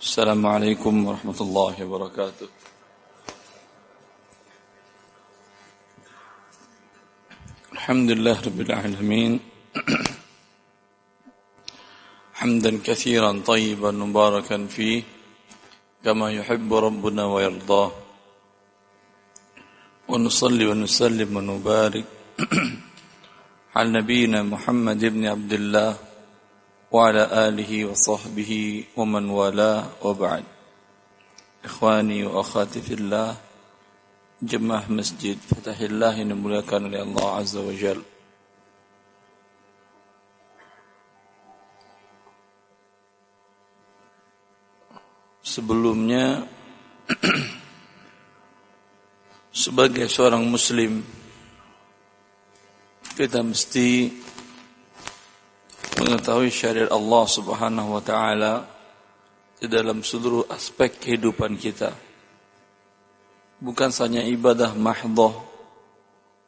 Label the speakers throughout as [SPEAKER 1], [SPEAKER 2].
[SPEAKER 1] السلام عليكم ورحمة الله وبركاته. الحمد لله رب العالمين. حمدا كثيرا طيبا مباركا فيه كما يحب ربنا ويرضاه. ونصلي ونسلم ونبارك على نبينا محمد بن عبد الله وعلى آله وصحبه ومن والاه وبعد إخواني وأخواتي في الله جماعة مسجد فتح الله نملكنا لله عز وجل Sebelumnya sebagai seorang muslim kita mesti mengetahui syariat Allah Subhanahu wa taala di dalam seluruh aspek kehidupan kita. Bukan saja ibadah mahdhah,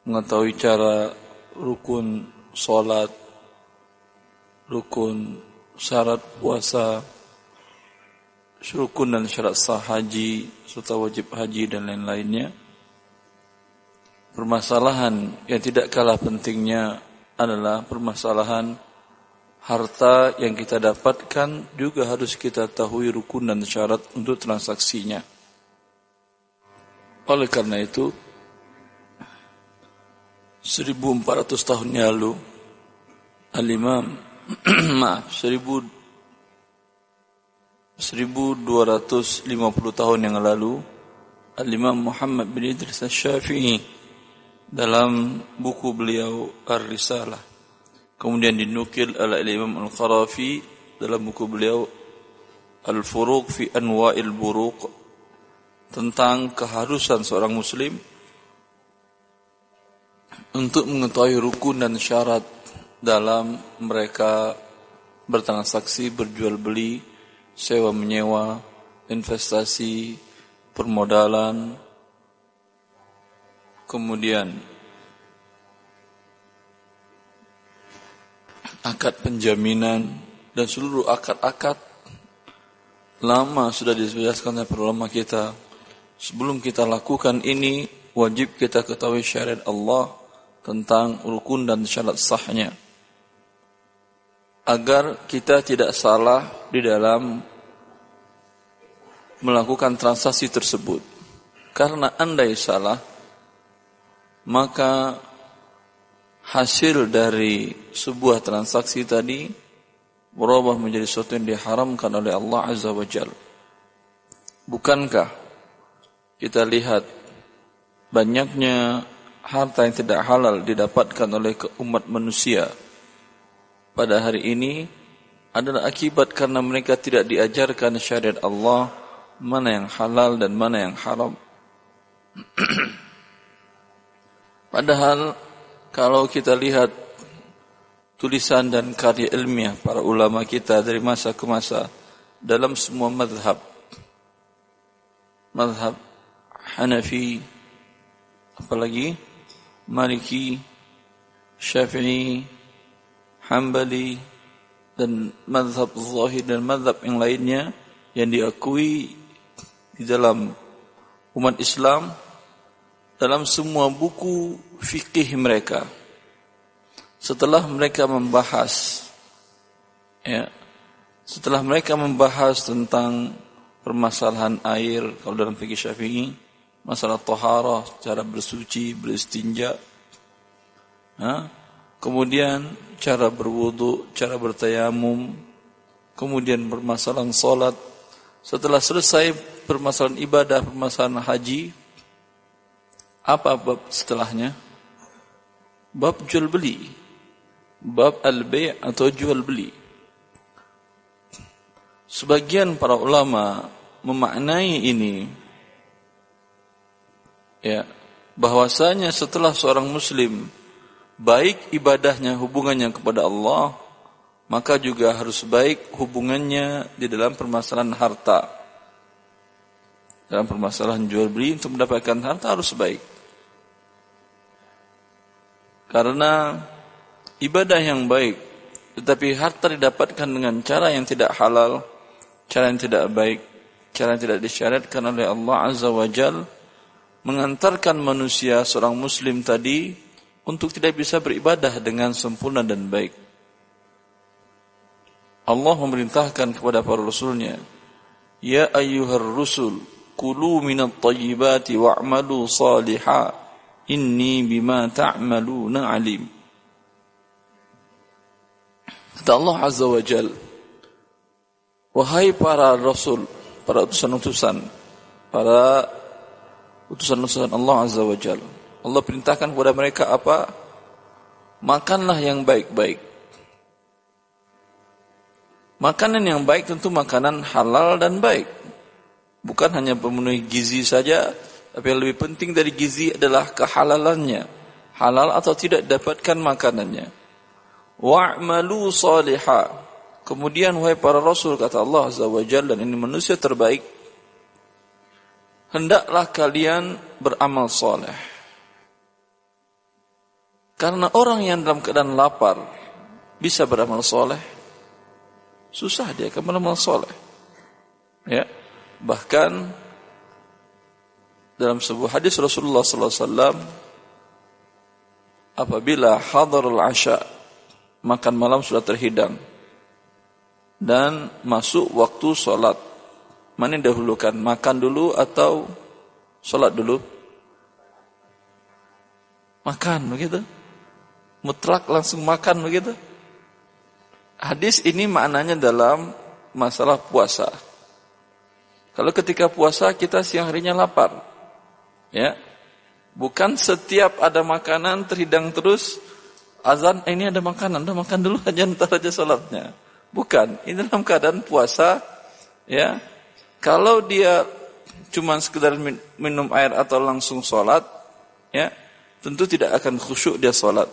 [SPEAKER 1] mengetahui cara rukun salat, rukun syarat puasa, rukun dan syarat sah haji, serta wajib haji dan lain-lainnya. Permasalahan yang tidak kalah pentingnya adalah permasalahan harta yang kita dapatkan juga harus kita tahu rukun dan syarat untuk transaksinya. Oleh karena itu, 1400 tahun yang lalu, Al-Imam, maaf, 1250 tahun yang lalu, Al-Imam Muhammad bin Idris Al-Syafi'i dalam buku beliau Ar-Risalah. Kemudian dinukil oleh Imam Al-Qarafi dalam buku beliau Al-Furuq fi Anwa'il Buruq tentang keharusan seorang muslim untuk mengetahui rukun dan syarat dalam mereka bertransaksi, berjual beli, sewa menyewa, investasi, permodalan, kemudian akad penjaminan dan seluruh akad-akad lama sudah dijelaskan oleh para ulama kita Sebelum kita lakukan ini, wajib kita ketahui syariat Allah tentang rukun dan syarat sahnya. Agar kita tidak salah di dalam melakukan transaksi tersebut. Karena andai salah, maka hasil dari sebuah transaksi tadi berubah menjadi sesuatu yang diharamkan oleh Allah Azza wa Jalla. Bukankah kita lihat banyaknya harta yang tidak halal didapatkan oleh umat manusia pada hari ini adalah akibat karena mereka tidak diajarkan syariat Allah mana yang halal dan mana yang haram. Padahal kalau kita lihat tulisan dan karya ilmiah para ulama kita dari masa ke masa dalam semua madhab madhab Hanafi, apalagi Maliki, Syafi'i, Hambali, dan madhab zahir dan madhab yang lainnya yang diakui di dalam umat Islam dalam semua buku fikih mereka. Setelah mereka membahas ya, setelah mereka membahas tentang permasalahan air kalau dalam fikih Syafi'i masalah toharah, cara bersuci, beristinja. Ha? Kemudian cara berwudu, cara bertayamum, kemudian permasalahan salat. Setelah selesai permasalahan ibadah, permasalahan haji, apa bab setelahnya? Bab jual beli. Bab al-bay' atau jual beli. Sebagian para ulama memaknai ini ya bahwasanya setelah seorang muslim baik ibadahnya hubungannya kepada Allah maka juga harus baik hubungannya di dalam permasalahan harta dalam permasalahan jual beli untuk mendapatkan harta harus baik karena ibadah yang baik tetapi harta didapatkan dengan cara yang tidak halal cara yang tidak baik, cara yang tidak disyariatkan oleh Allah Azza wa Jal, mengantarkan manusia seorang muslim tadi untuk tidak bisa beribadah dengan sempurna dan baik. Allah memerintahkan kepada para rasulnya, Ya ayyuhar rusul, kulu minat tayyibati wa'malu saliha, inni bima ta'maluna alim. Kata Allah Azza wa Jal, Wahai para rasul, para utusan-utusan, para utusan-utusan Allah Azza wa Jalla. Allah perintahkan kepada mereka apa? Makanlah yang baik-baik. Makanan yang baik tentu makanan halal dan baik. Bukan hanya memenuhi gizi saja, tapi yang lebih penting dari gizi adalah kehalalannya. Halal atau tidak dapatkan makanannya. Wa'malu salihah. Kemudian wahai para rasul kata Allah Azza wa Jalla dan ini manusia terbaik hendaklah kalian beramal soleh. Karena orang yang dalam keadaan lapar bisa beramal soleh, susah dia akan beramal soleh. Ya, bahkan dalam sebuah hadis Rasulullah SAW, apabila hadarul asya, makan malam sudah terhidang, dan masuk waktu sholat Mana yang dahulukan? Makan dulu atau sholat dulu? Makan begitu. Mutlak langsung makan begitu. Hadis ini maknanya dalam masalah puasa. Kalau ketika puasa kita siang harinya lapar. Ya. Bukan setiap ada makanan terhidang terus azan eh, ini ada makanan, udah makan dulu aja ntar aja sholatnya. Bukan, ini dalam keadaan puasa ya kalau dia cuma sekedar minum air atau langsung sholat, ya tentu tidak akan khusyuk dia sholat.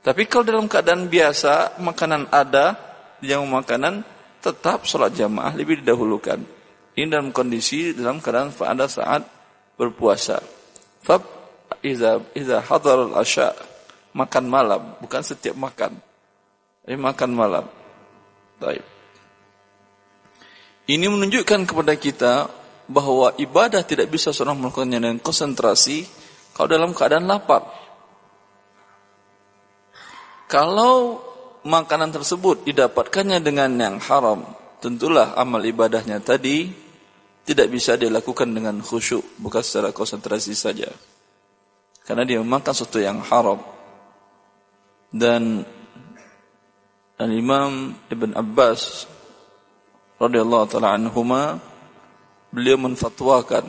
[SPEAKER 1] Tapi kalau dalam keadaan biasa, makanan ada, yang makanan, tetap sholat jamaah lebih didahulukan. Ini dalam kondisi, dalam keadaan pada saat berpuasa. Fab iza iza hadar asya makan malam, bukan setiap makan. Ini makan malam. Baik. Ini menunjukkan kepada kita bahwa ibadah tidak bisa seorang melakukannya dengan konsentrasi kalau dalam keadaan lapar. Kalau makanan tersebut didapatkannya dengan yang haram, tentulah amal ibadahnya tadi tidak bisa dilakukan dengan khusyuk, bukan secara konsentrasi saja. Karena dia memakan sesuatu yang haram. Dan Al-Imam Ibn Abbas radhiyallahu taala anhuma beliau menfatwakan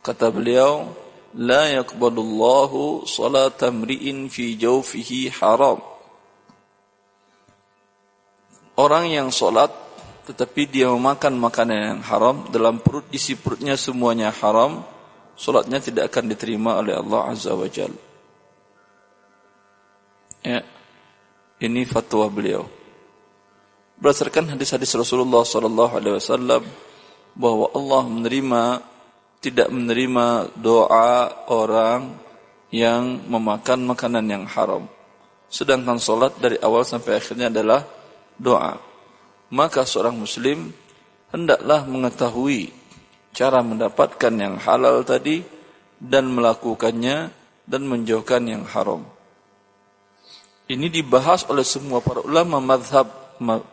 [SPEAKER 1] kata beliau la yaqbalullahu salata mri'in fi jawfihi haram orang yang salat tetapi dia memakan makanan yang haram dalam perut isi perutnya semuanya haram salatnya tidak akan diterima oleh Allah azza wajalla ya ini fatwa beliau berdasarkan hadis-hadis Rasulullah sallallahu alaihi wasallam bahwa Allah menerima tidak menerima doa orang yang memakan makanan yang haram. Sedangkan solat dari awal sampai akhirnya adalah doa. Maka seorang muslim hendaklah mengetahui cara mendapatkan yang halal tadi dan melakukannya dan menjauhkan yang haram. Ini dibahas oleh semua para ulama madhab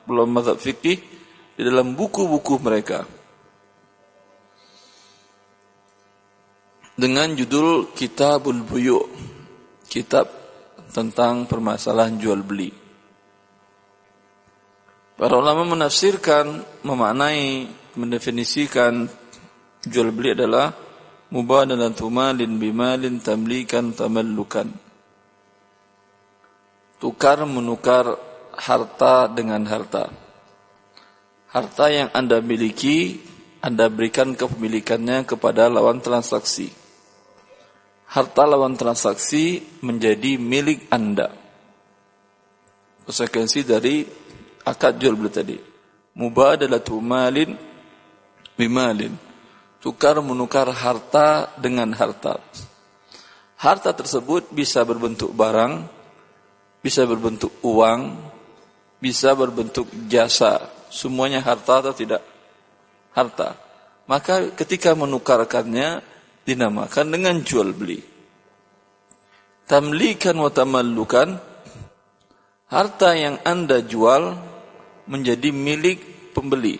[SPEAKER 1] belum mazhab fikih di dalam buku-buku mereka. Dengan judul Kitabul Buyu, kitab tentang permasalahan jual beli. Para ulama menafsirkan, memaknai, mendefinisikan jual beli adalah mubadalatu malin bimalin tamlikan tamallukan. Tukar menukar harta dengan harta. Harta yang Anda miliki, Anda berikan kepemilikannya kepada lawan transaksi. Harta lawan transaksi menjadi milik Anda. Konsekuensi dari akad jual beli tadi. Mubadalatu malin bimalin. Tukar menukar harta dengan harta. Harta tersebut bisa berbentuk barang, bisa berbentuk uang, bisa berbentuk jasa. Semuanya harta atau tidak? Harta. Maka ketika menukarkannya dinamakan dengan jual beli. Tamlikan wa tamallukan harta yang Anda jual menjadi milik pembeli.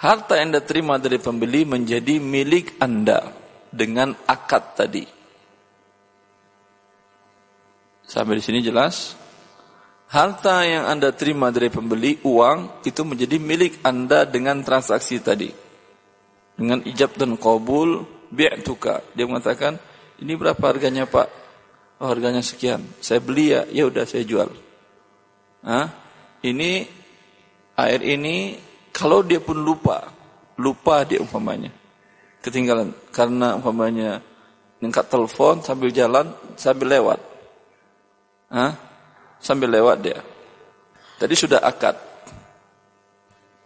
[SPEAKER 1] Harta yang Anda terima dari pembeli menjadi milik Anda dengan akad tadi. Sampai di sini jelas? Harta yang Anda terima dari pembeli, uang, itu menjadi milik Anda dengan transaksi tadi. Dengan ijab dan qabul, bi'tuka. Dia mengatakan, ini berapa harganya pak? Oh, harganya sekian. Saya beli ya, ya udah saya jual. Hah? Ini air ini kalau dia pun lupa, lupa dia umpamanya. Ketinggalan karena umpamanya ngangkat telepon sambil jalan, sambil lewat. Hah? Sambil lewat dia. Tadi sudah akad.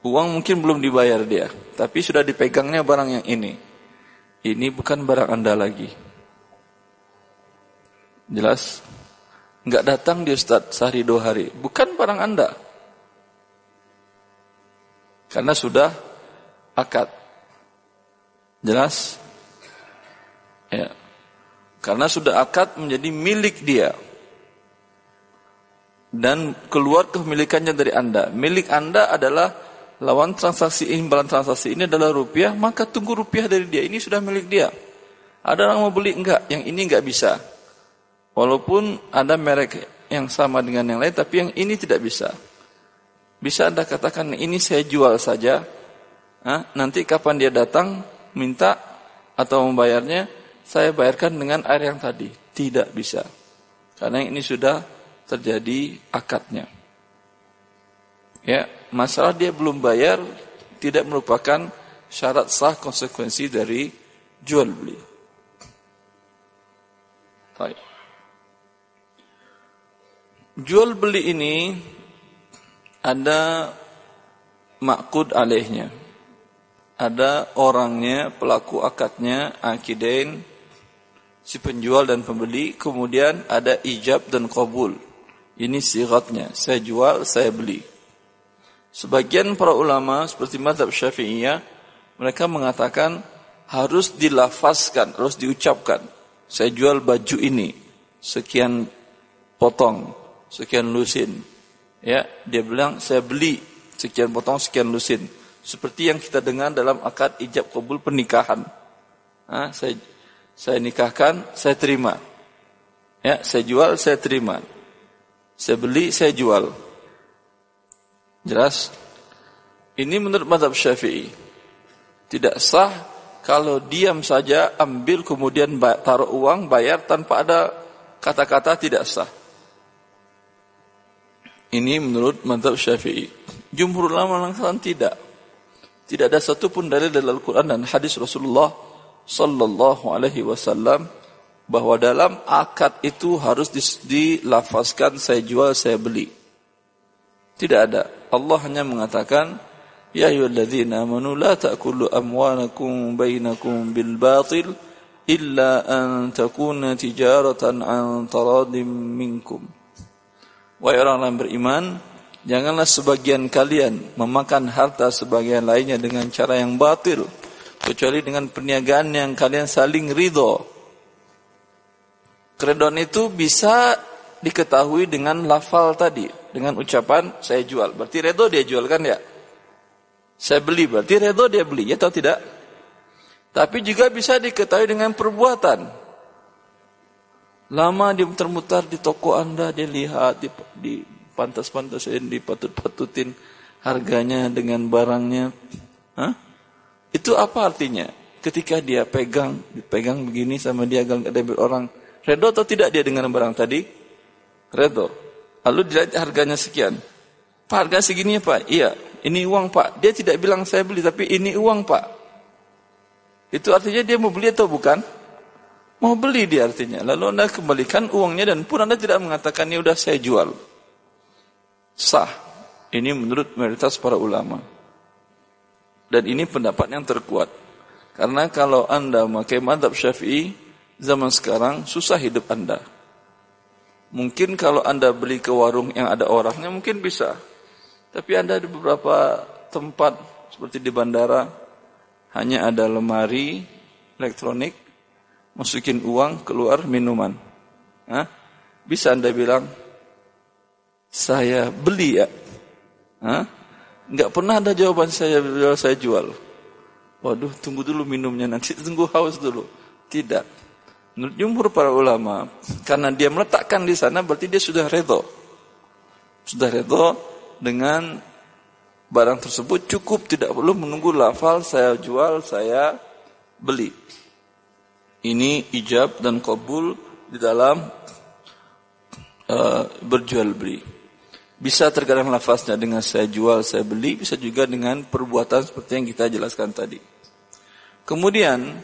[SPEAKER 1] Uang mungkin belum dibayar dia, tapi sudah dipegangnya barang yang ini. Ini bukan barang Anda lagi. Jelas? Enggak datang di Ustaz sehari dua hari. Bukan barang Anda. Karena sudah akad. Jelas? Ya. Karena sudah akad menjadi milik dia. Dan keluar kepemilikannya dari Anda. Milik Anda adalah lawan transaksi imbalan transaksi ini adalah rupiah, maka tunggu rupiah dari dia. Ini sudah milik dia. Ada orang mau beli enggak, yang ini enggak bisa. Walaupun ada merek yang sama dengan yang lain, tapi yang ini tidak bisa. Bisa Anda katakan, ini saya jual saja. Nah, nanti kapan dia datang, minta atau membayarnya, saya bayarkan dengan air yang tadi. Tidak bisa. Karena ini sudah terjadi akadnya. Ya, masalah dia belum bayar tidak merupakan syarat sah konsekuensi dari jual beli. Jual beli ini ada makud alehnya. Ada orangnya, pelaku akadnya, akidain, si penjual dan pembeli, kemudian ada ijab dan kabul. Ini siratnya, saya jual, saya beli. Sebagian para ulama seperti mazhab Syafi'iyah mereka mengatakan harus dilafazkan, harus diucapkan. Saya jual baju ini sekian potong, sekian lusin. Ya, dia bilang saya beli sekian potong, sekian lusin. Seperti yang kita dengar dalam akad ijab kabul pernikahan. Nah, saya saya nikahkan, saya terima. Ya, saya jual, saya terima. Saya beli, saya jual. Jelas? Ini menurut mazhab Syafi'i. Tidak sah kalau diam saja ambil kemudian taruh uang bayar tanpa ada kata-kata tidak sah. Ini menurut mazhab Syafi'i. Jumhur ulama langsung tidak. Tidak ada satupun dalil dalam Al-Quran dan hadis Rasulullah Sallallahu Alaihi Wasallam bahwa dalam akad itu harus dilafazkan saya jual saya beli. Tidak ada. Allah hanya mengatakan, Ya ayyuhalladzina amanu la ta'kulu amwanakum bainakum bil batil illa an takuna tijaratan an taradim minkum. Wahai orang yang beriman, janganlah sebagian kalian memakan harta sebagian lainnya dengan cara yang batil, kecuali dengan perniagaan yang kalian saling ridho. Kredon itu bisa diketahui dengan lafal tadi, dengan ucapan saya jual. Berarti redo dia jual kan ya? Saya beli berarti redo dia beli, ya atau tidak? Tapi juga bisa diketahui dengan perbuatan. Lama dia muter-muter di toko Anda, dia lihat di, di pantas-pantasin, dipatut-patutin harganya dengan barangnya. Hah? Itu apa artinya? Ketika dia pegang, dipegang begini sama dia agak ada orang, redo atau tidak dia dengan barang tadi? Redo. Lalu dilihat harganya sekian. Pak harga segini ya Pak? Iya, ini uang Pak. Dia tidak bilang saya beli, tapi ini uang Pak. Itu artinya dia mau beli atau bukan? Mau beli dia artinya. Lalu anda kembalikan uangnya dan pun anda tidak mengatakan ini udah saya jual. Sah. Ini menurut mayoritas para ulama. Dan ini pendapat yang terkuat. Karena kalau anda memakai madhab syafi'i, zaman sekarang susah hidup anda. Mungkin kalau Anda beli ke warung yang ada orangnya mungkin bisa. Tapi Anda di beberapa tempat seperti di bandara hanya ada lemari elektronik, masukin uang, keluar minuman. Hah? Bisa Anda bilang, saya beli ya? Hah? Nggak pernah ada jawaban saya saya jual. Waduh, tunggu dulu minumnya nanti, tunggu haus dulu. Tidak. Menurut jumhur para ulama, karena dia meletakkan di sana berarti dia sudah redo. Sudah redo dengan barang tersebut cukup tidak perlu menunggu lafal saya jual, saya beli. Ini ijab dan kabul di dalam uh, berjual beli. Bisa terkadang lafaznya dengan saya jual, saya beli, bisa juga dengan perbuatan seperti yang kita jelaskan tadi. Kemudian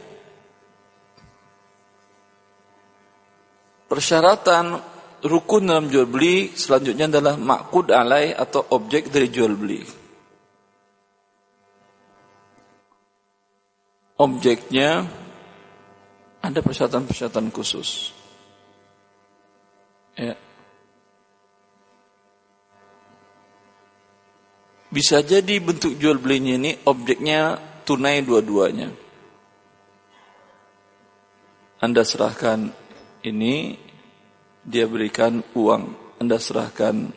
[SPEAKER 1] persyaratan rukun dalam jual beli selanjutnya adalah makud alai atau objek dari jual beli. Objeknya ada persyaratan-persyaratan khusus. Ya. Bisa jadi bentuk jual belinya ini objeknya tunai dua-duanya. Anda serahkan ini, dia berikan uang. Anda serahkan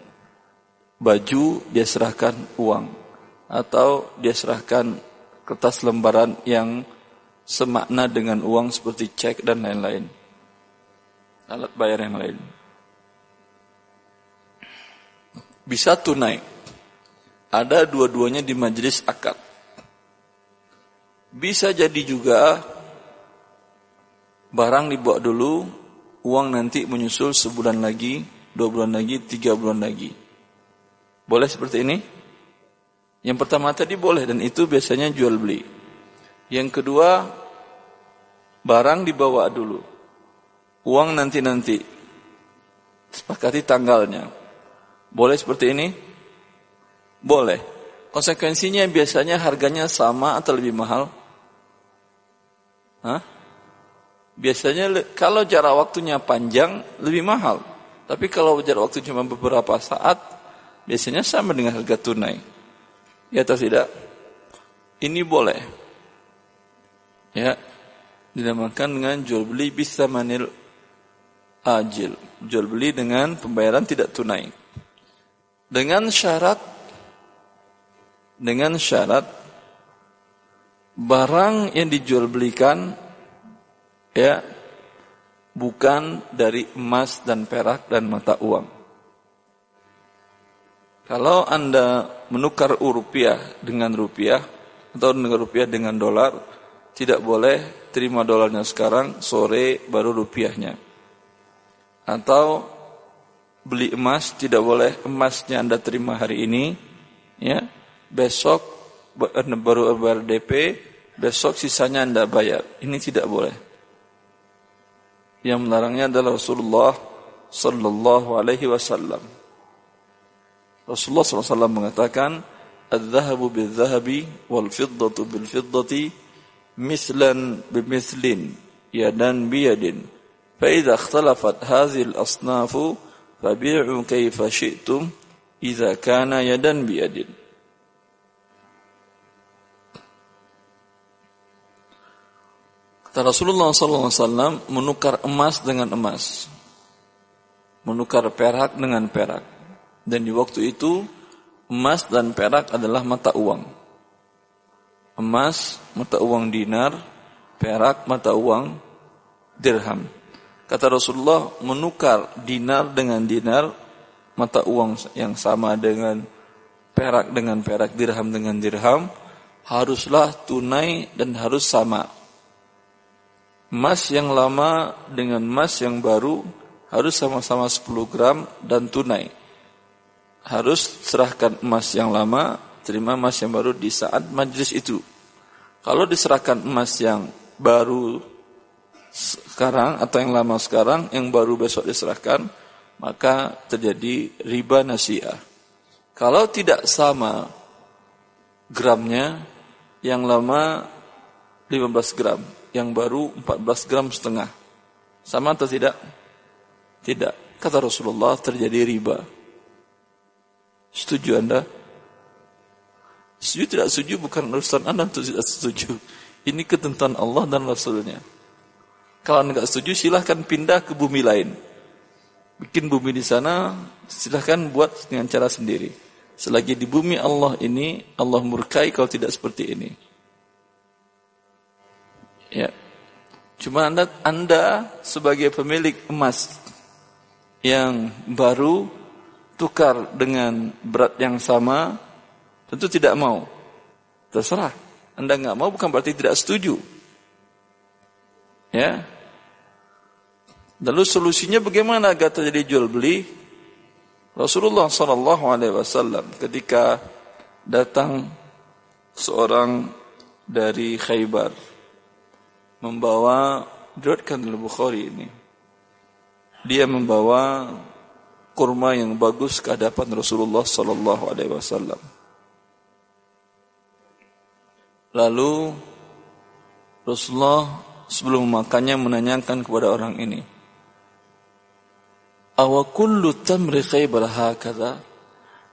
[SPEAKER 1] baju, dia serahkan uang. Atau dia serahkan kertas lembaran yang semakna dengan uang seperti cek dan lain-lain. Alat bayar yang lain. Bisa tunai. Ada dua-duanya di majelis akad. Bisa jadi juga barang dibawa dulu, uang nanti menyusul sebulan lagi, dua bulan lagi, tiga bulan lagi. Boleh seperti ini? Yang pertama tadi boleh dan itu biasanya jual beli. Yang kedua, barang dibawa dulu. Uang nanti-nanti. Sepakati tanggalnya. Boleh seperti ini? Boleh. Konsekuensinya biasanya harganya sama atau lebih mahal? Hah? Biasanya kalau jarak waktunya panjang lebih mahal. Tapi kalau jarak waktu cuma beberapa saat, biasanya sama dengan harga tunai. Ya atau tidak? Ini boleh. Ya, dinamakan dengan jual beli bisa manil ajil. Jual beli dengan pembayaran tidak tunai. Dengan syarat dengan syarat barang yang dijual belikan ya bukan dari emas dan perak dan mata uang. Kalau Anda menukar rupiah dengan rupiah atau dengan rupiah dengan dolar, tidak boleh terima dolarnya sekarang, sore baru rupiahnya. Atau beli emas tidak boleh emasnya Anda terima hari ini, ya. Besok baru bayar DP, besok sisanya Anda bayar. Ini tidak boleh yang melarangnya adalah Rasulullah sallallahu alaihi wasallam. Rasulullah sallallahu alaihi wasallam mengatakan, "Adz-dzahabu bil-dzahabi wal-fiddatu bil-fiddati mislan bimithlin, yadan biyadin. Fa idza ikhtalafat hadhihi al-asnafu fabi'u kayfa syi'tum idza kana yadan biyadin." Kata Rasulullah SAW menukar emas dengan emas. Menukar perak dengan perak. Dan di waktu itu emas dan perak adalah mata uang. Emas mata uang dinar, perak mata uang dirham. Kata Rasulullah menukar dinar dengan dinar, mata uang yang sama dengan perak dengan perak, dirham dengan dirham, haruslah tunai dan harus sama Emas yang lama dengan emas yang baru harus sama-sama 10 gram dan tunai. Harus serahkan emas yang lama, terima emas yang baru di saat majlis itu. Kalau diserahkan emas yang baru sekarang atau yang lama sekarang, yang baru besok diserahkan, maka terjadi riba nasiah. Kalau tidak sama gramnya, yang lama 15 gram, yang baru 14 gram setengah. Sama atau tidak? Tidak. Kata Rasulullah terjadi riba. Setuju Anda? Setuju tidak setuju bukan urusan Anda untuk tidak setuju. Ini ketentuan Allah dan Rasulnya. Kalau Anda nggak setuju, silahkan pindah ke bumi lain. Bikin bumi di sana, silahkan buat dengan cara sendiri. Selagi di bumi Allah ini, Allah murkai kalau tidak seperti ini. Ya. Cuma anda, anda sebagai pemilik emas yang baru tukar dengan berat yang sama, tentu tidak mau. Terserah. Anda nggak mau bukan berarti tidak setuju. Ya. Lalu solusinya bagaimana agar terjadi jual beli? Rasulullah Sallallahu Alaihi Wasallam ketika datang seorang dari Khaybar membawa diriwayatkan oleh Bukhari ini dia membawa kurma yang bagus ke hadapan Rasulullah Sallallahu Alaihi Wasallam lalu Rasulullah sebelum memakannya menanyakan kepada orang ini Awa kullu tamri khaybar hakada?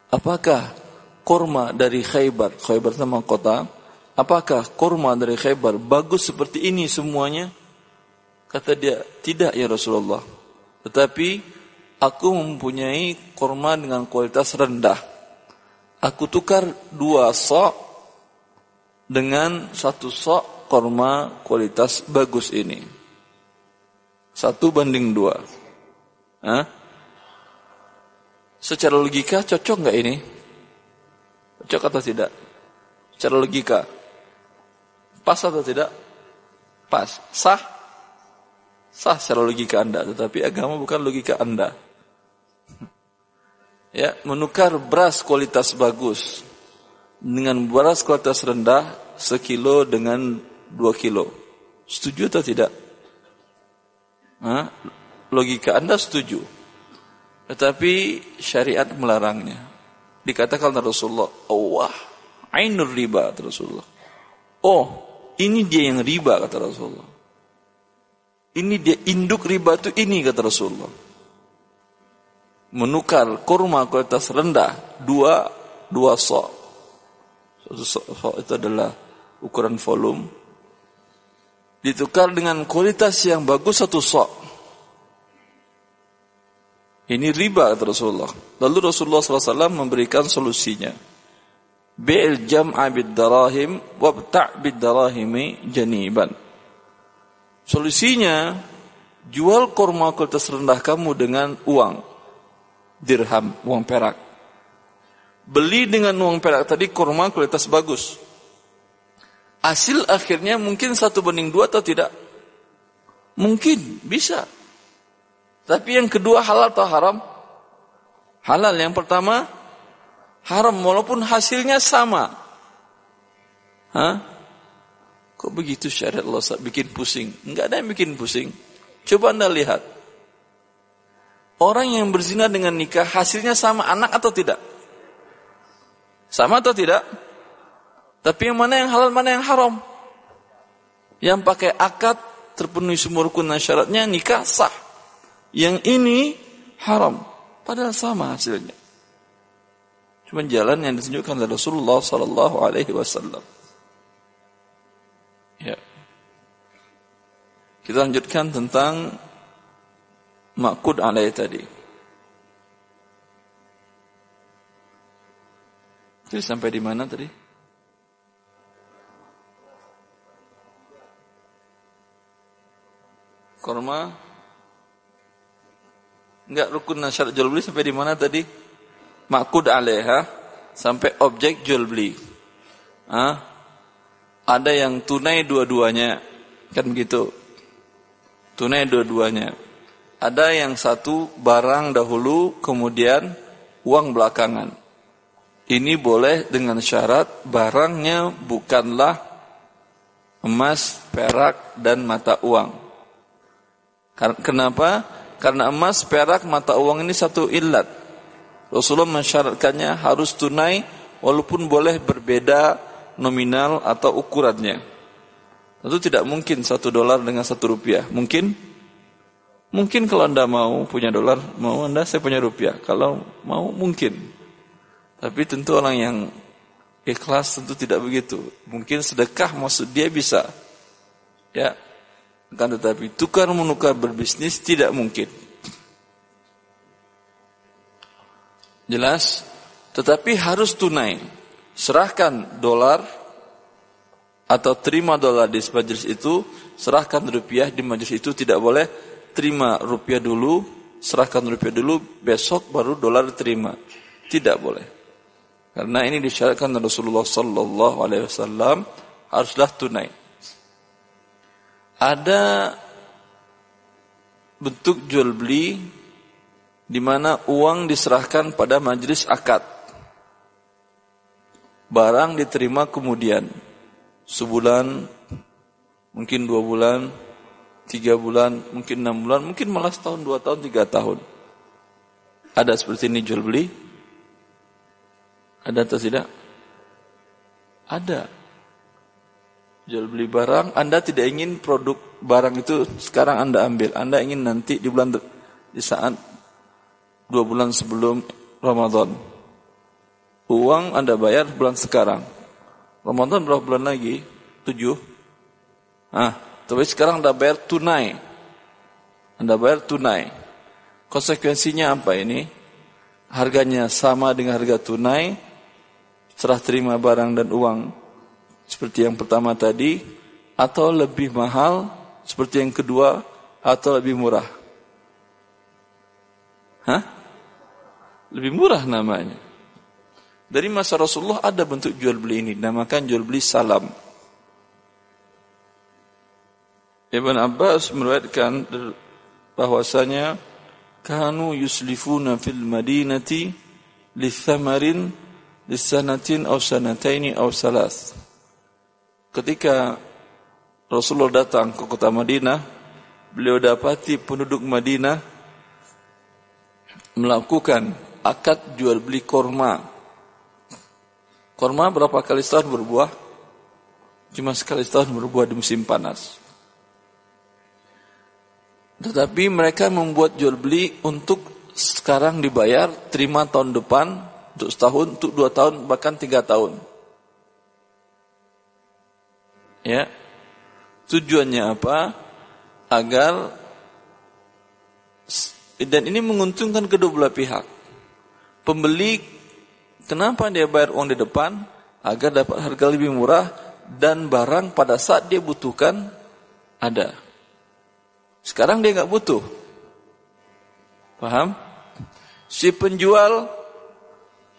[SPEAKER 1] Apakah kurma dari Khaybar, Khaybar nama kota, apakah kurma dari Khaybar bagus seperti ini semuanya? Kata dia, tidak ya Rasulullah. Tetapi aku mempunyai kurma dengan kualitas rendah. Aku tukar dua sok dengan satu sok kurma kualitas bagus ini. Satu banding dua. Hah? Secara logika cocok nggak ini? Cocok atau tidak? Secara logika. Pas atau tidak? Pas. Sah? Sah secara logika Anda. Tetapi agama bukan logika Anda. Ya, menukar beras kualitas bagus dengan beras kualitas rendah sekilo dengan dua kilo. Setuju atau tidak? Hah? logika Anda setuju. Tetapi syariat melarangnya. Dikatakan Rasulullah, Allah, ainur riba, Rasulullah. Oh, ini dia yang riba, kata Rasulullah. Ini dia induk riba itu ini, kata Rasulullah. Menukar kurma kualitas rendah, dua, dua sok. Itu adalah ukuran volume. Ditukar dengan kualitas yang bagus satu sok. Ini riba kata Rasulullah. Lalu Rasulullah SAW memberikan solusinya. Bi'il jam'a bid darahim wabta' bid darahimi janiban. Solusinya, jual kurma kualitas rendah kamu dengan uang. Dirham, uang perak. Beli dengan uang perak tadi kurma kualitas bagus. Hasil akhirnya mungkin satu banding dua atau tidak? Mungkin, bisa. Tapi yang kedua halal atau haram? Halal. Yang pertama haram walaupun hasilnya sama. Hah? Kok begitu syariat Allah bikin pusing? Enggak ada yang bikin pusing. Coba Anda lihat. Orang yang berzina dengan nikah hasilnya sama anak atau tidak? Sama atau tidak? Tapi yang mana yang halal, mana yang haram? Yang pakai akad terpenuhi semua rukun dan syaratnya nikah sah. Yang ini haram. Padahal sama hasilnya. Cuma jalan yang ditunjukkan oleh Rasulullah Sallallahu Alaihi Wasallam. Ya. Kita lanjutkan tentang makud alaih tadi. Jadi sampai di mana tadi? Korma Enggak rukun dan syarat jual beli sampai di mana tadi? Makud alaiha sampai objek jual beli. Hah? Ada yang tunai dua-duanya. Kan begitu. Tunai dua-duanya. Ada yang satu barang dahulu kemudian uang belakangan. Ini boleh dengan syarat barangnya bukanlah emas, perak, dan mata uang. Kenapa? Karena emas, perak, mata uang ini satu ilat. Rasulullah mensyaratkannya harus tunai walaupun boleh berbeda nominal atau ukurannya. Tentu tidak mungkin satu dolar dengan satu rupiah. Mungkin? Mungkin kalau anda mau punya dolar, mau anda saya punya rupiah. Kalau mau mungkin. Tapi tentu orang yang Ikhlas tentu tidak begitu. Mungkin sedekah maksud dia bisa. Ya. Akan tetapi tukar menukar berbisnis tidak mungkin. Jelas? Tetapi harus tunai. Serahkan dolar atau terima dolar di majelis itu, serahkan rupiah di majelis itu tidak boleh terima rupiah dulu, serahkan rupiah dulu, besok baru dolar terima. Tidak boleh. Karena ini disyaratkan Rasulullah sallallahu alaihi wasallam haruslah tunai. Ada bentuk jual beli di mana uang diserahkan pada majelis akad. Barang diterima kemudian sebulan, mungkin dua bulan, tiga bulan, mungkin enam bulan, mungkin malah setahun, dua tahun, tiga tahun. Ada seperti ini jual beli? Ada atau tidak? Ada. Jual beli barang, Anda tidak ingin produk barang itu sekarang Anda ambil. Anda ingin nanti di bulan di saat dua bulan sebelum Ramadan. Uang Anda bayar bulan sekarang. Ramadan berapa bulan lagi? Tujuh. Ah, tapi sekarang Anda bayar tunai. Anda bayar tunai. Konsekuensinya apa ini? Harganya sama dengan harga tunai. Serah terima barang dan uang seperti yang pertama tadi atau lebih mahal seperti yang kedua atau lebih murah. Hah? Lebih murah namanya. Dari masa Rasulullah ada bentuk jual beli ini, namakan jual beli salam. Ibn Abbas meriwayatkan bahwasanya kanu yuslifuna fil madinati lithamarin lisanatin aw sanataini aw salas. Ketika Rasulullah datang ke kota Madinah, beliau dapati penduduk Madinah melakukan akad jual beli korma. Korma berapa kali setahun berbuah? Cuma sekali setahun berbuah di musim panas. Tetapi mereka membuat jual beli untuk sekarang dibayar, terima tahun depan, untuk setahun, untuk dua tahun, bahkan tiga tahun. Ya, tujuannya apa? Agar dan ini menguntungkan kedua belah pihak. Pembeli kenapa dia bayar uang di depan agar dapat harga lebih murah dan barang pada saat dia butuhkan ada. Sekarang dia nggak butuh. Paham? Si penjual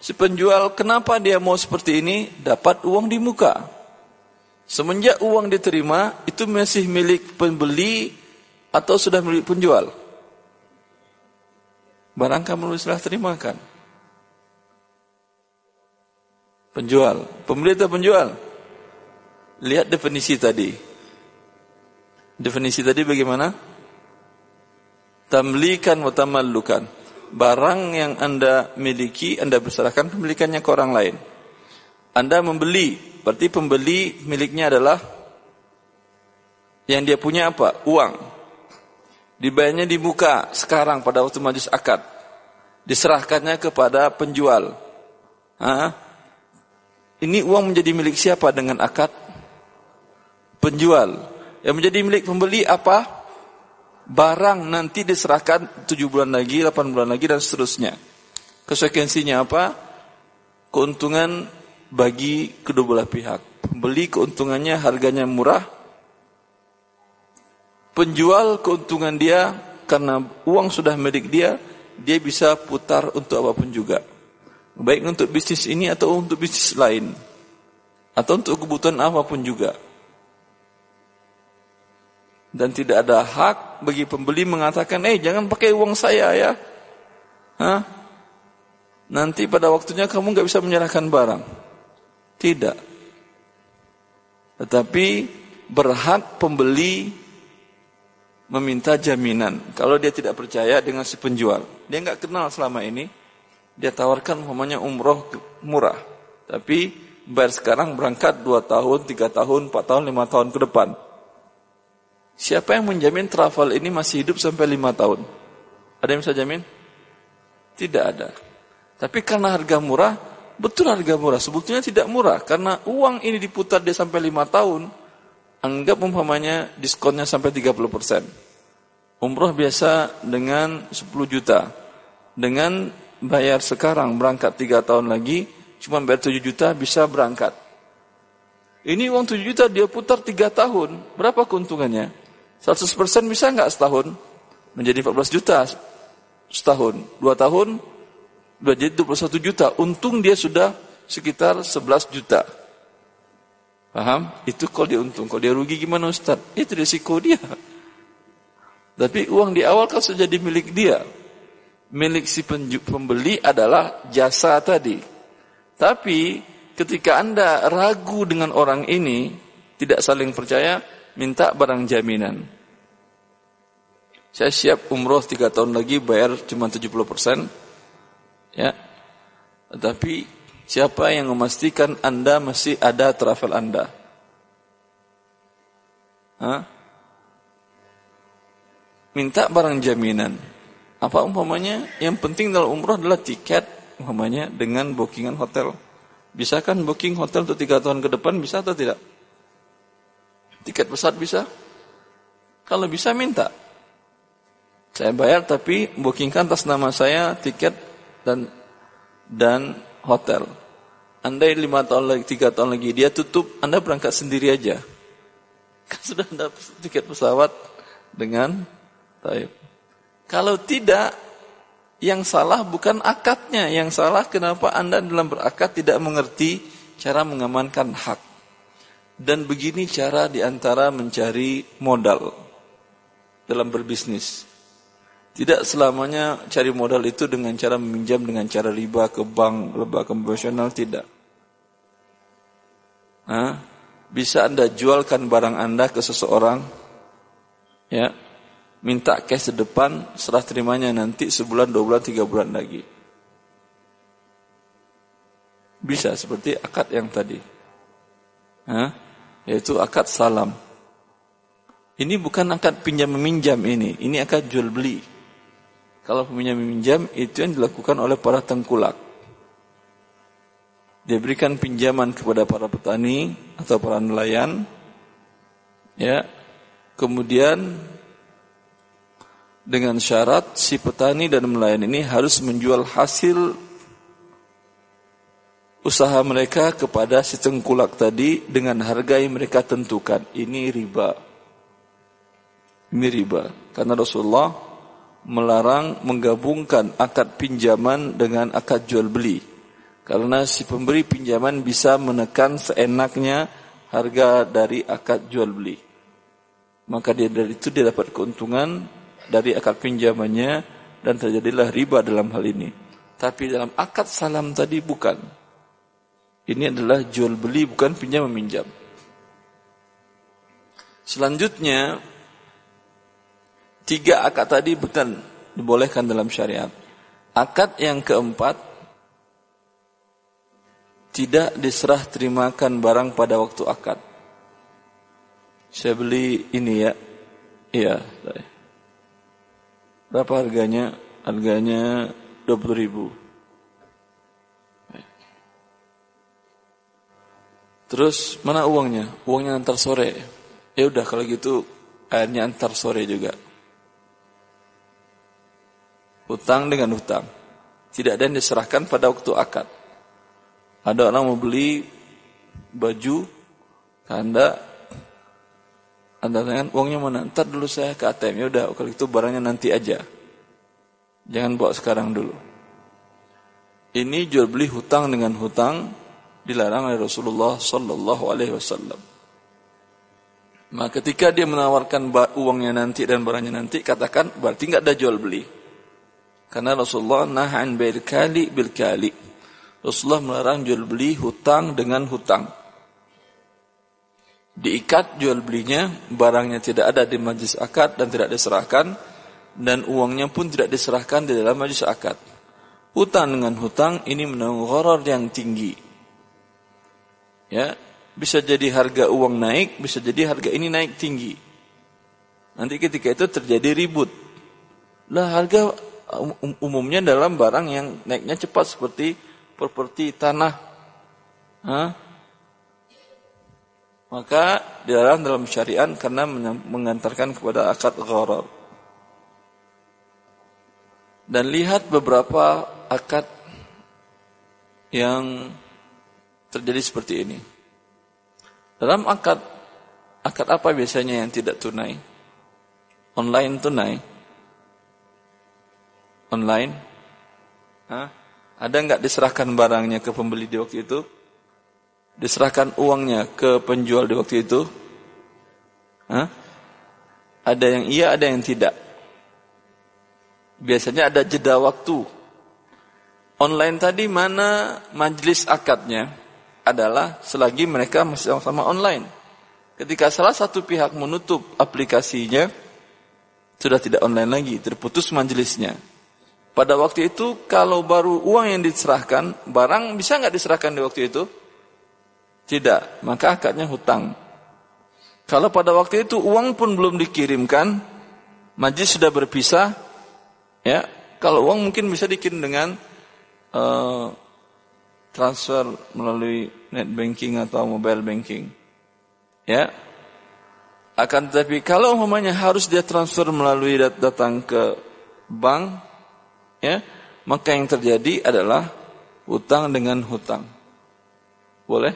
[SPEAKER 1] si penjual kenapa dia mau seperti ini? Dapat uang di muka. Semenjak uang diterima itu masih milik pembeli atau sudah milik penjual? Barang kamu telah terimakan. Penjual, pembeli atau penjual? Lihat definisi tadi. Definisi tadi bagaimana? Tamlikan wa tamallukan. Barang yang Anda miliki, Anda berserahkan pemilikannya ke orang lain. Anda membeli, berarti pembeli miliknya adalah yang dia punya apa? Uang dibayarnya di muka sekarang pada waktu majlis akad. Diserahkannya kepada penjual. Ha? Ini uang menjadi milik siapa dengan akad? Penjual. Yang menjadi milik pembeli apa? Barang nanti diserahkan 7 bulan lagi, 8 bulan lagi dan seterusnya. Konsekuensinya apa? Keuntungan bagi kedua belah pihak. Pembeli keuntungannya harganya murah, penjual keuntungan dia karena uang sudah milik dia, dia bisa putar untuk apa pun juga. Baik untuk bisnis ini atau untuk bisnis lain. Atau untuk kebutuhan apa pun juga. Dan tidak ada hak bagi pembeli mengatakan, eh jangan pakai uang saya ya. Hah? Nanti pada waktunya kamu nggak bisa menyerahkan barang. Tidak. Tetapi berhak pembeli meminta jaminan. Kalau dia tidak percaya dengan si penjual, dia nggak kenal selama ini, dia tawarkan umpamanya umroh murah. Tapi bayar sekarang berangkat 2 tahun, 3 tahun, 4 tahun, 5 tahun ke depan. Siapa yang menjamin travel ini masih hidup sampai 5 tahun? Ada yang bisa jamin? Tidak ada. Tapi karena harga murah, betul harga murah. Sebetulnya tidak murah karena uang ini diputar dia sampai lima tahun. Anggap umpamanya diskonnya sampai 30%. Umroh biasa dengan 10 juta. Dengan bayar sekarang berangkat 3 tahun lagi, cuma bayar 7 juta bisa berangkat. Ini uang 7 juta dia putar 3 tahun. Berapa keuntungannya? 100% bisa nggak setahun? Menjadi 14 juta setahun. 2 tahun jadi 21 juta. Untung dia sudah sekitar 11 juta. Paham? Itu kalau dia untung. Kalau dia rugi gimana Ustaz? Itu risiko dia. Tapi uang di awal kan sudah jadi milik dia. Milik si pembeli adalah jasa tadi. Tapi ketika Anda ragu dengan orang ini, tidak saling percaya, minta barang jaminan. Saya siap umroh tiga tahun lagi bayar cuma 70 persen. Ya. Tetapi siapa yang memastikan Anda masih ada travel Anda? Hah? Minta barang jaminan. Apa umpamanya? Yang penting dalam umroh adalah tiket umpamanya dengan bookingan hotel. Bisa kan booking hotel untuk tiga tahun ke depan bisa atau tidak? Tiket pesawat bisa? Kalau bisa minta. Saya bayar tapi bookingkan atas nama saya tiket dan dan hotel. Anda lima tahun lagi, tiga tahun lagi dia tutup, Anda berangkat sendiri aja. Kan sudah Anda tiket pesawat dengan taib. Kalau tidak, yang salah bukan akadnya, yang salah kenapa Anda dalam berakad tidak mengerti cara mengamankan hak. Dan begini cara di antara mencari modal dalam berbisnis. Tidak selamanya cari modal itu dengan cara meminjam dengan cara riba ke bank, riba konvensional, tidak. Hah? Bisa Anda jualkan barang Anda ke seseorang, ya, minta cash depan, serah terimanya nanti sebulan, dua bulan, tiga bulan lagi. Bisa seperti akad yang tadi. Hah? Yaitu akad salam. Ini bukan akad pinjam meminjam ini, ini akad jual beli. Kalau peminjam meminjam itu yang dilakukan oleh para tengkulak. Dia berikan pinjaman kepada para petani atau para nelayan. Ya. Kemudian dengan syarat si petani dan nelayan ini harus menjual hasil usaha mereka kepada si tengkulak tadi dengan harga yang mereka tentukan. Ini riba. Ini riba. Karena Rasulullah melarang menggabungkan akad pinjaman dengan akad jual beli. Karena si pemberi pinjaman bisa menekan seenaknya harga dari akad jual beli. Maka dia dari itu dia dapat keuntungan dari akad pinjamannya dan terjadilah riba dalam hal ini. Tapi dalam akad salam tadi bukan. Ini adalah jual beli bukan pinjam meminjam. Selanjutnya Tiga akad tadi bukan dibolehkan dalam syariat. Akad yang keempat tidak diserah terimakan barang pada waktu akad. Saya beli ini ya. Iya. Berapa harganya? Harganya 20 ribu. Terus mana uangnya? Uangnya antar sore. Ya udah kalau gitu airnya antar sore juga. Hutang dengan hutang. Tidak ada yang diserahkan pada waktu akad. Ada orang mau beli baju, anda, anda tanyakan uangnya mana? Ntar dulu saya ke ATM. Ya udah, kalau itu barangnya nanti aja. Jangan bawa sekarang dulu. Ini jual beli hutang dengan hutang dilarang oleh Rasulullah Sallallahu Alaihi Wasallam. Maka ketika dia menawarkan uangnya nanti dan barangnya nanti, katakan berarti nggak ada jual beli. Karena Rasulullah nahan bil kali bil kali. Rasulullah melarang jual beli hutang dengan hutang. Diikat jual belinya, barangnya tidak ada di majlis akad dan tidak diserahkan, dan uangnya pun tidak diserahkan di dalam majlis akad. Hutang dengan hutang ini menanggung horor yang tinggi. Ya, bisa jadi harga uang naik, bisa jadi harga ini naik tinggi. Nanti ketika itu terjadi ribut. Lah harga Um, um, umumnya dalam barang yang naiknya cepat seperti properti tanah. Hah? Maka dilarang dalam syariat karena mengantarkan kepada akad gharar. Dan lihat beberapa akad yang terjadi seperti ini. Dalam akad akad apa biasanya yang tidak tunai? Online tunai. Online. Hah? Ada nggak diserahkan barangnya ke pembeli di waktu itu? Diserahkan uangnya ke penjual di waktu itu? Hah? Ada yang iya, ada yang tidak. Biasanya ada jeda waktu. Online tadi mana majelis akadnya adalah selagi mereka masih sama-sama online. Ketika salah satu pihak menutup aplikasinya, sudah tidak online lagi, terputus majelisnya. Pada waktu itu kalau baru uang yang diserahkan, barang bisa nggak diserahkan di waktu itu? Tidak, maka akadnya hutang. Kalau pada waktu itu uang pun belum dikirimkan, majlis sudah berpisah, ya. Kalau uang mungkin bisa dikirim dengan uh, transfer melalui net banking atau mobile banking. Ya. Akan tetapi kalau umpamanya harus dia transfer melalui dat datang ke bank, ya, maka yang terjadi adalah hutang dengan hutang. Boleh?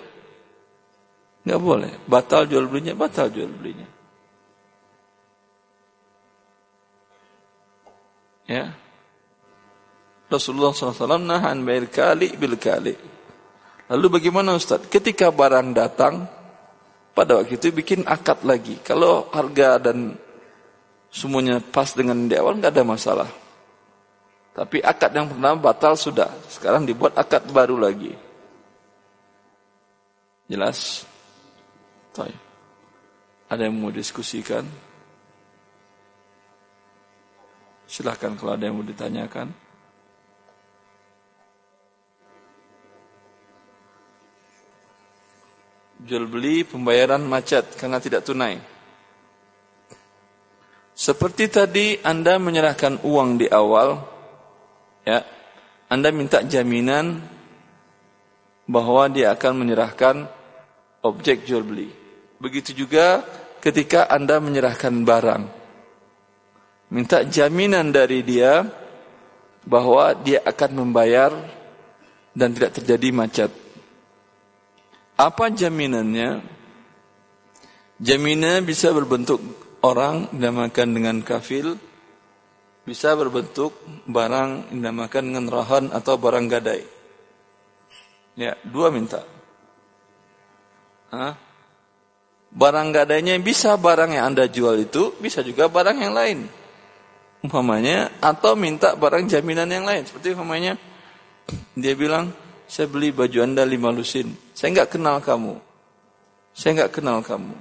[SPEAKER 1] Enggak boleh. Batal jual belinya, batal jual belinya. Ya. Rasulullah SAW nahan bayar kali bil kali. Lalu bagaimana Ustaz? Ketika barang datang, pada waktu itu bikin akad lagi. Kalau harga dan semuanya pas dengan di awal nggak ada masalah. Tapi akad yang pertama batal sudah. Sekarang dibuat akad baru lagi. Jelas? Ada yang mau diskusikan? Silahkan kalau ada yang mau ditanyakan. Jual beli pembayaran macet karena tidak tunai. Seperti tadi Anda menyerahkan uang di awal, ya, Anda minta jaminan bahwa dia akan menyerahkan objek jual beli. Begitu juga ketika Anda menyerahkan barang. Minta jaminan dari dia bahwa dia akan membayar dan tidak terjadi macet. Apa jaminannya? Jaminan bisa berbentuk orang dinamakan dengan kafil, bisa berbentuk barang dinamakan dengan rahan atau barang gadai. Ya, dua minta. Hah? Barang gadainya bisa barang yang Anda jual itu, bisa juga barang yang lain. Umpamanya, atau minta barang jaminan yang lain. Seperti umpamanya, dia bilang, saya beli baju anda lima lusin. Saya nggak kenal kamu. Saya nggak kenal kamu.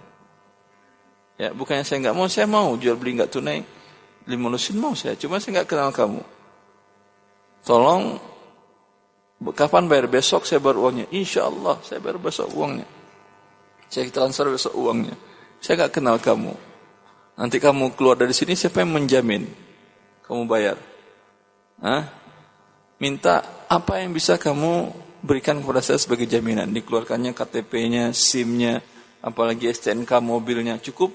[SPEAKER 1] Ya, bukannya saya nggak mau, saya mau jual beli nggak tunai. Lima lusin mau saya, cuma saya nggak kenal kamu. Tolong, kapan bayar besok saya bayar uangnya. Insya Allah saya bayar besok uangnya. Saya transfer besok uangnya. Saya nggak kenal kamu. Nanti kamu keluar dari sini siapa yang menjamin kamu bayar? Hah? minta apa yang bisa kamu berikan kepada saya sebagai jaminan. Dikeluarkannya KTP-nya, SIM-nya, apalagi STNK mobilnya. Cukup?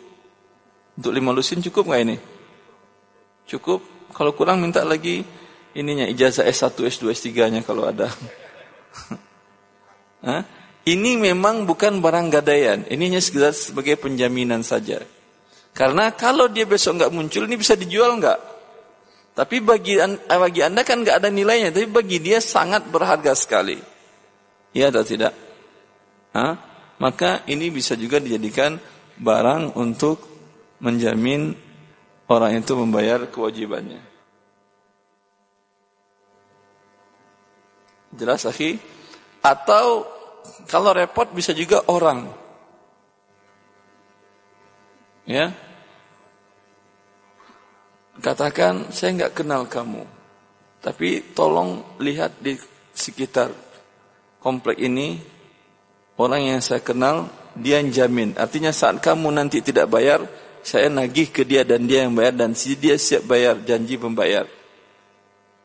[SPEAKER 1] Untuk lima lusin cukup nggak ini? Cukup? Kalau kurang minta lagi ininya ijazah S1, S2, S3-nya kalau ada. Hah? Ini memang bukan barang gadaian. Ininya sekedar sebagai penjaminan saja. Karena kalau dia besok nggak muncul, ini bisa dijual nggak? Tapi bagi, bagi anda kan nggak ada nilainya, tapi bagi dia sangat berharga sekali. Ya atau tidak? Hah? Maka ini bisa juga dijadikan barang untuk menjamin orang itu membayar kewajibannya. Jelas akhi? Atau kalau repot bisa juga orang. Ya, Katakan, saya nggak kenal kamu. Tapi tolong lihat di sekitar komplek ini, orang yang saya kenal, dia yang jamin. Artinya saat kamu nanti tidak bayar, saya nagih ke dia dan dia yang bayar dan si dia siap bayar, janji membayar.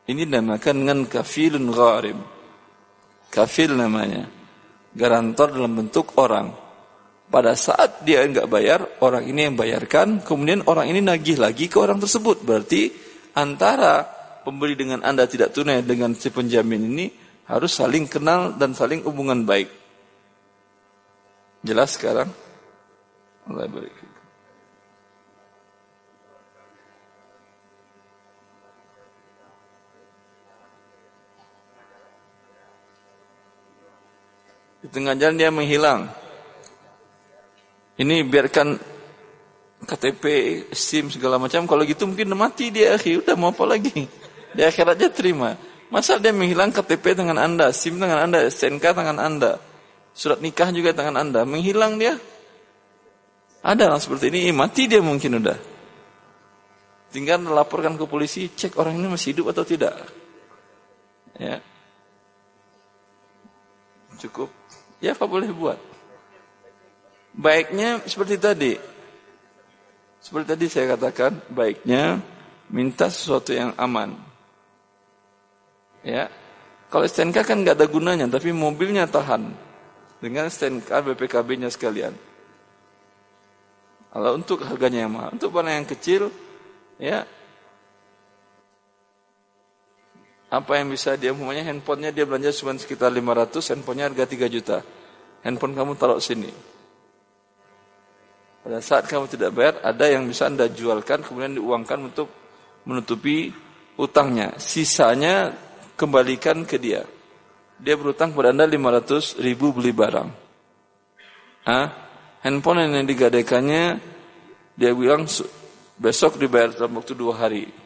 [SPEAKER 1] Ini dinamakan dengan kafilun gharim. Kafil namanya. Garantor dalam bentuk orang. Pada saat dia enggak bayar, orang ini yang bayarkan, kemudian orang ini nagih lagi ke orang tersebut. Berarti antara pembeli dengan Anda tidak tunai dengan si penjamin ini harus saling kenal dan saling hubungan baik. Jelas sekarang? Allah barik. Di tengah jalan dia menghilang. Ini biarkan KTP, SIM segala macam. Kalau gitu mungkin mati dia, akhi. Udah mau apa lagi? Di akhirat aja terima. Masa dia menghilang KTP tangan Anda, SIM tangan Anda, SNK tangan Anda, surat nikah juga tangan Anda, menghilang dia. Ada orang seperti ini, mati dia mungkin udah. Tinggal laporkan ke polisi, cek orang ini masih hidup atau tidak. Ya. Cukup. Ya apa boleh buat? Baiknya seperti tadi. Seperti tadi saya katakan, baiknya minta sesuatu yang aman. Ya. Kalau STNK kan nggak ada gunanya, tapi mobilnya tahan dengan STNK BPKB-nya sekalian. Kalau untuk harganya yang mahal, untuk barang yang kecil, ya apa yang bisa dia umpamanya handphonenya dia belanja cuma sekitar 500 handphonenya harga 3 juta handphone kamu taruh sini pada saat kamu tidak bayar ada yang bisa anda jualkan kemudian diuangkan untuk menutupi utangnya sisanya kembalikan ke dia dia berutang kepada anda 500 ribu beli barang ah handphone yang digadaikannya dia bilang besok dibayar dalam waktu dua hari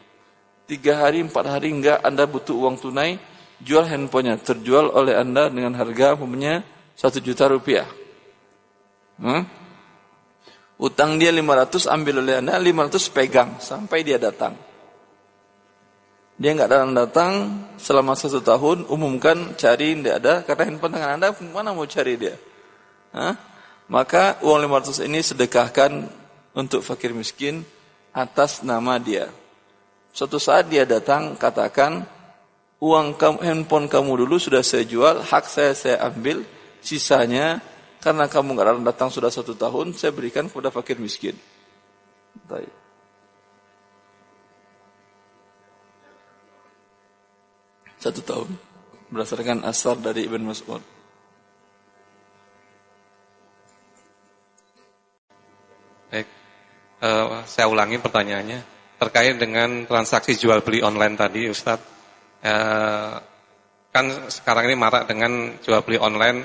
[SPEAKER 1] tiga hari, empat hari enggak Anda butuh uang tunai, jual handphonenya. Terjual oleh Anda dengan harga umumnya satu juta rupiah. Hmm? Utang dia 500 ambil oleh Anda, 500 pegang sampai dia datang. Dia enggak datang datang selama satu tahun, umumkan cari tidak ada karena handphone tangan Anda mana mau cari dia? Hah? Maka uang 500 ini sedekahkan untuk fakir miskin atas nama dia. Suatu saat dia datang katakan uang kamu, handphone kamu dulu sudah saya jual, hak saya saya ambil, sisanya karena kamu nggak datang sudah satu tahun, saya berikan kepada fakir miskin. Baik. Satu tahun berdasarkan asar dari Ibn Mas'ud.
[SPEAKER 2] Baik, uh, saya ulangi pertanyaannya terkait dengan transaksi jual beli online tadi Ustadz eh, kan sekarang ini marak dengan jual beli online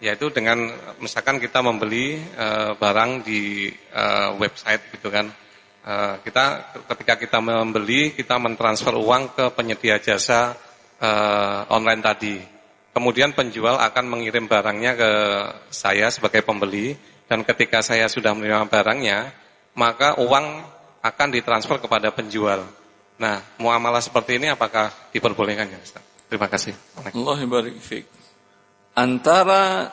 [SPEAKER 2] yaitu dengan misalkan kita membeli eh, barang di eh, website gitu kan eh, kita ketika kita membeli kita mentransfer uang ke penyedia jasa eh, online tadi kemudian penjual akan mengirim barangnya ke saya sebagai pembeli dan ketika saya sudah menerima barangnya maka uang akan ditransfer kepada penjual. Nah, muamalah seperti ini apakah diperbolehkan ya Ustaz? Terima kasih.
[SPEAKER 1] Allah Antara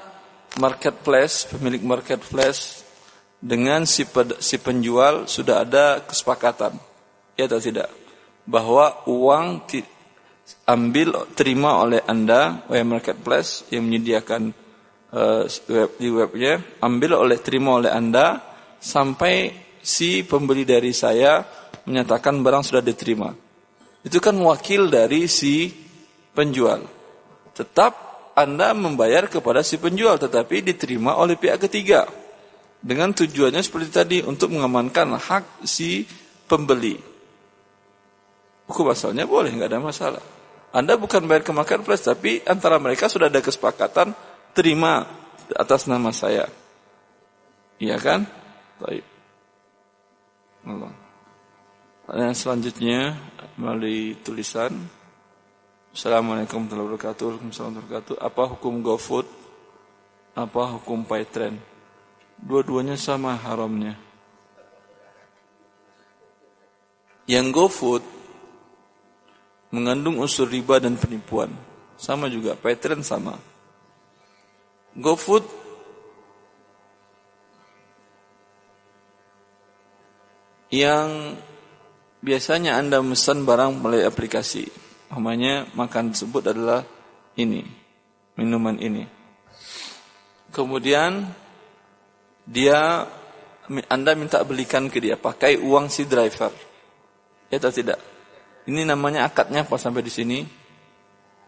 [SPEAKER 1] marketplace, pemilik marketplace dengan si, si penjual sudah ada kesepakatan. Ya atau tidak? Bahwa uang ambil terima oleh Anda, oleh marketplace yang menyediakan uh, web di webnya, ambil oleh terima oleh Anda sampai si pembeli dari saya menyatakan barang sudah diterima. Itu kan wakil dari si penjual. Tetap Anda membayar kepada si penjual tetapi diterima oleh pihak ketiga. Dengan tujuannya seperti tadi untuk mengamankan hak si pembeli. Hukum asalnya boleh, nggak ada masalah. Anda bukan bayar ke marketplace tapi antara mereka sudah ada kesepakatan terima atas nama saya. Iya kan? Baik. Allah. Pertanyaan selanjutnya melalui tulisan. Assalamualaikum warahmatullahi wabarakatuh. Warahmatullahi wabarakatuh. Apa hukum GoFood? Apa hukum Paytrend? Dua-duanya sama haramnya. Yang GoFood mengandung unsur riba dan penipuan. Sama juga, Paytrend sama. GoFood yang biasanya Anda memesan barang melalui aplikasi. Namanya makan tersebut adalah ini. minuman ini. Kemudian dia Anda minta belikan ke dia pakai uang si driver. Ya atau tidak? Ini namanya akadnya apa sampai di sini?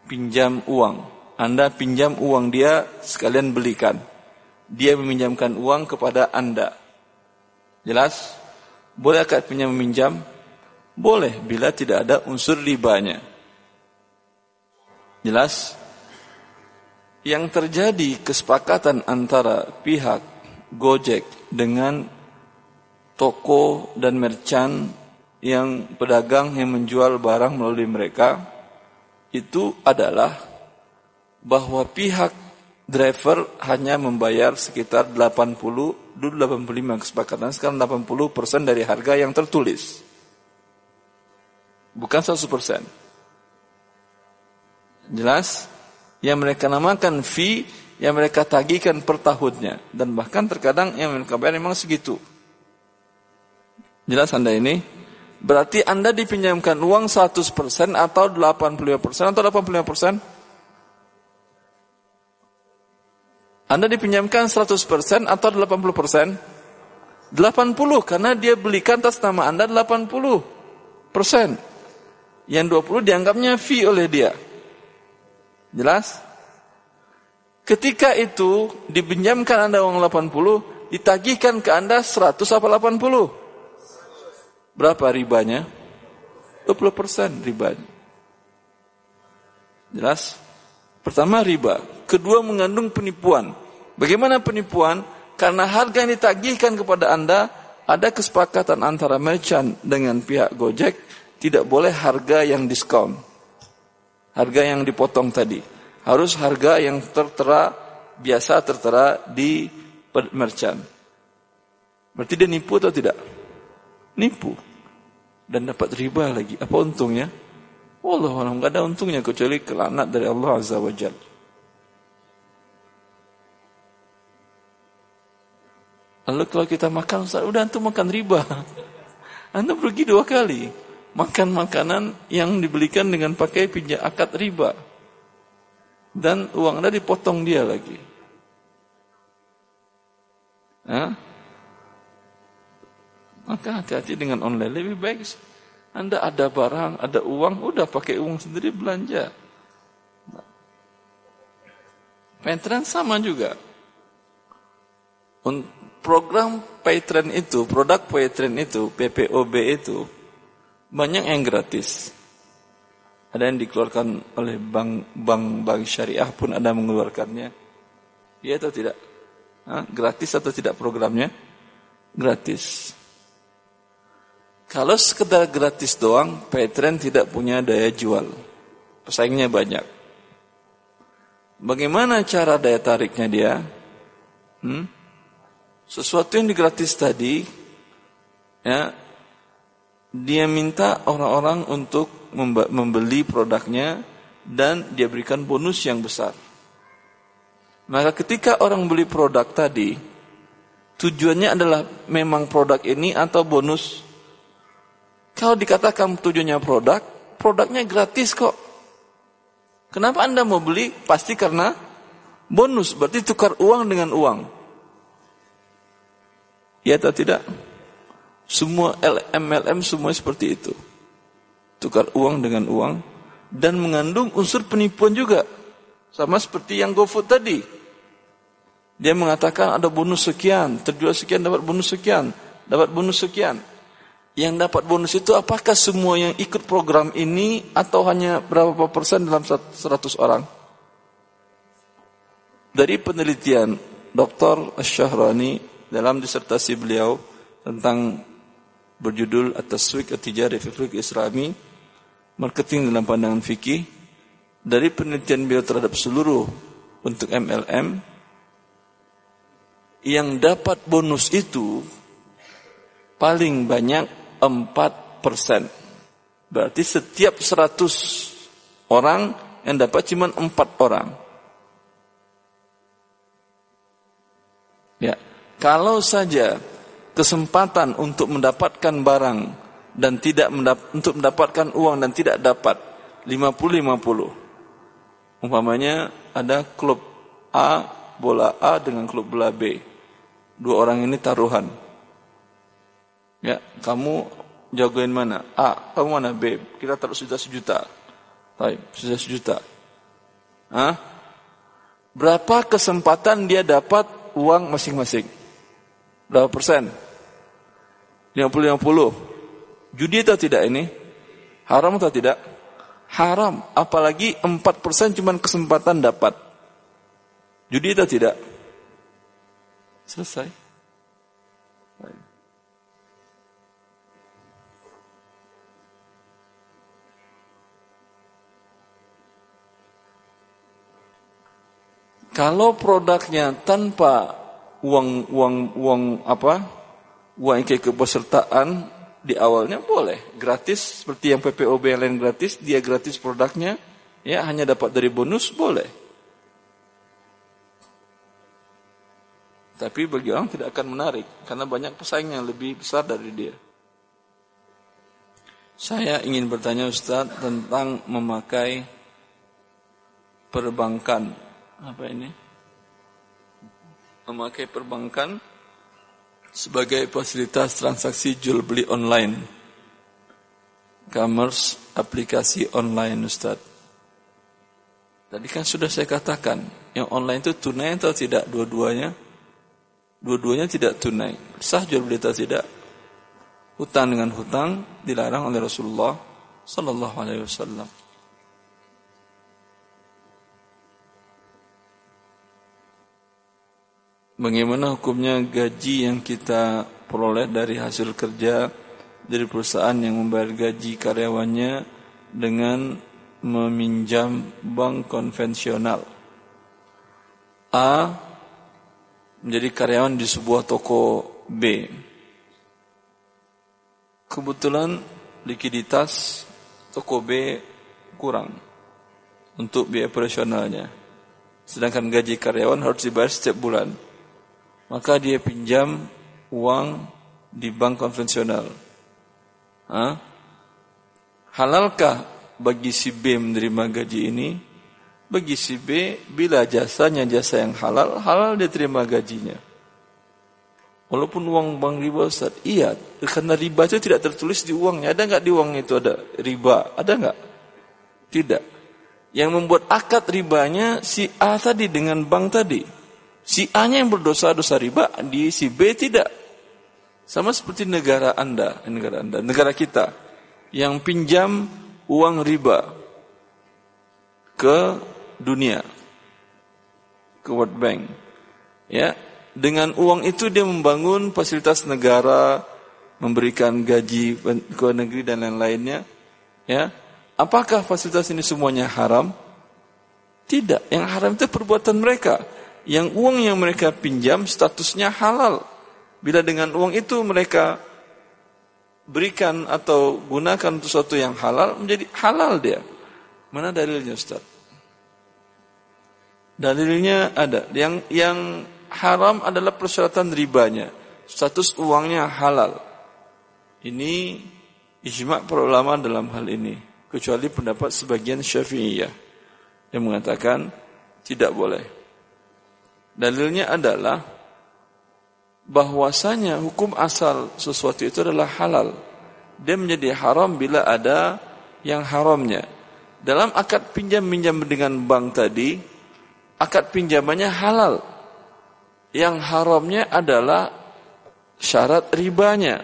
[SPEAKER 1] Pinjam uang. Anda pinjam uang dia sekalian belikan. Dia meminjamkan uang kepada Anda. Jelas? Boleh akad pinjam meminjam? Boleh bila tidak ada unsur ribanya. Jelas? Yang terjadi kesepakatan antara pihak Gojek dengan toko dan merchant yang pedagang yang menjual barang melalui mereka itu adalah bahwa pihak driver hanya membayar sekitar 80 dulu 85 kesepakatan sekarang 80 persen dari harga yang tertulis bukan 100 persen Jelas? Yang mereka namakan fee yang mereka tagihkan per tahunnya dan bahkan terkadang yang mereka bayar memang segitu. Jelas Anda ini? Berarti Anda dipinjamkan uang 100% atau 85% atau 85%? Anda dipinjamkan 100% atau 80%? 80 karena dia belikan atas nama Anda 80 persen. Yang 20 dianggapnya fee oleh dia. Jelas? Ketika itu dipinjamkan Anda uang 80, ditagihkan ke Anda 100 apa 80? Berapa ribanya? 20% ribanya. Jelas? Pertama riba, kedua mengandung penipuan. Bagaimana penipuan? Karena harga yang ditagihkan kepada Anda ada kesepakatan antara merchant dengan pihak Gojek tidak boleh harga yang diskon harga yang dipotong tadi. Harus harga yang tertera, biasa tertera di merchant. Berarti dia nipu atau tidak? Nipu. Dan dapat riba lagi. Apa untungnya? Allah Allah nggak ada untungnya kecuali kelanat dari Allah Azza wa Jal. Lalu kalau kita makan, udah antum makan riba. Anda pergi dua kali makan makanan yang dibelikan dengan pakai pinjam akad riba. Dan uang Anda dipotong dia lagi. Hah? Maka hati-hati dengan online. Lebih baik Anda ada barang, ada uang, udah pakai uang sendiri belanja. Paytrend sama juga. Program Paytrend itu, produk Paytrend itu, PPOB itu, banyak yang gratis. Ada yang dikeluarkan oleh bank bank bank syariah pun ada mengeluarkannya. Iya atau tidak? Hah? Gratis atau tidak programnya? Gratis. Kalau sekedar gratis doang, Patreon tidak punya daya jual. Pesaingnya banyak. Bagaimana cara daya tariknya dia? Hmm? Sesuatu yang digratis tadi, ya dia minta orang-orang untuk membeli produknya dan dia berikan bonus yang besar. Maka ketika orang beli produk tadi, tujuannya adalah memang produk ini atau bonus. Kalau dikatakan tujuannya produk, produknya gratis kok. Kenapa Anda mau beli? Pasti karena bonus, berarti tukar uang dengan uang. Ya atau tidak? Semua MLM semua seperti itu. Tukar uang dengan uang dan mengandung unsur penipuan juga. Sama seperti yang GoFood tadi. Dia mengatakan ada bonus sekian, terjual sekian dapat bonus sekian, dapat bonus sekian. Yang dapat bonus itu apakah semua yang ikut program ini atau hanya berapa persen dalam 100 orang? Dari penelitian Dr. Asyahrani dalam disertasi beliau tentang berjudul At-Taswik At-Tijari Islami Marketing dalam pandangan fikih dari penelitian beliau terhadap seluruh untuk MLM yang dapat bonus itu paling banyak 4%. Berarti setiap 100 orang yang dapat cuma 4 orang. Ya, kalau saja kesempatan untuk mendapatkan barang dan tidak mendap untuk mendapatkan uang dan tidak dapat 50-50 Umpamanya ada klub A, bola A dengan klub bola B. Dua orang ini taruhan. Ya, kamu jagoin mana? A, kamu mana B? Kita taruh sudah sejuta. Baik, sudah sejuta. Hah? Berapa kesempatan dia dapat uang masing-masing? Berapa persen? 50-50. Judi atau tidak ini? Haram atau tidak? Haram. Apalagi 4% cuma kesempatan dapat. Judi atau tidak? Selesai. Kalau produknya tanpa uang uang uang apa? Uang keikutsertaan di awalnya boleh. Gratis seperti yang PPOB yang lain gratis dia gratis produknya ya hanya dapat dari bonus boleh. Tapi bagi orang tidak akan menarik karena banyak pesaing yang lebih besar dari dia. Saya ingin bertanya Ustaz tentang memakai perbankan. Apa ini memakai perbankan sebagai fasilitas transaksi jual beli online. Commerce aplikasi online Ustaz. Tadi kan sudah saya katakan, yang online itu tunai atau tidak dua-duanya? Dua-duanya tidak tunai. Sah jual beli atau tidak? Hutang dengan hutang dilarang oleh Rasulullah sallallahu alaihi wasallam. Bagaimana hukumnya gaji yang kita peroleh dari hasil kerja dari perusahaan yang membayar gaji karyawannya dengan meminjam bank konvensional. A menjadi karyawan di sebuah toko B. Kebetulan likuiditas toko B kurang untuk biaya operasionalnya. Sedangkan gaji karyawan harus dibayar setiap bulan maka dia pinjam uang di bank konvensional. Hah? Halalkah bagi si B menerima gaji ini? Bagi si B, bila jasanya jasa yang halal, halal dia terima gajinya. Walaupun uang bank riba Ustaz, iya, karena riba itu tidak tertulis di uangnya. Ada nggak di uang itu ada riba? Ada nggak? Tidak. Yang membuat akad ribanya si A tadi dengan bank tadi. Si A-nya yang berdosa dosa riba, di si B tidak. Sama seperti negara Anda, negara Anda, negara kita yang pinjam uang riba ke dunia, ke World Bank. Ya, dengan uang itu dia membangun fasilitas negara, memberikan gaji ke negeri dan lain-lainnya. Ya, apakah fasilitas ini semuanya haram? Tidak, yang haram itu perbuatan mereka yang uang yang mereka pinjam statusnya halal. Bila dengan uang itu mereka berikan atau gunakan untuk sesuatu yang halal, menjadi halal dia. Mana dalilnya Ustaz? Dalilnya ada. Yang yang haram adalah persyaratan ribanya. Status uangnya halal. Ini ijma' para ulama dalam hal ini. Kecuali pendapat sebagian syafi'iyah. Yang mengatakan tidak boleh. Dalilnya adalah bahwasanya hukum asal sesuatu itu adalah halal. Dia menjadi haram bila ada yang haramnya. Dalam akad pinjam minjam dengan bank tadi, akad pinjamannya halal. Yang haramnya adalah syarat ribanya.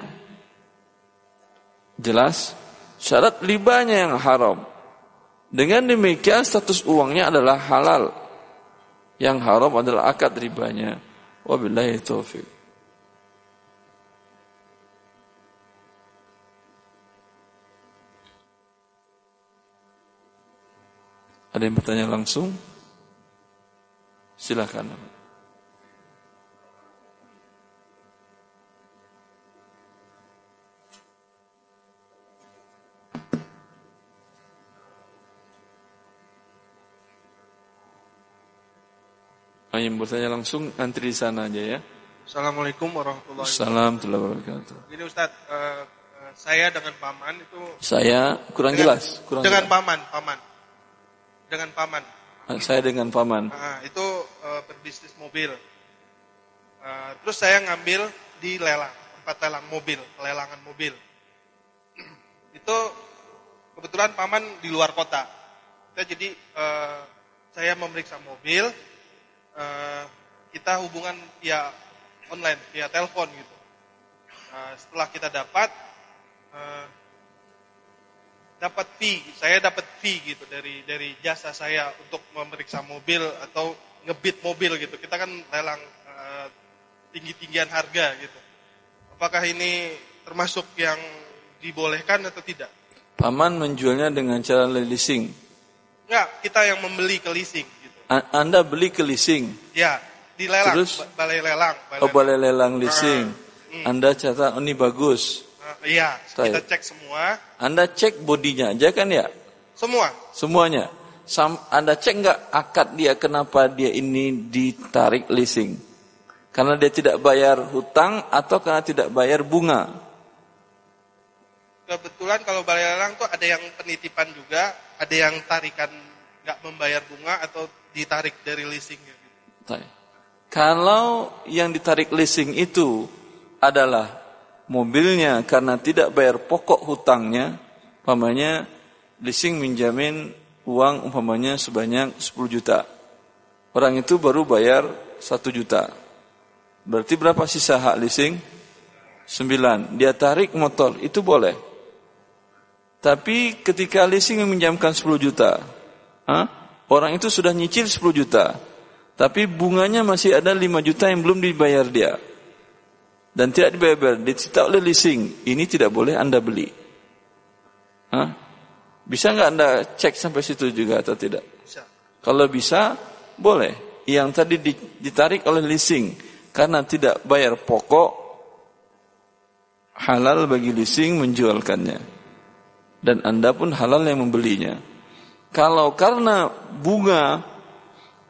[SPEAKER 1] Jelas? Syarat ribanya yang haram. Dengan demikian status uangnya adalah halal. Yang haram adalah akad ribanya. Wabillahi taufiq. Ada yang bertanya langsung? Silakan. Yang bertanya langsung antri di sana aja ya.
[SPEAKER 3] Assalamualaikum warahmatullahi
[SPEAKER 1] wabarakatuh. wabarakatuh.
[SPEAKER 3] Ini Ustaz, uh, saya dengan paman itu.
[SPEAKER 1] Saya kurang dengan, jelas. Kurang
[SPEAKER 3] dengan
[SPEAKER 1] jelas.
[SPEAKER 3] paman, paman. Dengan paman.
[SPEAKER 1] Saya dengan paman.
[SPEAKER 3] Nah, itu uh, berbisnis mobil. Uh, terus saya ngambil di lelang, tempat lelang mobil, lelangan mobil. itu kebetulan paman di luar kota. Kita jadi uh, saya memeriksa mobil, uh, kita hubungan via online, via telepon gitu. Uh, setelah kita dapat, uh, dapat fee, saya dapat fee gitu dari dari jasa saya untuk memeriksa mobil atau ngebit mobil gitu. Kita kan lelang uh, tinggi-tinggian harga gitu. Apakah ini termasuk yang dibolehkan atau tidak?
[SPEAKER 1] Paman menjualnya dengan cara leasing.
[SPEAKER 3] Enggak, kita yang membeli ke leasing
[SPEAKER 1] Anda beli ke leasing.
[SPEAKER 3] Ya, di lelang,
[SPEAKER 1] Terus?
[SPEAKER 3] balai lelang.
[SPEAKER 1] Balai oh, balai lelang leasing.
[SPEAKER 3] Uh, hmm.
[SPEAKER 1] Anda catat oh, ini bagus.
[SPEAKER 3] Uh, iya, kita cek semua.
[SPEAKER 1] Anda cek bodinya aja kan ya?
[SPEAKER 3] Semua.
[SPEAKER 1] Semuanya. Sam, anda cek nggak akad dia kenapa dia ini ditarik leasing? Karena dia tidak bayar hutang atau karena tidak bayar bunga?
[SPEAKER 3] Kebetulan kalau balai lelang tuh ada yang penitipan juga, ada yang tarikan nggak membayar bunga atau ditarik dari leasing. Gitu.
[SPEAKER 1] Kalau yang ditarik leasing itu adalah mobilnya karena tidak bayar pokok hutangnya, umpamanya leasing menjamin uang umpamanya sebanyak 10 juta. Orang itu baru bayar 1 juta. Berarti berapa sisa hak leasing? 9. Dia tarik motor, itu boleh. Tapi ketika leasing meminjamkan 10 juta, ha? orang itu sudah nyicil 10 juta. Tapi bunganya masih ada 5 juta yang belum dibayar dia. Dan tidak dibayar, disita oleh leasing. Ini tidak boleh Anda beli. Hah? Bisa nggak Anda cek sampai situ juga atau tidak?
[SPEAKER 3] Bisa.
[SPEAKER 1] Kalau bisa, boleh. Yang tadi ditarik oleh leasing karena tidak bayar pokok, halal bagi leasing menjualkannya. Dan Anda pun halal yang membelinya. Kalau karena bunga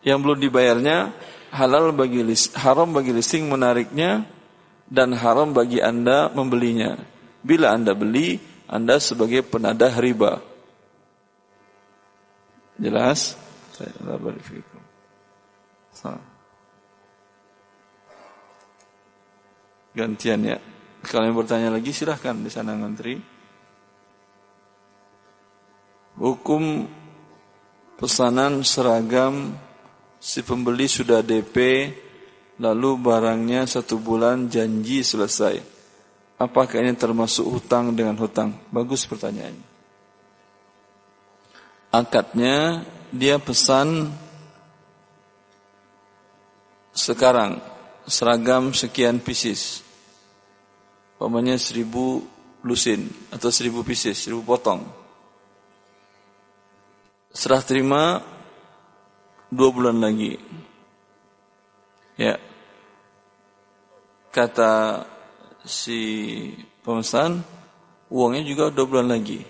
[SPEAKER 1] yang belum dibayarnya halal bagi haram bagi listing menariknya dan haram bagi Anda membelinya. Bila Anda beli, Anda sebagai penadah riba. Jelas? Saya. Gantian ya. Kalau yang bertanya lagi silahkan di sana ngantri. Hukum pesanan seragam si pembeli sudah DP, lalu barangnya satu bulan janji selesai. Apakah ini termasuk hutang dengan hutang? Bagus pertanyaannya. Akadnya dia pesan sekarang seragam sekian pieces. Pokoknya seribu lusin atau seribu pieces, seribu potong. Serah terima dua bulan lagi. Ya. Kata si pemesan, uangnya juga dua bulan lagi.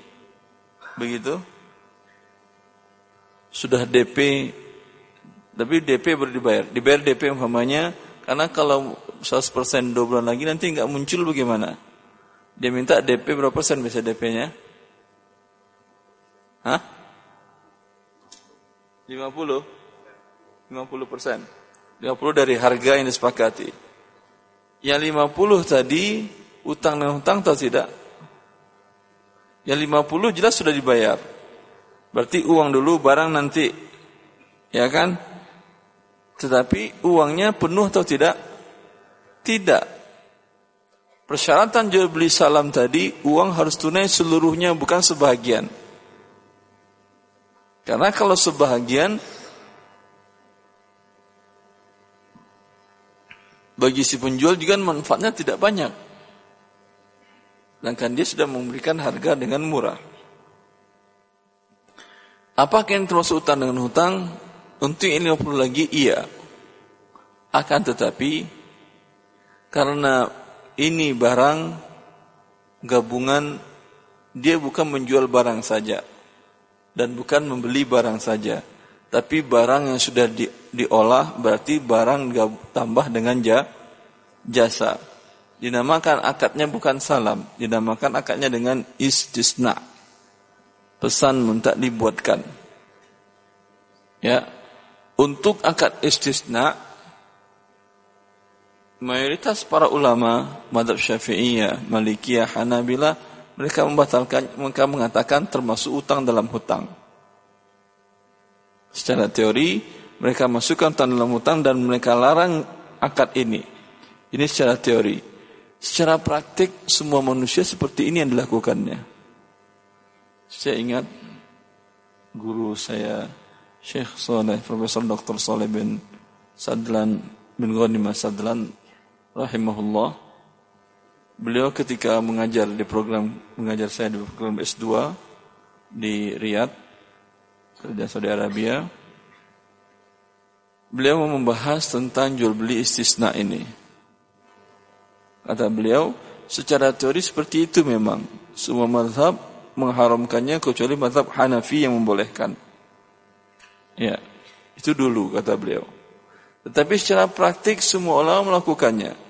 [SPEAKER 1] Begitu? Sudah DP, tapi DP baru dibayar. Dibayar DP umpamanya, karena kalau 100% dua bulan lagi nanti nggak muncul bagaimana? Dia minta DP berapa persen bisa DP-nya? Hah? 50? 50 persen. 50 dari harga yang disepakati. Yang 50 tadi utang dan hutang atau tidak? Yang 50 jelas sudah dibayar. Berarti uang dulu barang nanti. Ya kan? Tetapi uangnya penuh atau tidak? Tidak. Persyaratan jual beli salam tadi uang harus tunai seluruhnya bukan sebahagian. Karena kalau sebahagian bagi si penjual juga manfaatnya tidak banyak. Sedangkan dia sudah memberikan harga dengan murah. Apakah yang termasuk utang dengan hutang? Untuk ini 50 lagi, iya. Akan tetapi, karena ini barang gabungan, dia bukan menjual barang saja. Dan bukan membeli barang saja tapi barang yang sudah di, diolah berarti barang tambah dengan ja, jasa. Dinamakan akadnya bukan salam, dinamakan akadnya dengan istisna. Pesan minta dibuatkan. Ya, Untuk akad istisna mayoritas para ulama madhab syafi'iyah, malikiyah, hanabila mereka membatalkan, mereka mengatakan termasuk utang dalam hutang. Secara teori, mereka masukkan utang dalam hutang dan mereka larang akad ini. Ini secara teori. Secara praktik, semua manusia seperti ini yang dilakukannya. Saya ingat guru saya Syekh Saleh, Profesor Dr. Saleh bin Sadlan bin Ghanimah Sadlan rahimahullah. Beliau ketika mengajar di program mengajar saya di program S2 di Riyadh, kerja Saudi Arabia. Beliau membahas tentang jual beli istisna ini. Kata beliau, secara teori seperti itu memang. Semua mazhab mengharamkannya kecuali mazhab Hanafi yang membolehkan. Ya, itu dulu kata beliau. Tetapi secara praktik semua ulama melakukannya.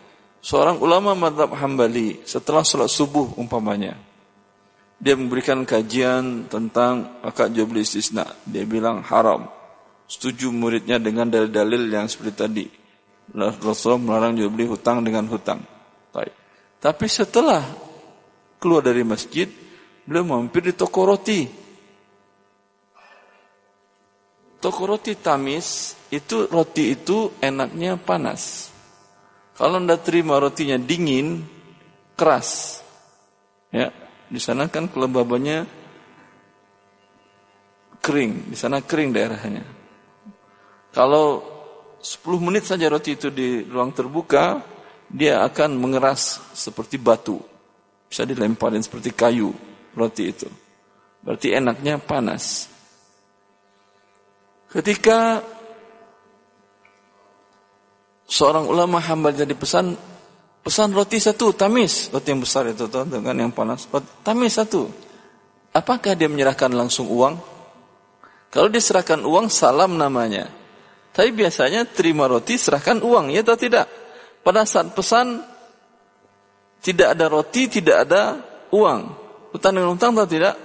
[SPEAKER 1] Seorang ulama madhab hambali setelah sholat subuh umpamanya. Dia memberikan kajian tentang akad jual istisna. Dia bilang haram. Setuju muridnya dengan dalil-dalil yang seperti tadi. Rasulullah melarang jual beli hutang dengan hutang. Tapi setelah keluar dari masjid, beliau mampir di toko roti. Toko roti tamis itu roti itu enaknya panas. Kalau anda terima rotinya dingin, keras. Ya, di sana kan kelembabannya kering, di sana kering daerahnya. Kalau 10 menit saja roti itu di ruang terbuka, dia akan mengeras seperti batu. Bisa dilemparin seperti kayu roti itu. Berarti enaknya panas. Ketika seorang ulama hamba jadi pesan pesan roti satu tamis. Roti yang besar itu tuh dengan yang panas. Tamis satu. Apakah dia menyerahkan langsung uang? Kalau diserahkan uang salam namanya. Tapi biasanya terima roti serahkan uang ya atau tidak? Pada saat pesan tidak ada roti tidak ada uang. Utang dengan utang atau tidak?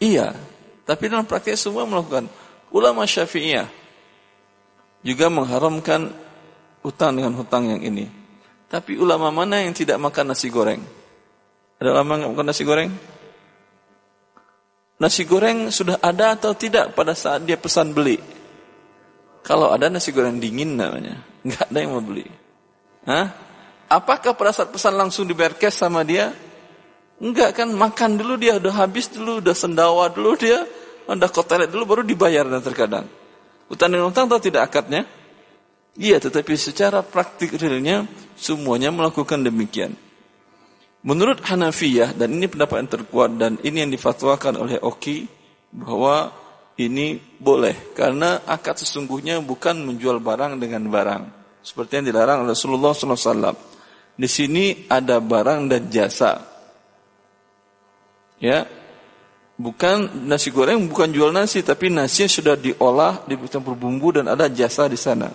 [SPEAKER 1] Iya. Tapi dalam praktek semua melakukan. Ulama Syafi'iyah juga mengharamkan hutang dengan hutang yang ini. Tapi ulama mana yang tidak makan nasi goreng? Ada ulama yang makan nasi goreng? Nasi goreng sudah ada atau tidak pada saat dia pesan beli? Kalau ada nasi goreng dingin namanya, nggak ada yang mau beli. Hah? Apakah pada saat pesan langsung dibayar cash sama dia? Enggak kan, makan dulu dia udah habis dulu, udah sendawa dulu dia, anda kok toilet dulu baru dibayar dan terkadang. Utang dengan utang atau tidak akadnya? Iya, tetapi secara praktik realnya semuanya melakukan demikian. Menurut Hanafiyah dan ini pendapat yang terkuat dan ini yang difatwakan oleh Oki bahwa ini boleh karena akad sesungguhnya bukan menjual barang dengan barang seperti yang dilarang oleh Rasulullah SAW. Di sini ada barang dan jasa. Ya, Bukan nasi goreng bukan jual nasi tapi nasi sudah diolah dicampur bumbu dan ada jasa di sana.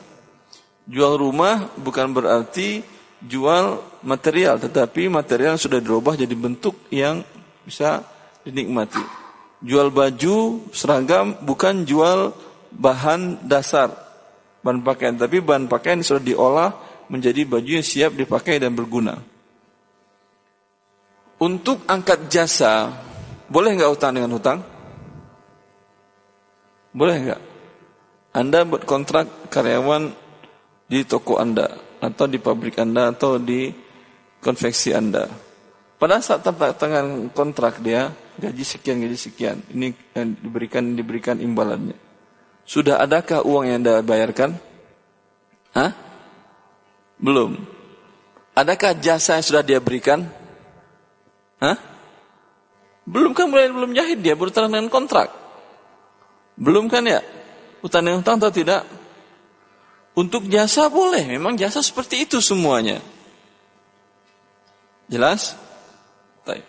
[SPEAKER 1] Jual rumah bukan berarti jual material tetapi material sudah dirubah jadi bentuk yang bisa dinikmati. Jual baju seragam bukan jual bahan dasar bahan pakaian tapi bahan pakaian sudah diolah menjadi baju yang siap dipakai dan berguna. Untuk angkat jasa boleh nggak utang dengan hutang? Boleh nggak? Anda buat kontrak karyawan di toko Anda atau di pabrik Anda atau di konveksi Anda. Pada saat tangan kontrak dia gaji sekian gaji sekian, ini yang diberikan diberikan imbalannya. Sudah adakah uang yang Anda bayarkan? Hah? Belum. Adakah jasa yang sudah dia berikan? Hah? Belum kan mulai belum jahit dia baru dengan kontrak. Belum kan ya? Utang dengan utang atau tidak? Untuk jasa boleh, memang jasa seperti itu semuanya. Jelas? Baik.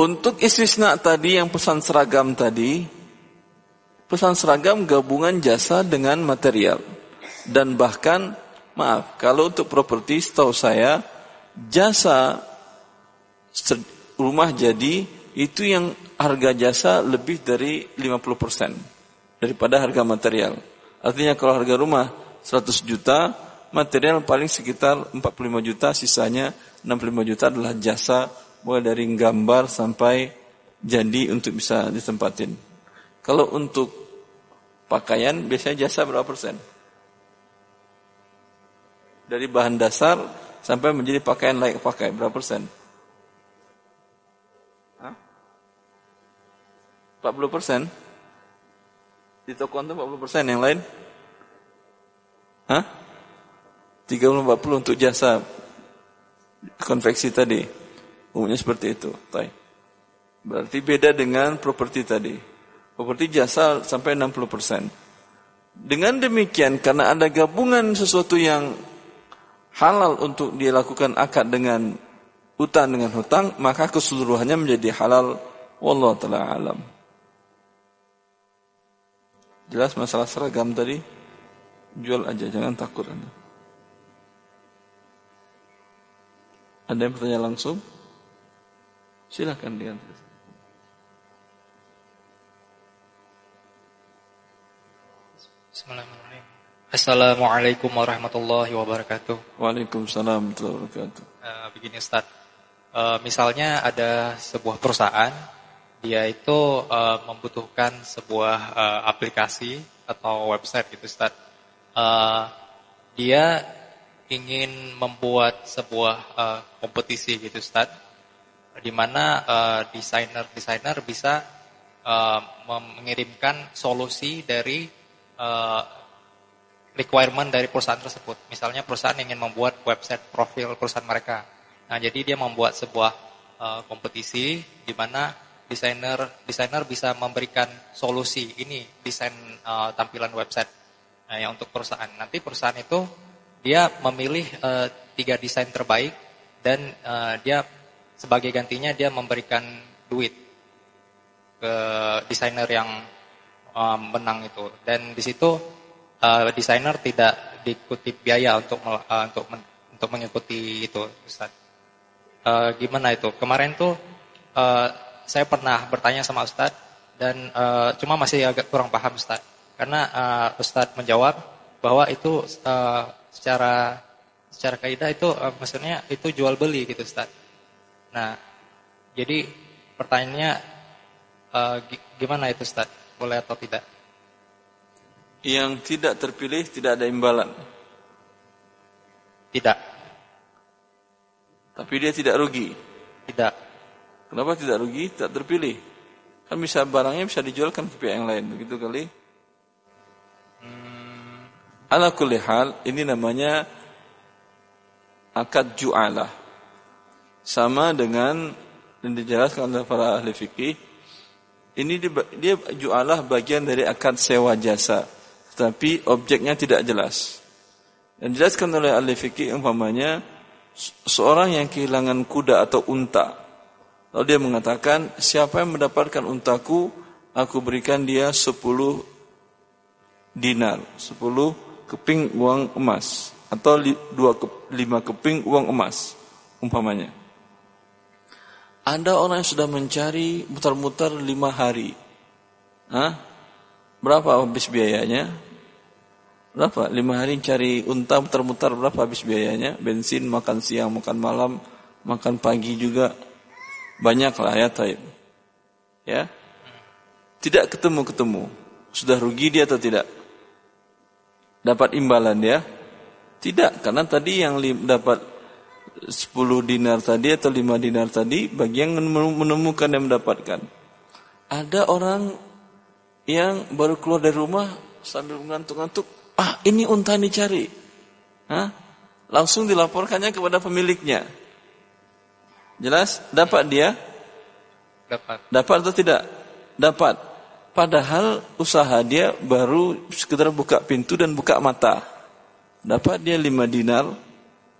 [SPEAKER 1] Untuk istisna tadi yang pesan seragam tadi, pesan seragam gabungan jasa dengan material. Dan bahkan, maaf, kalau untuk properti setahu saya, jasa rumah jadi itu yang harga jasa lebih dari 50%. daripada harga material. Artinya kalau harga rumah 100 juta, material paling sekitar 45 juta, sisanya 65 juta adalah jasa mulai dari gambar sampai jadi untuk bisa ditempatin. Kalau untuk pakaian biasanya jasa berapa persen? Dari bahan dasar sampai menjadi pakaian layak pakai berapa persen? Hah? 40 persen? Di toko itu 40 persen, yang lain? Hah? 30-40 untuk jasa konveksi tadi. Umumnya seperti itu. Berarti beda dengan properti tadi. Properti jasa sampai 60 persen. Dengan demikian, karena ada gabungan sesuatu yang halal untuk dilakukan akad dengan utang dengan hutang, maka keseluruhannya menjadi halal. Wallahu taala alam. Jelas masalah seragam tadi? Jual aja, jangan takut Anda. Ada yang bertanya langsung? Silahkan.
[SPEAKER 4] Bismillahirrahmanirrahim. Assalamualaikum warahmatullahi wabarakatuh.
[SPEAKER 1] Waalaikumsalam warahmatullahi wabarakatuh.
[SPEAKER 4] Uh, begini Ustaz, uh, misalnya ada sebuah perusahaan, dia itu uh, membutuhkan sebuah uh, aplikasi atau website gitu Ustaz. Uh, dia ingin membuat sebuah uh, kompetisi gitu Ustaz, di mana uh, desainer-desainer bisa uh, mengirimkan solusi dari uh, requirement dari perusahaan tersebut. Misalnya perusahaan ingin membuat website profil perusahaan mereka. Nah, jadi dia membuat sebuah uh, kompetisi di mana desainer desainer bisa memberikan solusi ini desain uh, tampilan website nah, yang untuk perusahaan. Nanti perusahaan itu dia memilih uh, tiga desain terbaik dan uh, dia sebagai gantinya dia memberikan duit ke desainer yang uh, menang itu. Dan di situ uh, desainer tidak dikutip biaya untuk uh, untuk men, untuk mengikuti itu Ustaz. Uh, gimana itu? Kemarin tuh uh, saya pernah bertanya sama Ustaz dan uh, cuma masih agak kurang paham Ustaz. Karena uh, Ustaz menjawab bahwa itu uh, secara secara kaidah itu uh, maksudnya itu jual beli gitu Ustaz. Nah, jadi pertanyaannya uh, gimana itu Ustaz? Boleh atau tidak?
[SPEAKER 1] yang tidak terpilih tidak ada imbalan.
[SPEAKER 4] Tidak.
[SPEAKER 1] Tapi dia tidak rugi.
[SPEAKER 4] Tidak.
[SPEAKER 1] Kenapa tidak rugi? Tak terpilih. Kan bisa barangnya bisa dijualkan ke pihak yang lain, begitu kali? Hmm. Ala kulli hal, ini namanya akad ju'alah. Sama dengan yang dijelaskan oleh para ahli fikih, ini dia, dia ju'alah bagian dari akad sewa jasa tapi objeknya tidak jelas. Dan dijelaskan oleh ahli fikih umpamanya seorang yang kehilangan kuda atau unta. Lalu dia mengatakan, siapa yang mendapatkan untaku, aku berikan dia 10 dinar, 10 keping uang emas atau 2 5 keping uang emas umpamanya. Ada orang yang sudah mencari mutar-mutar lima hari. Hah? Berapa habis biayanya? Berapa? Lima hari cari unta muter-muter berapa habis biayanya? Bensin, makan siang, makan malam, makan pagi juga. Banyak lah ya taib. Ya. Tidak ketemu-ketemu. Sudah rugi dia atau tidak? Dapat imbalan dia? Tidak, karena tadi yang dapat 10 dinar tadi atau 5 dinar tadi bagi yang menemukan dan mendapatkan. Ada orang yang baru keluar dari rumah sambil mengantuk-ngantuk ah ini unta dicari. Hah? Langsung dilaporkannya kepada pemiliknya. Jelas? Dapat dia?
[SPEAKER 4] Dapat.
[SPEAKER 1] Dapat atau tidak? Dapat. Padahal usaha dia baru sekedar buka pintu dan buka mata. Dapat dia 5 dinar,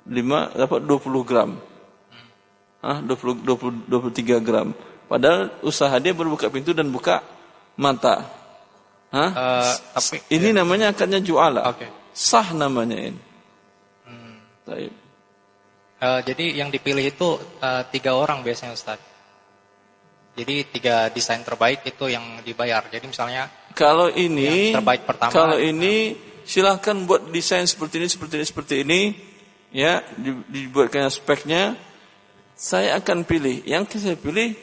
[SPEAKER 1] 5 dapat 20 gram. Ah, 20, 20 23 gram. Padahal usaha dia baru buka pintu dan buka mata. Hah? Uh, tapi, ini ya. namanya akadnya juala. Okay. Sah namanya ini. Hmm.
[SPEAKER 4] Uh, jadi yang dipilih itu uh, tiga orang biasanya Ustaz. Jadi tiga desain terbaik itu yang dibayar. Jadi misalnya
[SPEAKER 1] kalau ini
[SPEAKER 4] Yang terbaik pertama.
[SPEAKER 1] kalau ini silahkan buat desain seperti ini seperti ini seperti ini ya di- dibuatkan speknya saya akan pilih yang saya pilih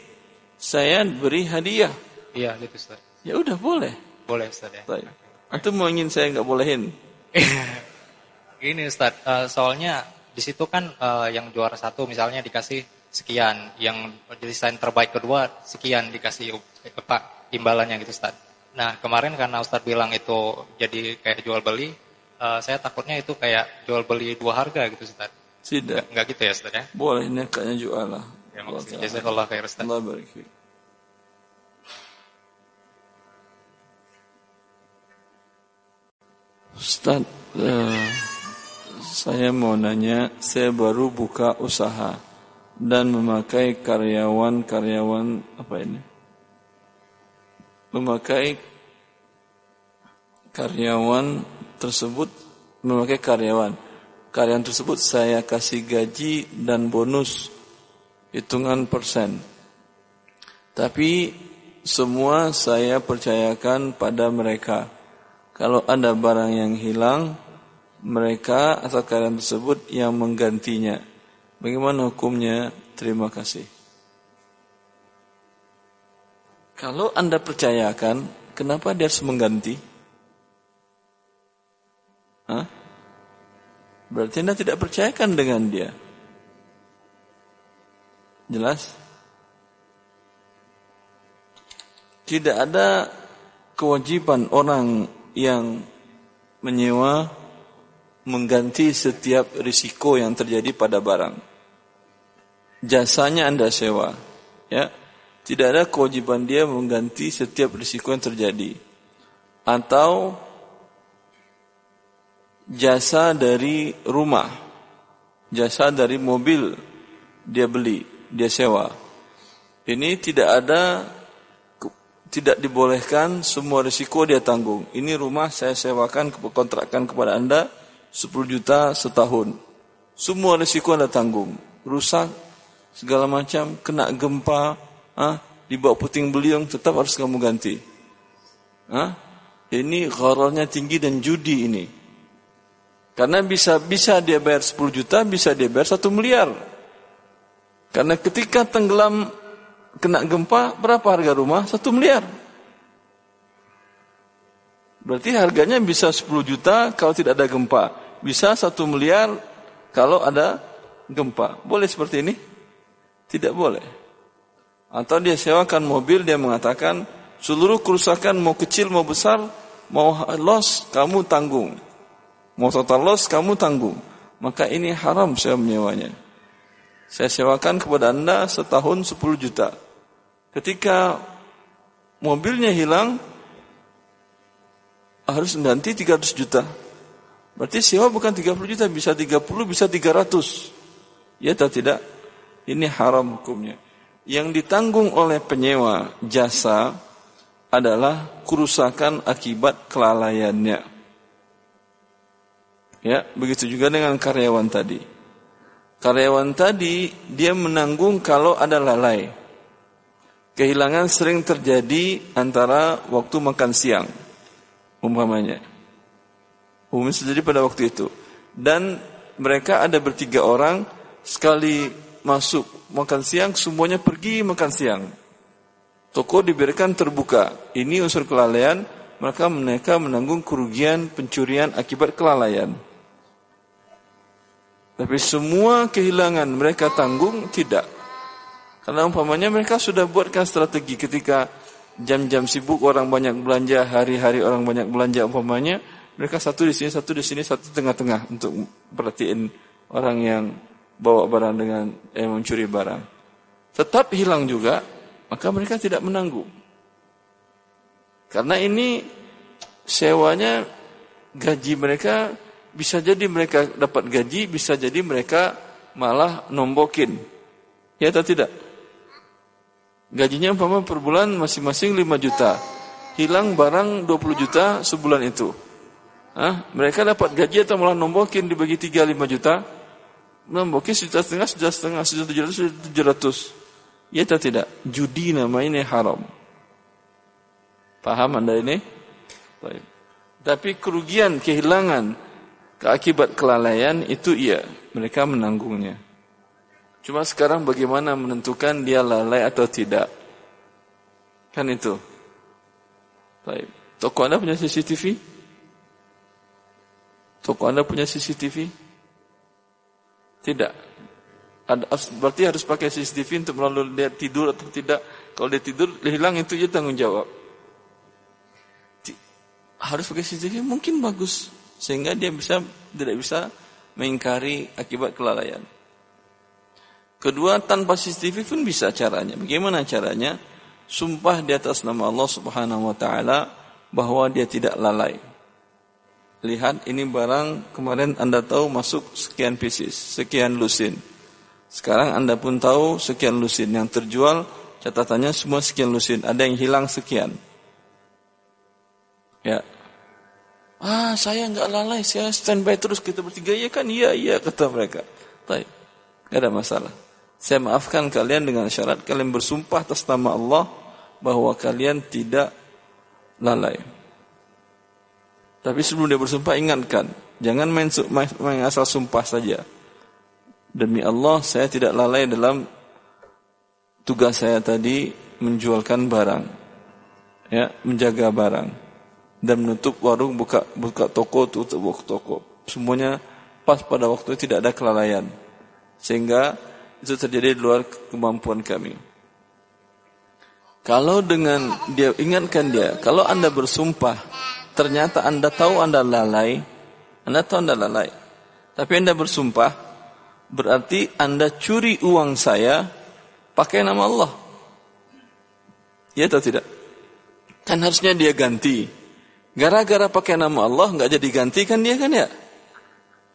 [SPEAKER 1] saya beri hadiah
[SPEAKER 4] Iya, gitu Ustaz.
[SPEAKER 1] ya udah boleh
[SPEAKER 4] Boleh Ustaz ya.
[SPEAKER 1] Baik. Antum mau ingin saya nggak bolehin
[SPEAKER 4] Gini Ustaz, eh, soalnya di situ kan eh, yang juara satu misalnya dikasih sekian, yang desain terbaik kedua sekian dikasih apa imbalannya gitu Ustaz. Nah kemarin karena Ustaz bilang itu jadi kayak jual beli, eh, saya takutnya itu kayak jual beli dua harga gitu Ustaz.
[SPEAKER 1] tidak
[SPEAKER 4] Enggak gitu ya Ustaz ya?
[SPEAKER 1] boleh ini akadnya jual lah
[SPEAKER 4] Ya makasih. Jazakallah khair Ustaz.
[SPEAKER 1] Allah barik. Ustaz, eh, saya mau nanya, saya baru buka usaha dan memakai karyawan-karyawan apa ini? Memakai karyawan tersebut memakai karyawan. Karyawan tersebut saya kasih gaji dan bonus hitungan persen. Tapi semua saya percayakan pada mereka. Kalau ada barang yang hilang, mereka atau karyawan tersebut yang menggantinya. Bagaimana hukumnya? Terima kasih. Kalau Anda percayakan, kenapa dia harus mengganti? Hah? Berarti Anda tidak percayakan dengan dia. Jelas? Tidak ada kewajiban orang yang menyewa mengganti setiap risiko yang terjadi pada barang. Jasanya Anda sewa, ya. Tidak ada kewajiban dia mengganti setiap risiko yang terjadi. Atau jasa dari rumah, jasa dari mobil dia beli, dia sewa. Ini tidak ada tidak dibolehkan semua risiko dia tanggung. Ini rumah saya sewakan kontrakkan kepada Anda 10 juta setahun. Semua risiko Anda tanggung. Rusak segala macam, kena gempa, ah, dibawa puting beliung tetap harus kamu ganti. Ah, ini gharornya tinggi dan judi ini. Karena bisa bisa dia bayar 10 juta, bisa dia bayar 1 miliar. Karena ketika tenggelam kena gempa, berapa harga rumah? 1 miliar. Berarti harganya bisa 10 juta kalau tidak ada gempa. Bisa 1 miliar kalau ada gempa. Boleh seperti ini? Tidak boleh. Atau dia sewakan mobil, dia mengatakan seluruh kerusakan mau kecil mau besar, mau loss kamu tanggung. Mau total loss kamu tanggung. Maka ini haram saya menyewanya. Saya sewakan kepada Anda setahun 10 juta. Ketika mobilnya hilang, harus mengganti 300 juta. Berarti sewa bukan 30 juta, bisa 30, bisa 300. Ya atau tidak? Ini haram hukumnya. Yang ditanggung oleh penyewa jasa adalah kerusakan akibat kelalaiannya. Ya, begitu juga dengan karyawan tadi. Karyawan tadi dia menanggung kalau ada lalai. Kehilangan sering terjadi antara waktu makan siang umpamanya. Umumnya terjadi pada waktu itu. Dan mereka ada bertiga orang sekali masuk makan siang semuanya pergi makan siang. Toko diberikan terbuka. Ini unsur kelalaian, maka mereka menanggung kerugian pencurian akibat kelalaian. Tapi semua kehilangan mereka tanggung tidak. Karena umpamanya mereka sudah buatkan strategi ketika jam-jam sibuk orang banyak belanja, hari-hari orang banyak belanja umpamanya, mereka satu di sini, satu di sini, satu tengah-tengah untuk perhatiin orang yang bawa barang dengan eh, mencuri barang. Tetap hilang juga, maka mereka tidak menanggung. Karena ini sewanya gaji mereka bisa jadi mereka dapat gaji, bisa jadi mereka malah nombokin. Ya atau tidak? Gajinya umpama per bulan masing-masing 5 juta. Hilang barang 20 juta sebulan itu. Hah? Mereka dapat gaji atau malah nombokin dibagi 3 5 juta? Nombokin sejuta setengah, sejuta setengah, sejuta tujuh ratus, sejuta tujuh ratus. Ya atau tidak? Judi namanya ini haram. Paham anda ini? Baik. Tapi kerugian, kehilangan, keakibat kelalaian itu iya, mereka menanggungnya. Cuma sekarang bagaimana menentukan dia lalai atau tidak? Kan itu. Baik. Toko Anda punya CCTV? Toko Anda punya CCTV? Tidak. Berarti harus pakai CCTV untuk melalui dia tidur atau tidak. Kalau dia tidur, dia hilang itu dia tanggung jawab. Harus pakai CCTV mungkin bagus. Sehingga dia bisa tidak bisa mengingkari akibat kelalaian. Kedua, tanpa CCTV pun bisa caranya. Bagaimana caranya? Sumpah di atas nama Allah Subhanahu wa taala bahwa dia tidak lalai. Lihat ini barang kemarin Anda tahu masuk sekian pieces, sekian lusin. Sekarang Anda pun tahu sekian lusin yang terjual catatannya semua sekian lusin, ada yang hilang sekian. Ya. Ah, saya enggak lalai, saya standby terus kita bertiga ya kan? Iya, iya kata mereka. Enggak ada masalah. Saya maafkan kalian dengan syarat kalian bersumpah atas nama Allah bahwa kalian tidak lalai. Tapi sebelum dia bersumpah ingatkan, jangan main, main asal sumpah saja. Demi Allah saya tidak lalai dalam tugas saya tadi menjualkan barang. Ya, menjaga barang dan menutup warung, buka buka toko, tutup toko. Semuanya pas pada waktu tidak ada kelalaian. Sehingga itu terjadi di luar kemampuan kami. Kalau dengan dia ingatkan dia, kalau anda bersumpah, ternyata anda tahu anda lalai, anda tahu anda lalai, tapi anda bersumpah, berarti anda curi uang saya pakai nama Allah. Ya atau tidak? Kan harusnya dia ganti. Gara-gara pakai nama Allah nggak jadi ganti kan dia kan ya?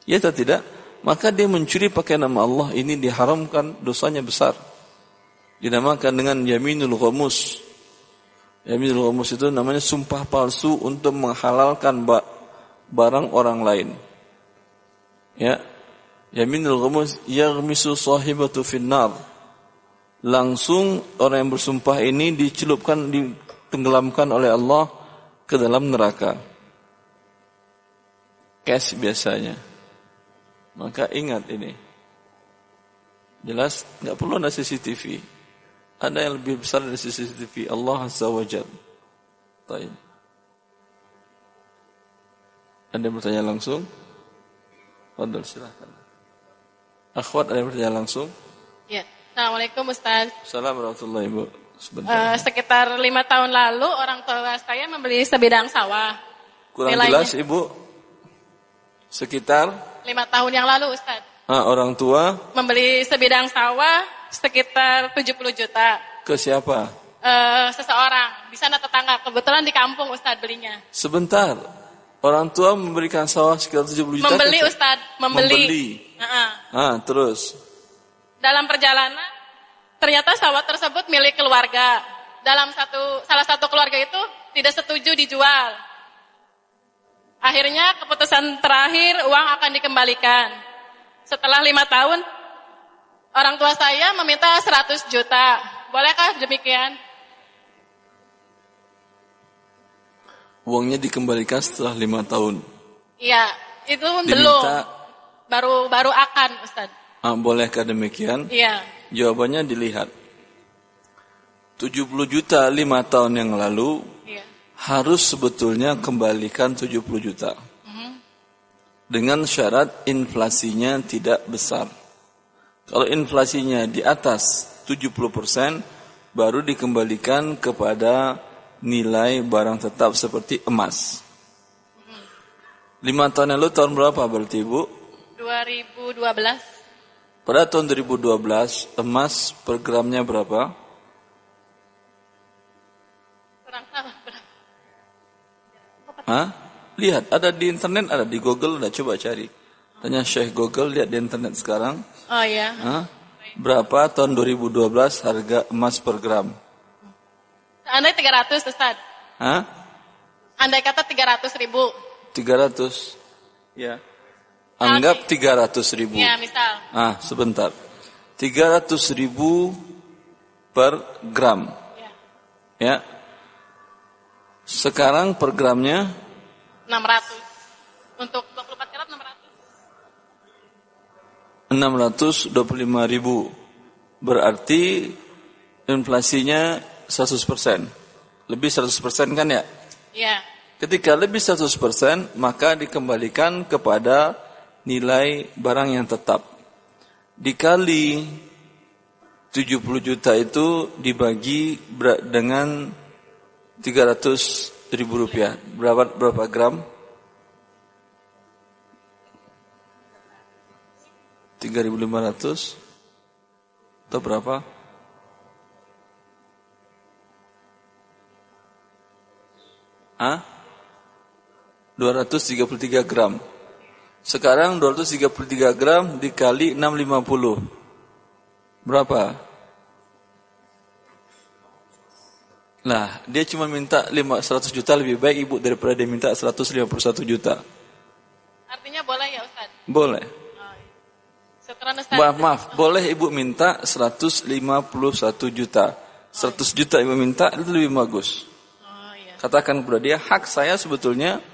[SPEAKER 1] Ya atau tidak? Maka dia mencuri pakai nama Allah ini diharamkan dosanya besar. Dinamakan dengan yaminul ghamus. Yaminul ghamus itu namanya sumpah palsu untuk menghalalkan barang orang lain. Ya. Yaminul ghamus yaghmisu sahibatu finnar. Langsung orang yang bersumpah ini dicelupkan ditenggelamkan oleh Allah ke dalam neraka. Cash biasanya. Maka ingat ini. Jelas nggak perlu ada CCTV. Ada yang lebih besar dari CCTV. Allah Azza wa Jal. Taib. Ada yang bertanya langsung? Fadol silahkan. Akhwat ada yang bertanya langsung?
[SPEAKER 5] Ya. Assalamualaikum Ustaz.
[SPEAKER 1] Assalamualaikum warahmatullahi wabarakatuh.
[SPEAKER 5] Uh, sekitar lima tahun lalu orang tua saya membeli sebidang sawah.
[SPEAKER 1] Kurang Nilainya. jelas Ibu. Sekitar
[SPEAKER 5] lima tahun yang lalu Ustaz.
[SPEAKER 1] Ah, orang tua?
[SPEAKER 5] Membeli sebidang sawah sekitar 70 juta.
[SPEAKER 1] Ke siapa?
[SPEAKER 5] Uh, seseorang. Di sana tetangga. Kebetulan di kampung Ustaz belinya.
[SPEAKER 1] Sebentar. Orang tua memberikan sawah sekitar 70 juta?
[SPEAKER 5] Membeli Ustaz. Membeli.
[SPEAKER 1] Membeli. Uh -uh. Ah, terus?
[SPEAKER 5] Dalam perjalanan, ternyata sawah tersebut milik keluarga. Dalam satu salah satu keluarga itu tidak setuju dijual. Akhirnya keputusan terakhir uang akan dikembalikan. Setelah lima tahun, orang tua saya meminta 100 juta. Bolehkah demikian?
[SPEAKER 1] Uangnya dikembalikan setelah lima tahun.
[SPEAKER 5] Iya, itu Diminta, belum. Baru baru akan, Ustaz.
[SPEAKER 1] Ah, bolehkah demikian?
[SPEAKER 5] Iya.
[SPEAKER 1] Jawabannya dilihat. 70 juta lima tahun yang lalu harus sebetulnya kembalikan 70 juta. Dengan syarat inflasinya tidak besar. Kalau inflasinya di atas 70%, baru dikembalikan kepada nilai barang tetap seperti emas. Lima tahun lalu tahun berapa berarti Bu?
[SPEAKER 5] 2012.
[SPEAKER 1] Pada tahun 2012 emas per gramnya berapa?
[SPEAKER 5] Kurang tahu.
[SPEAKER 1] Hah? Lihat, ada di internet, ada di Google, udah coba cari. Tanya Syekh Google, lihat di internet sekarang.
[SPEAKER 5] Oh iya.
[SPEAKER 1] Hah? Berapa tahun 2012 harga emas per gram?
[SPEAKER 5] Andai 300 Ustaz.
[SPEAKER 1] Hah?
[SPEAKER 5] Andai kata 300 ribu.
[SPEAKER 1] 300. Ya. Anggap okay. 300 ribu.
[SPEAKER 5] Ya, misal.
[SPEAKER 1] Ah, sebentar. 300 ribu per gram. Ya. Ya Sekarang per gramnya
[SPEAKER 5] 600. Untuk 24 karat 600.
[SPEAKER 1] 625 ribu. Berarti inflasinya 100%. Lebih 100% kan ya?
[SPEAKER 5] Iya.
[SPEAKER 1] Ketika lebih 100% maka dikembalikan kepada nilai barang yang tetap. Dikali 70 juta itu dibagi dengan 300 ribu rupiah. Berapa, berapa gram? 3.500 atau berapa? Hah? 233 gram. Sekarang 233 gram dikali 650. Berapa? Nah, dia cuma minta 500 juta lebih baik ibu daripada dia minta 151 juta.
[SPEAKER 5] Artinya boleh ya Ustaz?
[SPEAKER 1] Boleh.
[SPEAKER 5] Oh, iya. Ustaz.
[SPEAKER 1] Maaf, maaf, boleh ibu minta 151 juta. 100 juta ibu minta itu lebih bagus.
[SPEAKER 5] Oh iya.
[SPEAKER 1] Katakan kepada dia, hak saya sebetulnya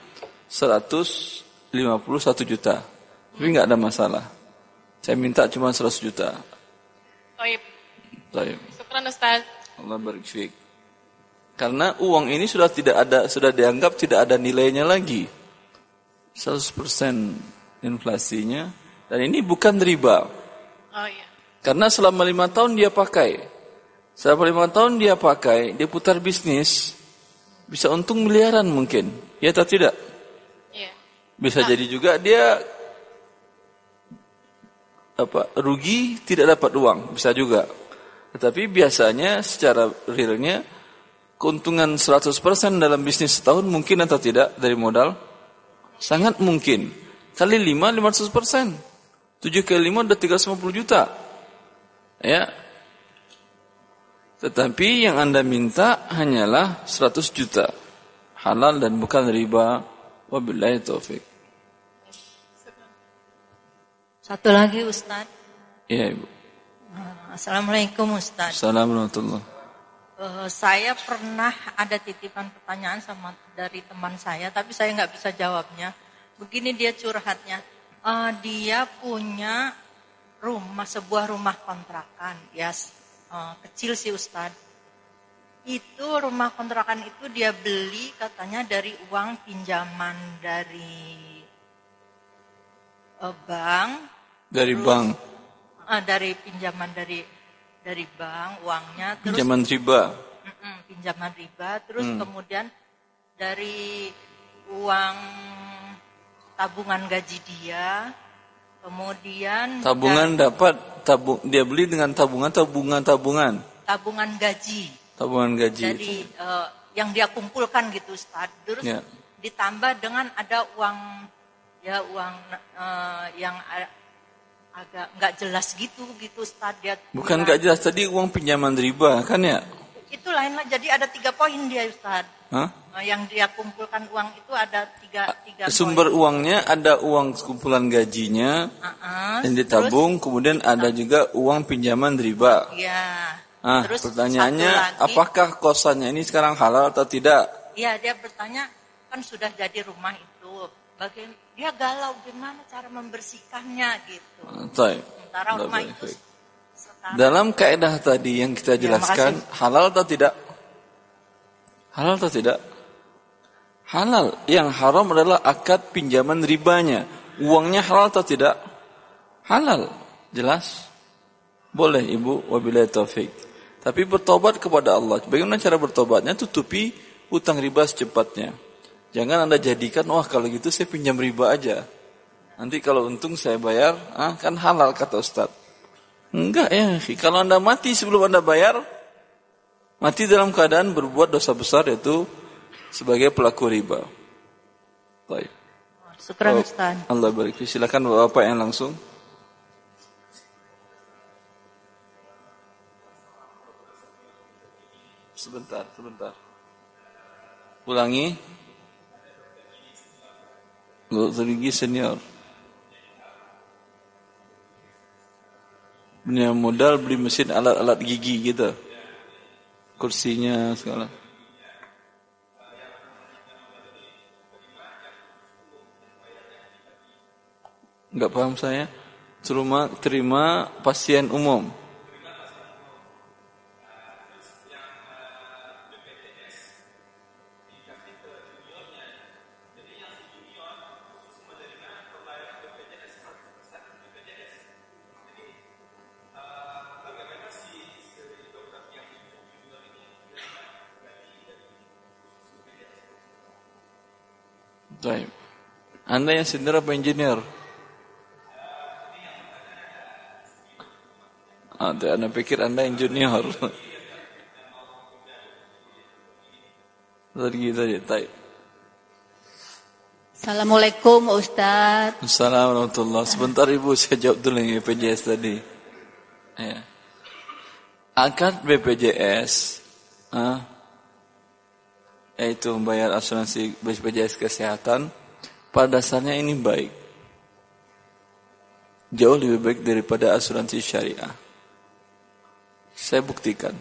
[SPEAKER 1] 151 juta. Tapi nggak ada masalah. Saya minta cuma 100 juta.
[SPEAKER 5] Toib.
[SPEAKER 1] Baik.
[SPEAKER 5] Syukran Ustaz.
[SPEAKER 1] Allah barik fiik. Karena uang ini sudah tidak ada, sudah dianggap tidak ada nilainya lagi. 100% inflasinya. Dan ini bukan riba.
[SPEAKER 5] Oh iya.
[SPEAKER 1] Karena selama lima tahun dia pakai. Selama lima tahun dia pakai, dia putar bisnis. Bisa untung miliaran mungkin. Ya atau tidak?
[SPEAKER 5] Iya.
[SPEAKER 1] Bisa jadi juga dia apa rugi tidak dapat uang, bisa juga. Tetapi biasanya secara realnya keuntungan 100% dalam bisnis setahun mungkin atau tidak dari modal? Sangat mungkin. Kali 5 500%. 7 kali 5 udah 350 juta. Ya. Tetapi yang Anda minta hanyalah 100 juta. Halal dan bukan riba. Wabillahi taufik.
[SPEAKER 6] Satu lagi Ustaz.
[SPEAKER 1] Iya Ibu.
[SPEAKER 6] Assalamualaikum Ustaz.
[SPEAKER 1] Assalamualaikum warahmatullahi
[SPEAKER 6] Eh, saya pernah ada titipan pertanyaan sama dari teman saya, tapi saya nggak bisa jawabnya. Begini dia curhatnya, Eh, dia punya rumah sebuah rumah kontrakan, ya eh, kecil sih Ustadz. Itu rumah kontrakan itu dia beli katanya dari uang pinjaman dari eh, bank,
[SPEAKER 1] Dari bank,
[SPEAKER 6] eh, dari pinjaman dari dari bank uangnya, terus
[SPEAKER 1] pinjaman riba.
[SPEAKER 6] Pinjaman riba, terus
[SPEAKER 1] Hmm.
[SPEAKER 6] kemudian dari uang tabungan gaji dia, kemudian
[SPEAKER 1] Tabungan
[SPEAKER 6] da-
[SPEAKER 1] dapat tabung dia beli dengan tabungan tabungan tabungan
[SPEAKER 6] tabungan gaji,
[SPEAKER 1] tabungan gaji.
[SPEAKER 6] jadi eh, yang dia kumpulkan gitu, Ustaz. Terus
[SPEAKER 1] Ya.
[SPEAKER 6] ditambah dengan ada uang ya uang eh, yang agak nggak jelas gitu gitu, Ustaz. Dia
[SPEAKER 1] Bukan
[SPEAKER 6] bilang-
[SPEAKER 1] gak jelas tadi uang pinjaman riba kan ya?
[SPEAKER 6] Itu lain lah. Jadi ada tiga poin dia, Ustaz.
[SPEAKER 1] Hah?
[SPEAKER 6] Eh, yang dia kumpulkan uang itu ada tiga tiga
[SPEAKER 1] Sumber
[SPEAKER 6] poin.
[SPEAKER 1] uangnya ada uang kumpulan gajinya
[SPEAKER 6] Uh-uh.
[SPEAKER 1] yang ditabung, kemudian ada juga uang pinjaman riba.
[SPEAKER 6] Terus, ya.
[SPEAKER 1] Ah,
[SPEAKER 6] Terus
[SPEAKER 1] pertanyaannya
[SPEAKER 6] lagi,
[SPEAKER 1] apakah kosannya ini sekarang halal atau tidak?
[SPEAKER 6] Iya, dia bertanya kan sudah jadi rumah itu. Bagaimana dia galau gimana cara membersihkannya gitu.
[SPEAKER 1] Taib.
[SPEAKER 6] Sementara rumah itu
[SPEAKER 1] Dalam kaidah tadi yang kita
[SPEAKER 6] Ya,
[SPEAKER 1] jelaskan, halal atau tidak? Halal atau tidak? Halal. Yang haram adalah akad pinjaman ribanya. Uangnya halal atau tidak? Halal. Jelas? Boleh ibu, wabillahi taufik. Tapi bertobat kepada Allah. Bagaimana cara bertobatnya? Tutupi utang riba secepatnya. Jangan anda jadikan, wah kalau gitu saya pinjam riba aja. Nanti kalau untung saya bayar, ah, kan halal kata Ustadz. Enggak ya, kalau anda mati sebelum anda bayar, mati dalam keadaan berbuat dosa besar yaitu sebagai pelaku riba. Baik.
[SPEAKER 6] Syukran
[SPEAKER 1] Oh,
[SPEAKER 6] Ustaz.
[SPEAKER 1] Allah barik. Silakan bapak yang langsung. Sebentar, sebentar. Ulangi. Gozrigi senior. Punya modal beli mesin alat-alat gigi gitu. Kursinya segala. Enggak paham saya. Terima, terima pasien umum. Anda yang senior apa engineer? Ah, anda pikir Anda yang junior. Tadi tadi, baik.
[SPEAKER 7] Assalamualaikum Ustaz.
[SPEAKER 1] Assalamualaikum warahmatullahi Sebentar Ibu saya jawab dulu yang BPJS tadi. Ya. Akad BPJS ah, yaitu membayar asuransi BPJS kesehatan pada dasarnya ini baik. Jauh lebih baik daripada asuransi syariah. Saya buktikan.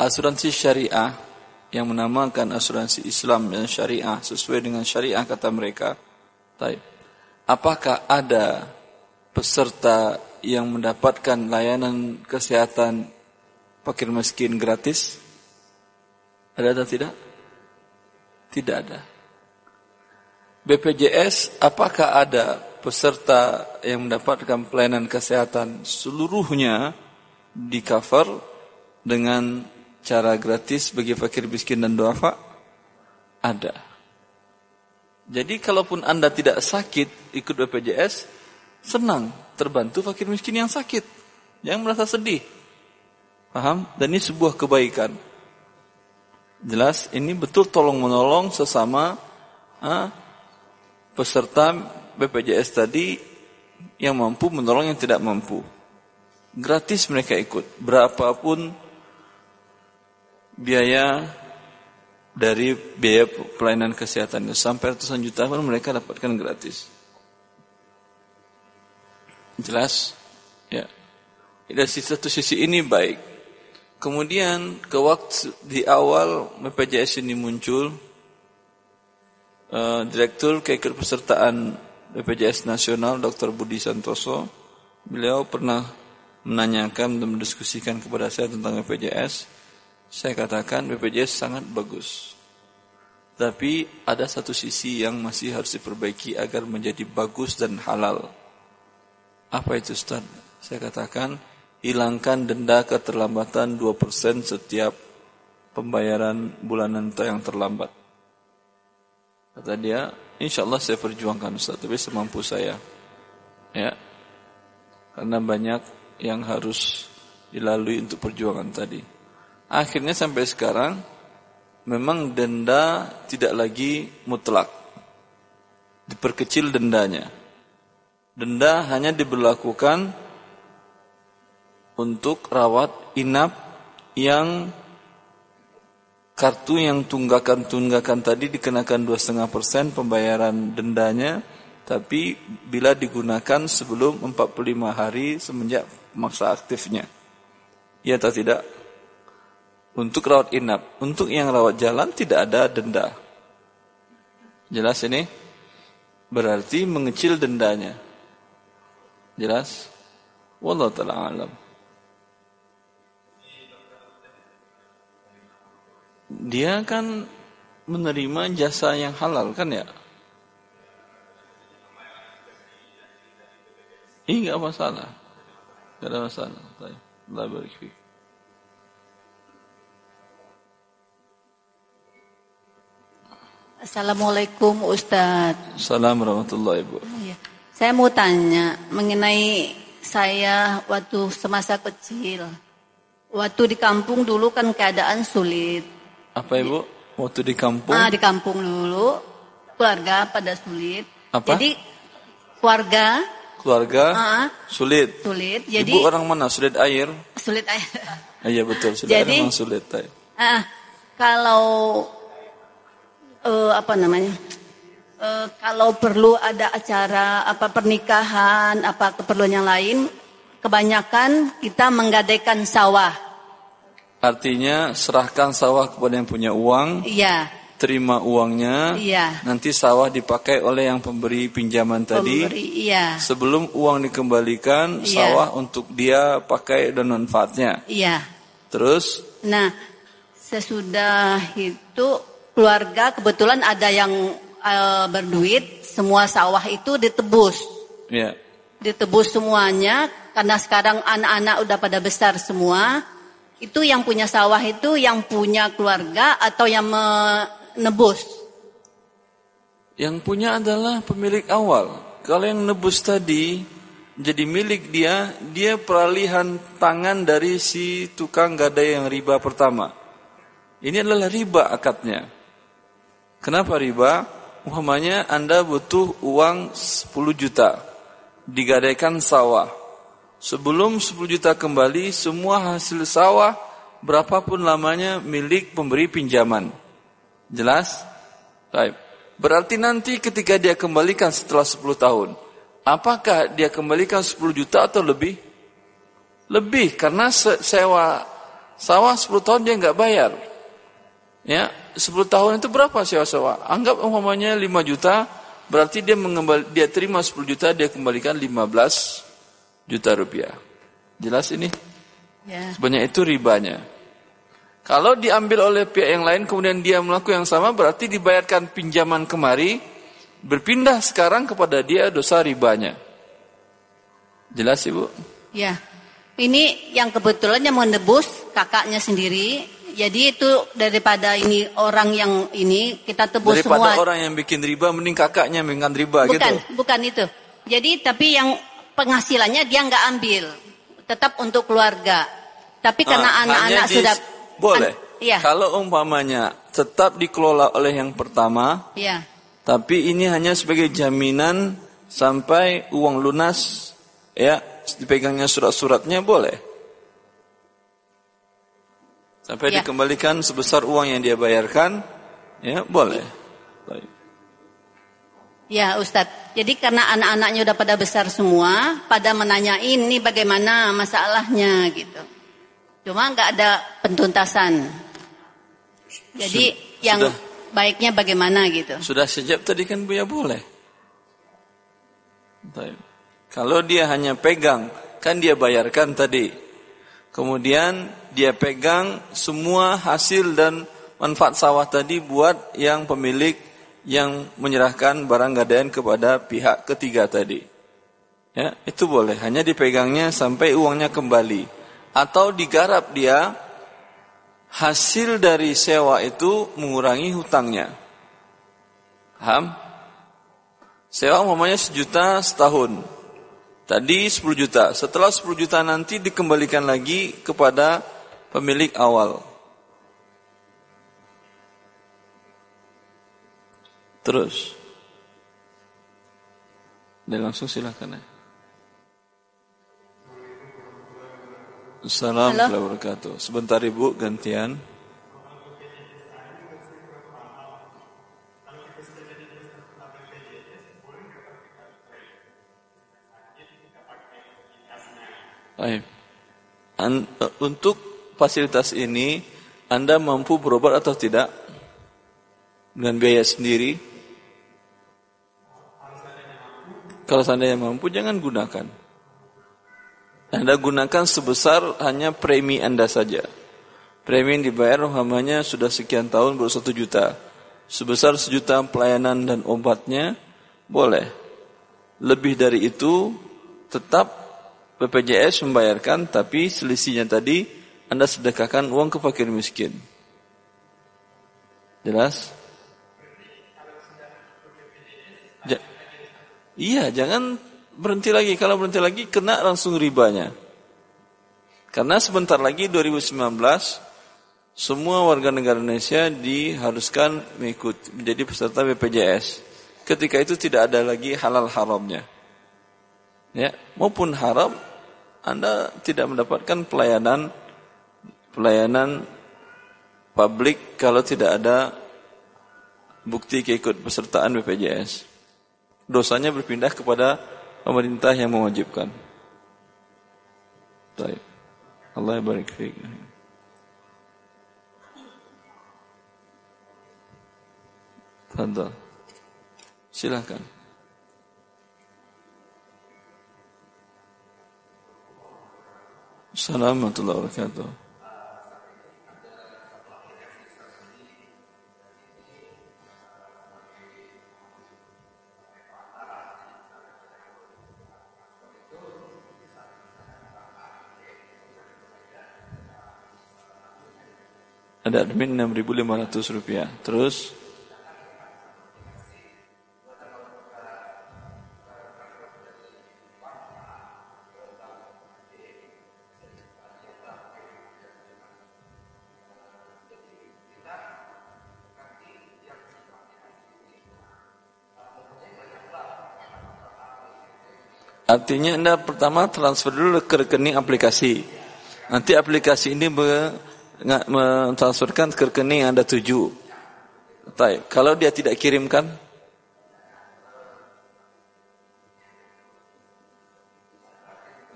[SPEAKER 1] Asuransi syariah yang menamakan asuransi Islam dan syariah sesuai dengan syariah kata mereka. Apakah ada peserta yang mendapatkan layanan kesehatan fakir miskin gratis? Ada atau tidak? Tidak ada. BPJS, apakah ada peserta yang mendapatkan pelayanan kesehatan seluruhnya di cover dengan cara gratis bagi fakir miskin dan duafa? Ada. Jadi kalaupun Anda tidak sakit ikut BPJS, senang terbantu fakir miskin yang sakit. Yang merasa sedih. Paham? Dan ini sebuah kebaikan. Jelas ini betul tolong menolong sesama ah, peserta BPJS tadi yang mampu menolong yang tidak mampu. Gratis mereka ikut. Berapapun biaya dari biaya pelayanan kesehatan sampai ratusan juta pun mereka dapatkan gratis. Jelas? Ya. Dari satu sisi ini baik. Kemudian ke waktu di awal BPJS ini muncul, uh, Direktur Keikutpesertaan BPJS Nasional Dr. Budi Santoso, beliau pernah menanyakan dan mendiskusikan kepada saya tentang BPJS. Saya katakan BPJS sangat bagus. Tapi ada satu sisi yang masih harus diperbaiki agar menjadi bagus dan halal. Apa itu Ustaz? Saya katakan hilangkan denda keterlambatan 2% setiap pembayaran bulanan yang terlambat. Kata dia, insya Allah saya perjuangkan Ustaz, tapi semampu saya. Ya, karena banyak yang harus dilalui untuk perjuangan tadi. Akhirnya sampai sekarang, memang denda tidak lagi mutlak. Diperkecil dendanya. Denda hanya diberlakukan untuk rawat inap yang kartu yang tunggakan-tunggakan tadi dikenakan 2,5% pembayaran dendanya tapi bila digunakan sebelum 45 hari semenjak masa aktifnya. Ya atau tidak? Untuk rawat inap, untuk yang rawat jalan tidak ada denda. Jelas ini? Berarti mengecil dendanya. Jelas? Wallahu taala alam. Dia kan menerima jasa yang halal kan ya? Ini enggak masalah. Enggak ada masalah. Allah barik
[SPEAKER 7] Assalamualaikum Ustaz.
[SPEAKER 1] Assalamualaikum warahmatullahi Ibu.
[SPEAKER 7] Ya. Saya mau tanya mengenai saya waktu semasa kecil. Waktu di kampung dulu kan keadaan sulit.
[SPEAKER 1] Apa ibu? Waktu di kampung?
[SPEAKER 7] Ah di kampung dulu keluarga pada sulit.
[SPEAKER 1] Apa?
[SPEAKER 7] Jadi keluarga.
[SPEAKER 1] Keluarga uh, sulit.
[SPEAKER 7] Sulit. Jadi
[SPEAKER 1] ibu orang mana? Sulit air?
[SPEAKER 7] Sulit air.
[SPEAKER 1] Ah, iya betul. Sulit Jadi, air memang sulit. Air.
[SPEAKER 7] Ah kalau uh, apa namanya? Uh, kalau perlu ada acara apa pernikahan apa keperluan yang lain, kebanyakan kita menggadaikan sawah.
[SPEAKER 1] Artinya serahkan sawah kepada yang punya uang.
[SPEAKER 7] Iya.
[SPEAKER 1] terima uangnya,
[SPEAKER 7] Iya.
[SPEAKER 1] nanti sawah dipakai oleh yang pemberi pinjaman tadi.
[SPEAKER 7] Pemberi, iya.
[SPEAKER 1] Sebelum uang dikembalikan,
[SPEAKER 7] Iya.
[SPEAKER 1] sawah untuk dia pakai dan manfaatnya.
[SPEAKER 7] Iya.
[SPEAKER 1] Terus,
[SPEAKER 7] Nah, sesudah itu keluarga kebetulan ada yang eh, berduit, semua sawah itu ditebus.
[SPEAKER 1] ya,
[SPEAKER 7] Ditebus semuanya karena sekarang anak-anak udah pada besar semua. Itu yang punya sawah itu yang punya keluarga atau yang menebus?
[SPEAKER 1] yang punya adalah pemilik awal. Kalau yang nebus tadi jadi milik dia, dia peralihan tangan dari si tukang gadai yang riba pertama. Ini adalah riba akadnya. Kenapa riba? Umpamanya Anda butuh uang 10 juta. Digadaikan sawah. Sebelum 10 juta kembali, semua hasil sawah berapapun lamanya milik pemberi pinjaman. Jelas? Baik. Berarti nanti ketika dia kembalikan setelah 10 tahun, apakah dia kembalikan 10 juta atau lebih? Lebih karena se- sewa sawah 10 tahun dia nggak bayar. Ya, 10 tahun itu berapa sewa sewa? Anggap umpamanya 5 juta, berarti dia mengembal, dia terima 10 juta, dia kembalikan 15 juta rupiah. Jelas ini?
[SPEAKER 7] Ya.
[SPEAKER 1] Sebanyak itu ribanya. Kalau diambil oleh pihak yang lain kemudian dia melakukan yang sama berarti dibayarkan pinjaman kemari berpindah sekarang kepada dia dosa ribanya. Jelas Ibu?
[SPEAKER 7] Ya. Ini yang kebetulan yang menebus kakaknya sendiri. Jadi itu daripada ini orang yang ini kita tebus
[SPEAKER 1] Daripada
[SPEAKER 7] semua.
[SPEAKER 1] orang yang bikin riba mending kakaknya yang bikin riba
[SPEAKER 7] bukan,
[SPEAKER 1] gitu.
[SPEAKER 7] bukan itu. Jadi tapi yang penghasilannya dia nggak ambil, tetap untuk keluarga. Tapi karena
[SPEAKER 1] Ah,
[SPEAKER 7] anak-anak sudah
[SPEAKER 1] boleh.
[SPEAKER 7] An- Iya,
[SPEAKER 1] Kalau umpamanya tetap dikelola oleh yang pertama,
[SPEAKER 7] iya,
[SPEAKER 1] tapi ini hanya sebagai jaminan sampai uang lunas ya dipegangnya surat-suratnya boleh. Sampai
[SPEAKER 7] Ya.
[SPEAKER 1] dikembalikan sebesar uang yang dia bayarkan, ya boleh.
[SPEAKER 7] Ya Ustadz. Jadi karena anak-anaknya udah pada besar semua, pada menanyain ini bagaimana masalahnya gitu. Cuma nggak ada pentuntasan. Jadi
[SPEAKER 1] Sud-
[SPEAKER 7] yang
[SPEAKER 1] sudah.
[SPEAKER 7] baiknya bagaimana gitu.
[SPEAKER 1] Sudah sejak tadi kan Buya boleh. Baik. Kalau dia hanya pegang, kan dia bayarkan tadi. Kemudian dia pegang semua hasil dan manfaat sawah tadi buat yang pemilik yang menyerahkan barang gadaian kepada pihak ketiga tadi. Ya, itu boleh. Hanya dipegangnya sampai uangnya kembali. Atau digarap dia hasil dari sewa itu mengurangi hutangnya. Paham? Sewa umpamanya sejuta setahun. Tadi 10 juta. Setelah 10 juta nanti dikembalikan lagi kepada pemilik awal. Terus. Dan langsung silakan ya. Assalamualaikum warahmatullahi wabarakatuh. Sebentar Ibu gantian. Baik. An- eh, untuk fasilitas ini Anda mampu berobat atau tidak? Dengan biaya sendiri? Kalau seandainya mampu jangan gunakan. Anda gunakan sebesar hanya premi Anda saja. Premi yang dibayar umpamanya sudah sekian tahun baru satu juta. Sebesar sejuta pelayanan dan obatnya boleh. Lebih dari itu tetap BPJS membayarkan tapi selisihnya tadi Anda sedekahkan uang ke fakir miskin. Jelas? Iya, jangan berhenti lagi. Kalau berhenti lagi kena langsung ribanya. Karena sebentar lagi 2019 semua warga negara Indonesia diharuskan mengikut menjadi peserta BPJS. Ketika itu tidak ada lagi halal haramnya. Ya, maupun haram Anda tidak mendapatkan pelayanan pelayanan publik kalau tidak ada bukti keikut pesertaan BPJS. Dosanya berpindah kepada pemerintah yang mewajibkan. Baik. Allah barik fiik. Fadal. Silakan. Assalamualaikum warahmatullahi wabarakatuh. Ada admin 6.500 rupiah. Terus Artinya Anda pertama transfer dulu ke rekening aplikasi. Nanti aplikasi ini mentransferkan ke rekening Anda tuju. Baik. Kalau dia tidak kirimkan,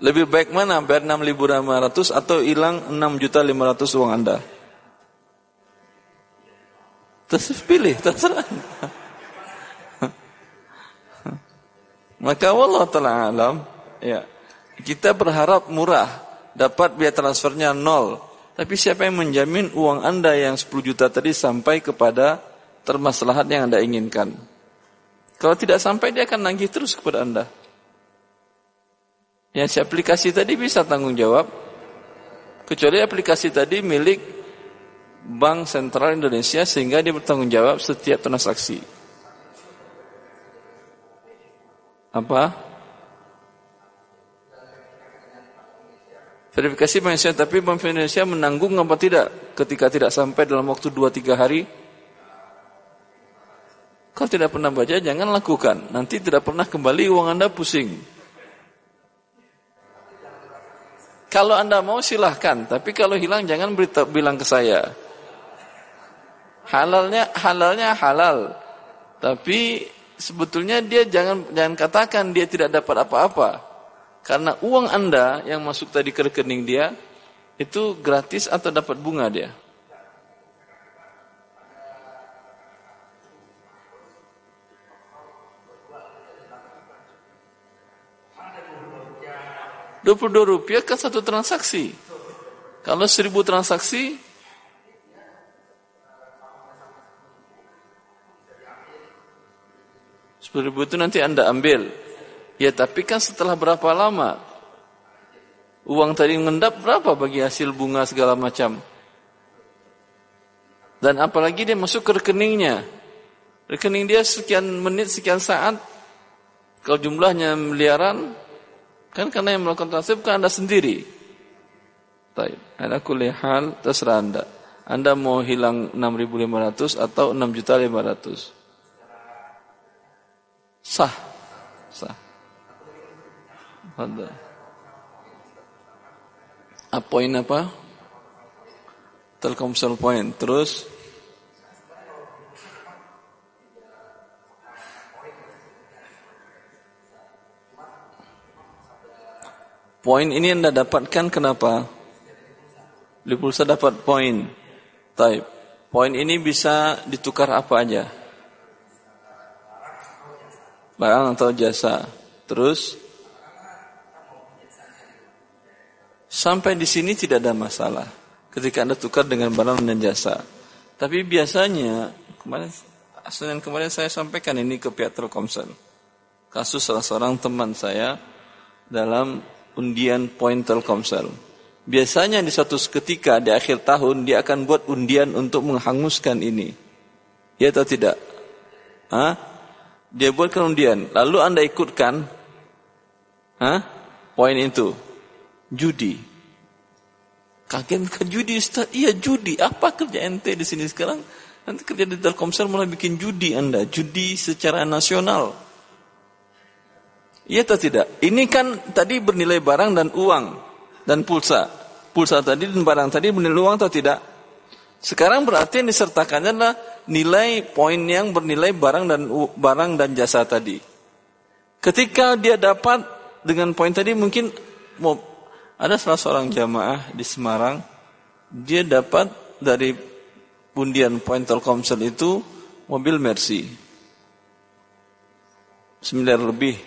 [SPEAKER 1] lebih baik mana bayar 6.500 atau hilang 6.500 uang Anda? Terus pilih, terserah. Maka Allah Ta'ala alam, ya, kita berharap murah, dapat biaya transfernya nol. Tapi siapa yang menjamin uang Anda yang 10 juta tadi sampai kepada termasalahat yang Anda inginkan? Kalau tidak sampai dia akan nagih terus kepada Anda. Yang si aplikasi tadi bisa tanggung jawab. Kecuali aplikasi tadi milik Bank Sentral Indonesia sehingga dia bertanggung jawab setiap transaksi. apa? Verifikasi Bank Indonesia, tapi Bank Indonesia menanggung apa tidak ketika tidak sampai dalam waktu 2-3 hari? Kalau tidak pernah baca, jangan lakukan. Nanti tidak pernah kembali uang Anda pusing. Kalau Anda mau silahkan, tapi kalau hilang jangan berita, bilang ke saya. Halalnya halalnya halal. Tapi sebetulnya dia jangan jangan katakan dia tidak dapat apa-apa. Karena uang Anda yang masuk tadi ke rekening dia itu gratis atau dapat bunga dia? Dua puluh dua rupiah kan satu transaksi. Kalau seribu transaksi 10 ribu itu nanti anda ambil. Ya tapi kan setelah berapa lama? Uang tadi mengendap berapa bagi hasil bunga segala macam? Dan apalagi dia masuk ke rekeningnya. Rekening dia sekian menit, sekian saat. Kalau jumlahnya miliaran, kan karena yang melakukan transfer bukan anda sendiri. Baik, ada kulihal terserah anda. Anda mau hilang 6.500 atau 6.500. Sah. Sah. Ada. Apa poin apa? Telkomsel point. Terus Poin ini Anda dapatkan kenapa? Di pulsa dapat poin. Type. Poin ini bisa ditukar apa aja? barang atau jasa. Terus sampai di sini tidak ada masalah ketika Anda tukar dengan barang dan jasa. Tapi biasanya kemarin Senin kemarin saya sampaikan ini ke pihak Telkomsel. Kasus salah seorang teman saya dalam undian poin Telkomsel. Biasanya di suatu ketika di akhir tahun dia akan buat undian untuk menghanguskan ini. Ya atau tidak? Hah? Dia buatkan undian. Lalu Anda ikutkan Hah? poin itu. Judi. Kaget ke judi Ustaz? Iya judi. Apa kerja ente di sini sekarang? Nanti kerja di Telkomsel mulai bikin judi Anda. Judi secara nasional. Iya atau tidak? Ini kan tadi bernilai barang dan uang dan pulsa. Pulsa tadi dan barang tadi bernilai uang atau tidak? Sekarang berarti yang disertakannya adalah nilai poin yang bernilai barang dan barang dan jasa tadi. Ketika dia dapat dengan poin tadi mungkin mau ada salah seorang jamaah di Semarang dia dapat dari undian poin Telkomsel itu mobil Mercy. 9 lebih.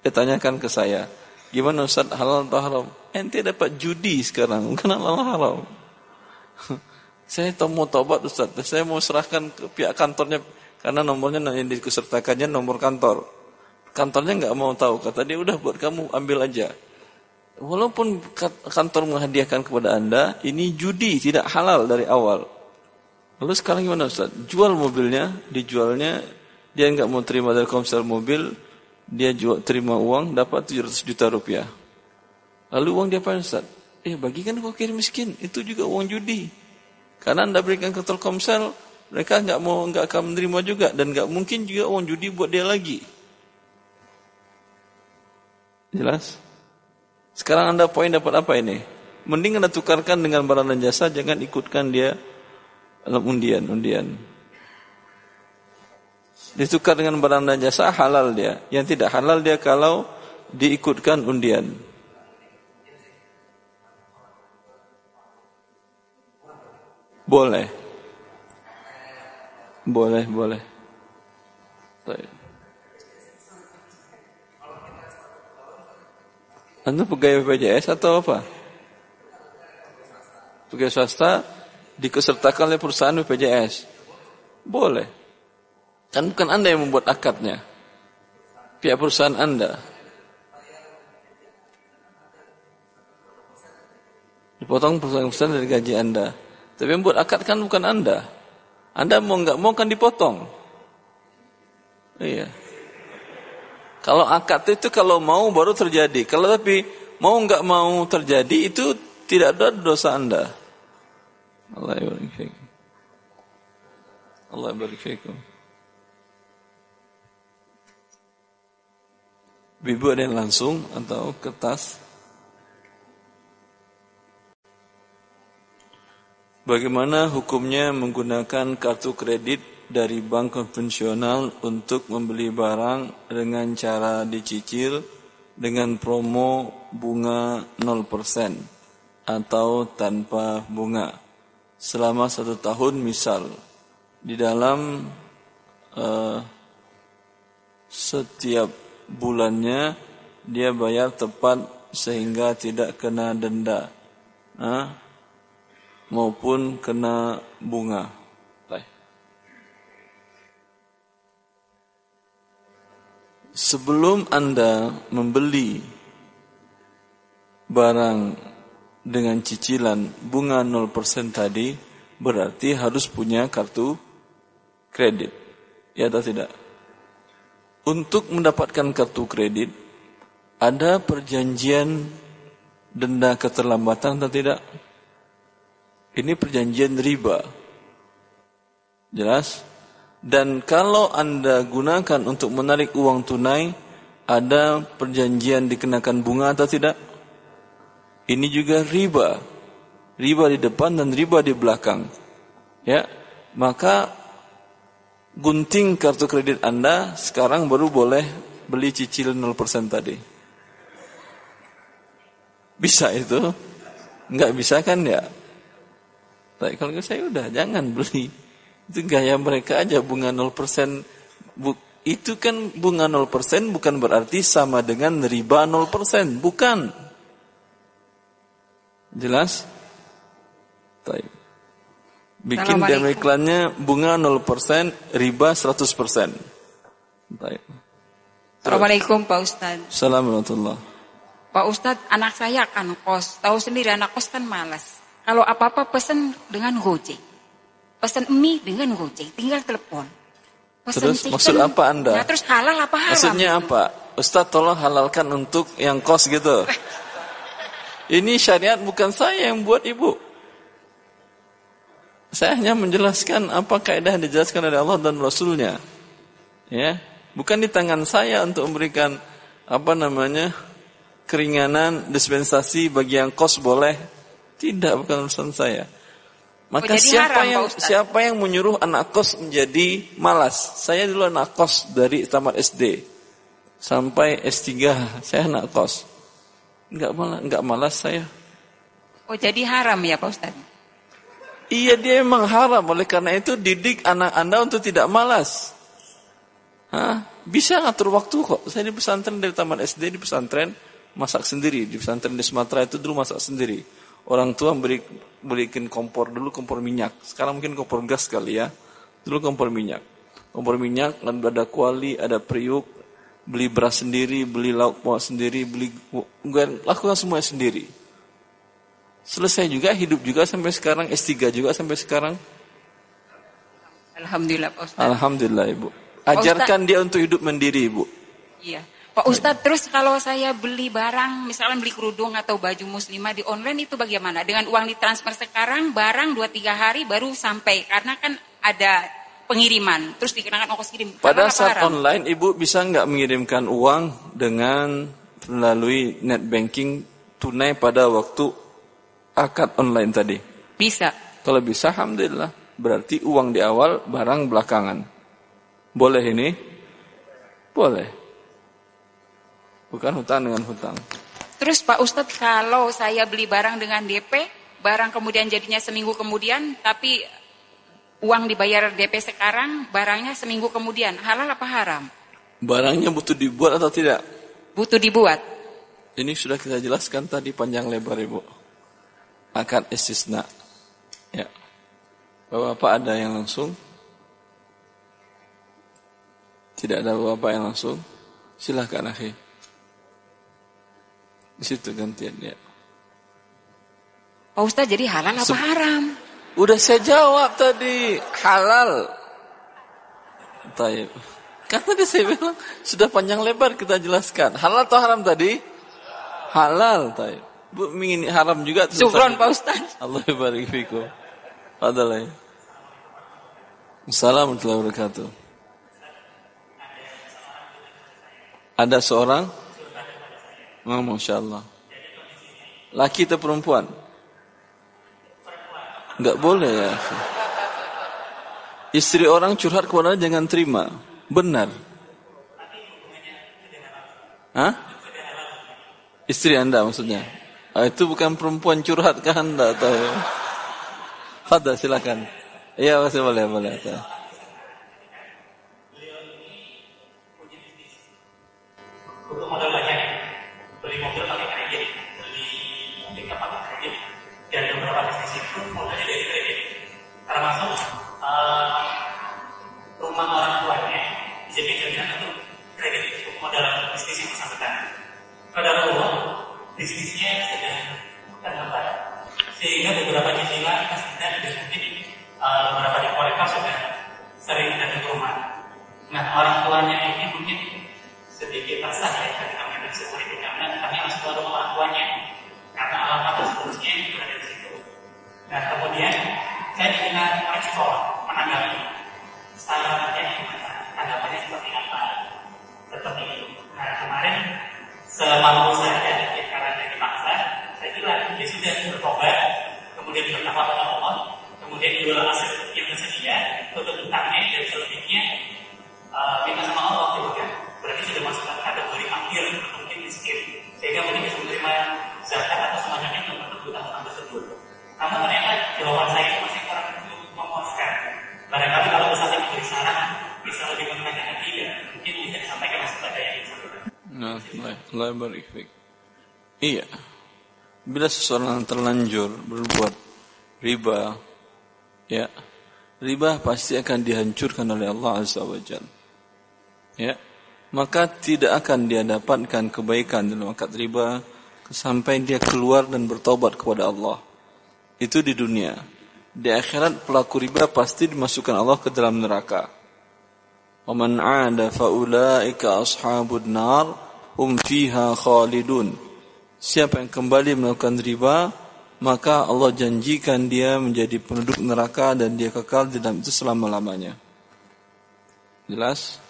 [SPEAKER 1] Dia tanyakan ke saya, gimana Ustaz halal atau haram? Ente dapat judi sekarang, bukan halal haram. saya mau tobat Ustaz, saya mau serahkan ke pihak kantornya karena nomornya yang dikusertakannya nomor kantor. Kantornya nggak mau tahu, kata dia udah buat kamu ambil aja. Walaupun kantor menghadiahkan kepada anda, ini judi tidak halal dari awal. Lalu sekarang gimana Ustaz? Jual mobilnya, dijualnya, dia nggak mau terima dari komsel mobil, dia jual terima uang, dapat 700 juta rupiah. Lalu uang dia apa Ustaz? Eh bagikan fakir miskin, itu juga uang judi. Karena anda berikan ke Telkomsel, mereka nggak mau nggak akan menerima juga dan nggak mungkin juga uang judi buat dia lagi. Jelas? Sekarang anda poin dapat apa ini? Mending anda tukarkan dengan barang dan jasa, jangan ikutkan dia dalam undian, undian. Ditukar dengan barang dan jasa halal dia. Yang tidak halal dia kalau diikutkan undian. Boleh. Boleh, boleh. Baik. Anda pegawai BPJS atau apa? Pegawai swasta dikesertakan oleh perusahaan BPJS. Boleh. Kan bukan Anda yang membuat akadnya. Pihak perusahaan Anda. Dipotong perusahaan-perusahaan dari gaji Anda. Tapi yang buat akad kan bukan Anda. Anda mau nggak mau kan dipotong. Iya. Kalau akad itu kalau mau baru terjadi. Kalau tapi mau nggak mau terjadi itu tidak ada dosa anda. Allah barik Allah barik Bibu ada yang langsung atau kertas? Bagaimana hukumnya menggunakan kartu kredit dari bank konvensional untuk membeli barang dengan cara dicicil dengan promo bunga 0% atau tanpa bunga selama satu tahun misal di dalam uh, setiap bulannya dia bayar tepat sehingga tidak kena denda uh, maupun kena bunga. Sebelum Anda membeli barang dengan cicilan bunga 0% tadi, berarti harus punya kartu kredit. Ya atau tidak? Untuk mendapatkan kartu kredit, ada perjanjian denda keterlambatan atau tidak? Ini perjanjian riba. Jelas? Dan kalau Anda gunakan untuk menarik uang tunai, ada perjanjian dikenakan bunga atau tidak? Ini juga riba. Riba di depan dan riba di belakang. Ya, maka gunting kartu kredit Anda sekarang baru boleh beli cicil 0% tadi. Bisa itu? Enggak bisa kan ya? Tapi kalau saya udah jangan beli. Itu gaya mereka aja bunga 0%. Bu, itu kan bunga 0% bukan berarti sama dengan riba 0%. Bukan. Jelas? Baik. Bikin demo iklannya bunga 0%, riba 100%. Baik.
[SPEAKER 8] Assalamualaikum Pak Ustadz.
[SPEAKER 1] Assalamualaikum
[SPEAKER 8] Pak Ustadz, anak saya kan kos. Tahu sendiri anak kos kan malas. Kalau apa-apa pesen dengan gojek. Pesan mie dengan gojek, tinggal telepon.
[SPEAKER 1] Pesan terus chicken, maksud apa Anda?
[SPEAKER 8] Nah, terus halal apa haram?
[SPEAKER 1] Maksudnya gitu? apa? Ustaz tolong halalkan untuk yang kos gitu. Ini syariat bukan saya yang buat ibu. Saya hanya menjelaskan apa kaidah yang dijelaskan oleh Allah dan Rasulnya. Ya, bukan di tangan saya untuk memberikan apa namanya keringanan dispensasi bagi yang kos boleh. Tidak, bukan urusan saya. Maka siapa haram, yang siapa yang menyuruh anak kos menjadi malas? Saya dulu anak kos dari tamat SD sampai S3 saya anak kos. Enggak malas, enggak malas saya.
[SPEAKER 8] Oh, jadi haram ya Pak Ustaz?
[SPEAKER 1] Iya dia memang haram. Oleh karena itu didik anak anda untuk tidak malas. Hah? Bisa ngatur waktu kok. Saya di pesantren dari taman SD di pesantren masak sendiri. Di pesantren di Sumatera itu dulu masak sendiri. Orang tua beri, berikan kompor dulu kompor minyak. Sekarang mungkin kompor gas kali ya. Dulu kompor minyak. Kompor minyak, lalu ada kuali, ada periuk, beli beras sendiri, beli lauk pauk sendiri, beli lakukan semua sendiri. Selesai juga, hidup juga sampai sekarang, S3 juga sampai sekarang.
[SPEAKER 8] Alhamdulillah Pak Ustaz.
[SPEAKER 1] Alhamdulillah Ibu. Ajarkan dia untuk hidup mandiri Ibu.
[SPEAKER 8] Iya. Pak Ustadz, terus kalau saya beli barang, misalnya beli kerudung atau baju muslimah di online itu bagaimana? Dengan uang ditransfer sekarang, barang 2-3 hari baru sampai. Karena kan ada pengiriman, terus dikenakan ongkos kirim.
[SPEAKER 1] Pada saat haram? online, Ibu bisa nggak mengirimkan uang dengan melalui net banking tunai pada waktu akad online tadi?
[SPEAKER 8] Bisa.
[SPEAKER 1] Kalau bisa, Alhamdulillah. Berarti uang di awal, barang belakangan. Boleh ini? Boleh. Bukan hutang dengan hutang.
[SPEAKER 8] Terus Pak Ustadz kalau saya beli barang dengan DP, barang kemudian jadinya seminggu kemudian, tapi uang dibayar DP sekarang, barangnya seminggu kemudian, halal apa haram?
[SPEAKER 1] Barangnya butuh dibuat atau tidak?
[SPEAKER 8] Butuh dibuat.
[SPEAKER 1] Ini sudah kita jelaskan tadi panjang lebar Ibu. Akan istisna. Ya. Bapak ada yang langsung? Tidak ada bapak yang langsung? Silahkan akhir. Di situ gantian ya.
[SPEAKER 8] Pak Ustaz jadi halal apa haram?
[SPEAKER 1] Udah saya jawab tadi halal. Taib. Kan tadi saya bilang sudah panjang lebar kita jelaskan. Halal atau haram tadi? Halal, taib. Bu ingin haram juga.
[SPEAKER 8] Syukron Pak Ustaz.
[SPEAKER 1] Allah barik fikum. Adalah. Assalamualaikum warahmatullahi wabarakatuh. Ada seorang Oh, Masya Allah. Laki atau perempuan? Enggak boleh ya. Istri orang curhat kepada jangan terima. Benar. Hah? Istri anda maksudnya? Ah, itu bukan perempuan curhat ke anda atau? Fadal silakan. Iya masih boleh boleh. Untuk modal bisnisnya sedang terhambat. Sehingga beberapa cicilan tidak dan mungkin uh, beberapa di mereka sudah sering datang ke rumah. Nah orang tuanya ini mungkin sedikit resah ya ketika mendengar itu karena kami masih tahu rumah orang tuanya seseorang terlanjur berbuat riba, ya, riba pasti akan dihancurkan oleh Allah Azza wa Jalla. Ya, maka tidak akan dia dapatkan kebaikan dalam akad riba sampai dia keluar dan bertobat kepada Allah. Itu di dunia. Di akhirat pelaku riba pasti dimasukkan Allah ke dalam neraka. وَمَنْ عَادَ فَأُولَٰئِكَ أَصْحَابُ النَّارِ هُمْ فِيهَا خَالِدُونَ Siapa yang kembali melakukan riba, maka Allah janjikan dia menjadi penduduk neraka dan dia kekal di dalam itu selama-lamanya. Jelas?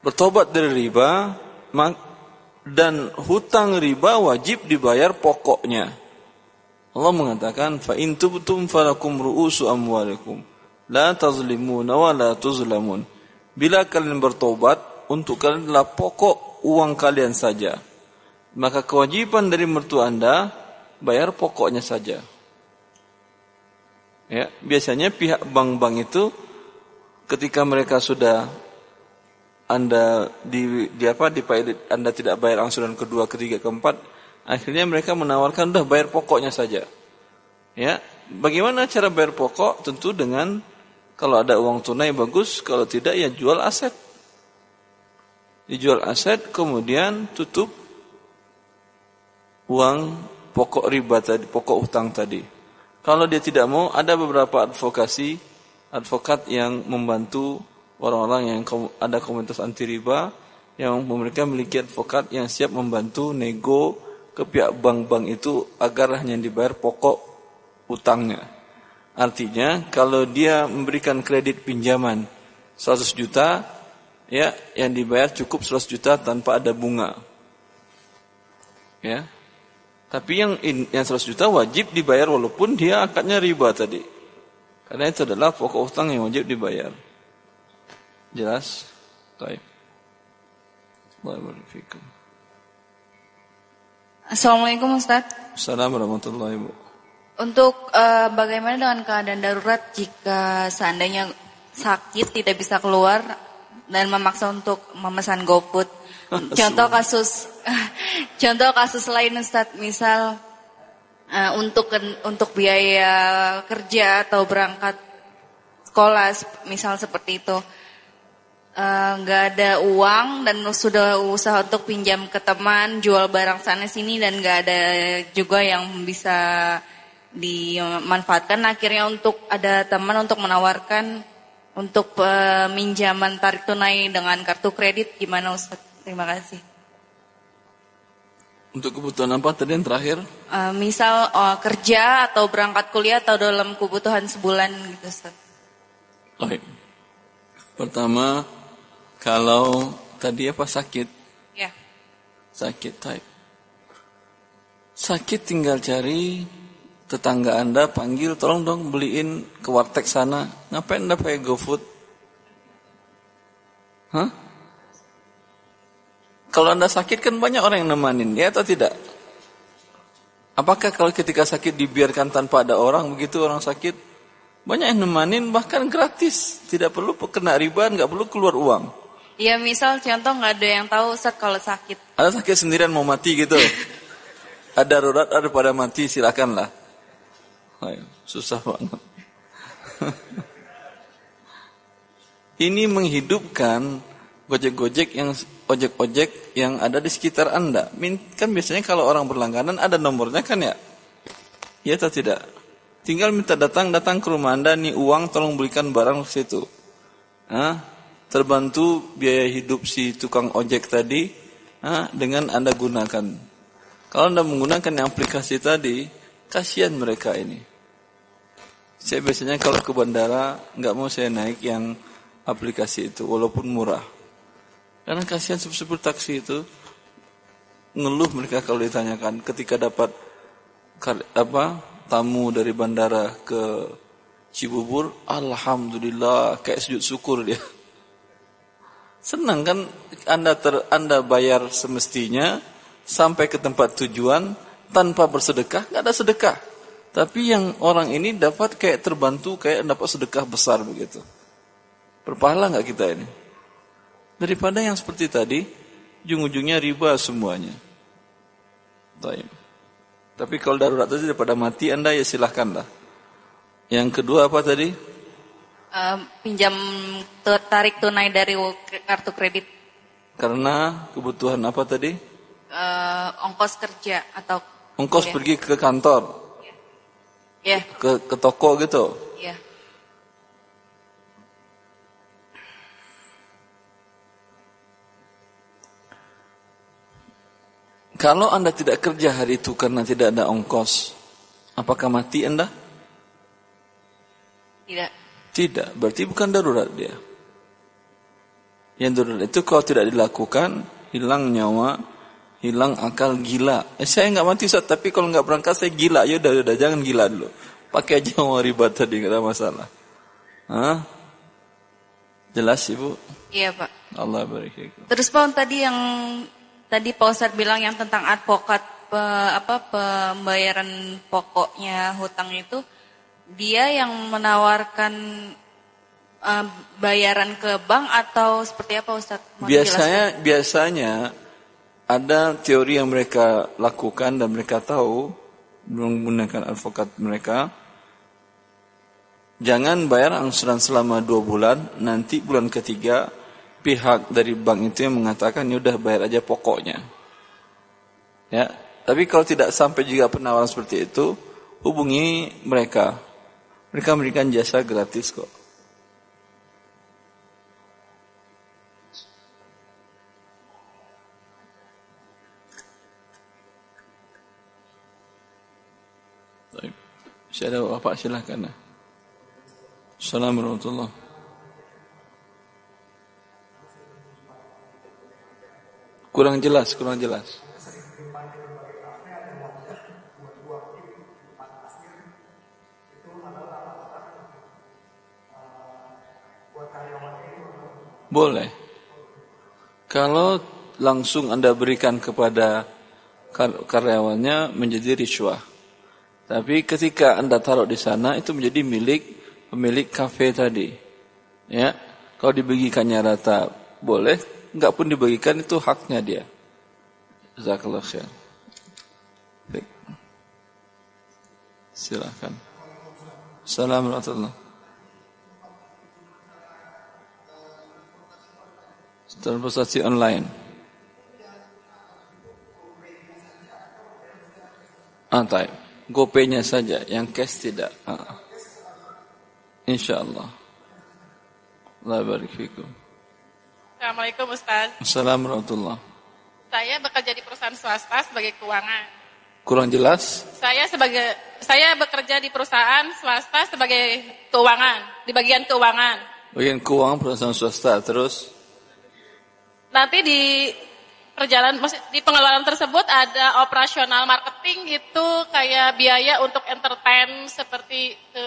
[SPEAKER 1] Bertobat dari riba dan hutang riba wajib dibayar pokoknya. Allah mengatakan fa in tubtum falakum ru'usu amwalikum la tazlimuna wa la tuzlamun. Bila kalian bertobat untuk kalian adalah pokok uang kalian saja maka kewajiban dari mertua Anda bayar pokoknya saja. Ya, biasanya pihak bank-bank itu ketika mereka sudah anda di, di apa di Anda tidak bayar angsuran kedua, ketiga, keempat, akhirnya mereka menawarkan udah bayar pokoknya saja. Ya, bagaimana cara bayar pokok? Tentu dengan kalau ada uang tunai bagus, kalau tidak ya jual aset. Dijual aset kemudian tutup uang pokok riba tadi, pokok utang tadi. Kalau dia tidak mau, ada beberapa advokasi, advokat yang membantu orang-orang yang ada komunitas anti riba, yang mereka memiliki advokat yang siap membantu nego ke pihak bank-bank itu agar hanya dibayar pokok utangnya. Artinya, kalau dia memberikan kredit pinjaman 100 juta, ya, yang dibayar cukup 100 juta tanpa ada bunga. Ya, tapi yang yang 100 juta wajib dibayar walaupun dia akadnya riba tadi. Karena itu adalah pokok utang yang wajib dibayar. Jelas? Baik.
[SPEAKER 9] Assalamualaikum Ustaz.
[SPEAKER 1] Assalamualaikum warahmatullahi wabarakatuh.
[SPEAKER 9] Untuk uh, bagaimana dengan keadaan darurat jika seandainya sakit tidak bisa keluar dan memaksa untuk memesan GoFood Contoh kasus contoh kasus lain Ustaz, misal uh, untuk untuk biaya kerja atau berangkat sekolah misal seperti itu. Eh, nggak uh, ada uang dan sudah usaha untuk pinjam ke teman jual barang sana sini dan nggak ada juga yang bisa dimanfaatkan. Akhirnya untuk ada teman untuk menawarkan untuk peminjaman tarik tunai dengan kartu kredit. Gimana Ustaz? Terima kasih.
[SPEAKER 1] Untuk kebutuhan apa tadi yang terakhir?
[SPEAKER 9] Uh, misal uh, kerja atau berangkat kuliah atau dalam kebutuhan sebulan gitu Ustaz.
[SPEAKER 1] Baik. Pertama, kalau tadi apa sakit?
[SPEAKER 9] Ya.
[SPEAKER 1] Sakit type. Sakit tinggal cari tetangga Anda panggil tolong dong beliin ke warteg sana. Ngapain Anda pakai GoFood? Hah? Kalau anda sakit kan banyak orang yang nemanin, ya atau tidak? Apakah kalau ketika sakit dibiarkan tanpa ada orang, begitu orang sakit? Banyak yang nemanin bahkan gratis, tidak perlu kena riba, nggak perlu keluar uang.
[SPEAKER 9] Ya misal contoh nggak ada yang tahu Ustaz kalau sakit.
[SPEAKER 1] Ada sakit sendirian mau mati gitu. ada darurat ada pada mati silakanlah. Ayo, susah banget. Ini menghidupkan gojek-gojek yang ojek-ojek yang ada di sekitar Anda. Kan biasanya kalau orang berlangganan ada nomornya kan ya? Ya atau tidak? Tinggal minta datang datang ke rumah Anda nih uang tolong belikan barang ke situ. Nah, terbantu biaya hidup si tukang ojek tadi nah, dengan Anda gunakan. Kalau Anda menggunakan yang aplikasi tadi, kasihan mereka ini. Saya biasanya kalau ke bandara nggak mau saya naik yang aplikasi itu walaupun murah. Karena kasihan supir taksi itu ngeluh mereka kalau ditanyakan ketika dapat apa tamu dari bandara ke Cibubur, alhamdulillah kayak sujud syukur dia. Senang kan Anda ter, Anda bayar semestinya sampai ke tempat tujuan tanpa bersedekah, nggak ada sedekah. Tapi yang orang ini dapat kayak terbantu, kayak dapat sedekah besar begitu. Berpahala nggak kita ini? Daripada yang seperti tadi, ujung-ujungnya riba semuanya. Taib. Tapi kalau darurat tadi daripada mati Anda ya silahkanlah. Yang kedua apa tadi?
[SPEAKER 9] Uh, pinjam tarik tunai dari kartu kredit.
[SPEAKER 1] Karena kebutuhan apa tadi?
[SPEAKER 9] Uh, ongkos kerja atau
[SPEAKER 1] ongkos ya. pergi ke kantor.
[SPEAKER 9] Ya. Yeah.
[SPEAKER 1] Ke ke toko gitu. Kalau Anda tidak kerja hari itu karena tidak ada ongkos, apakah mati Anda?
[SPEAKER 9] Tidak.
[SPEAKER 1] Tidak, berarti bukan darurat dia. Yang darurat itu kalau tidak dilakukan, hilang nyawa, hilang akal gila. Eh, saya nggak mati Ustaz, tapi kalau nggak berangkat saya gila. Ya udah, udah jangan gila dulu. Pakai aja mau riba tadi nggak ada masalah. Hah? Jelas Ibu?
[SPEAKER 9] Iya Pak.
[SPEAKER 1] Allah berikan.
[SPEAKER 9] Terus Pak tadi yang Tadi Pak Ustadz bilang yang tentang advokat pe, apa pembayaran pokoknya hutang itu dia yang menawarkan uh, bayaran ke bank atau seperti apa Ustaz?
[SPEAKER 1] Mau biasanya dijelaskan? biasanya ada teori yang mereka lakukan dan mereka tahu menggunakan advokat mereka jangan bayar angsuran selama dua bulan nanti bulan ketiga pihak dari bank itu yang mengatakan ya udah bayar aja pokoknya ya tapi kalau tidak sampai juga penawaran seperti itu hubungi mereka mereka memberikan jasa gratis kok. Saya ada Bapak silahkan. Assalamualaikum warahmatullahi Kurang jelas, kurang jelas. Boleh. Kalau langsung Anda berikan kepada karyawannya menjadi riswah. Tapi ketika Anda taruh di sana itu menjadi milik pemilik kafe tadi. Ya. Kalau dibagikannya rata boleh, enggak pun dibagikan itu haknya dia. Jazakallah khair. Baik. Silakan. Assalamualaikum transportasi online. Ah, taib. GoPay-nya saja, yang cash tidak. Ah. InsyaAllah. Allah barik fikum.
[SPEAKER 5] Assalamualaikum Ustaz.
[SPEAKER 1] Assalamualaikum
[SPEAKER 5] Saya bekerja di perusahaan swasta sebagai keuangan.
[SPEAKER 1] Kurang jelas?
[SPEAKER 5] Saya sebagai saya bekerja di perusahaan swasta sebagai keuangan, di bagian keuangan.
[SPEAKER 1] Bagian keuangan perusahaan swasta, terus?
[SPEAKER 5] nanti di perjalanan di pengeluaran tersebut ada operasional marketing itu kayak biaya untuk entertain seperti ke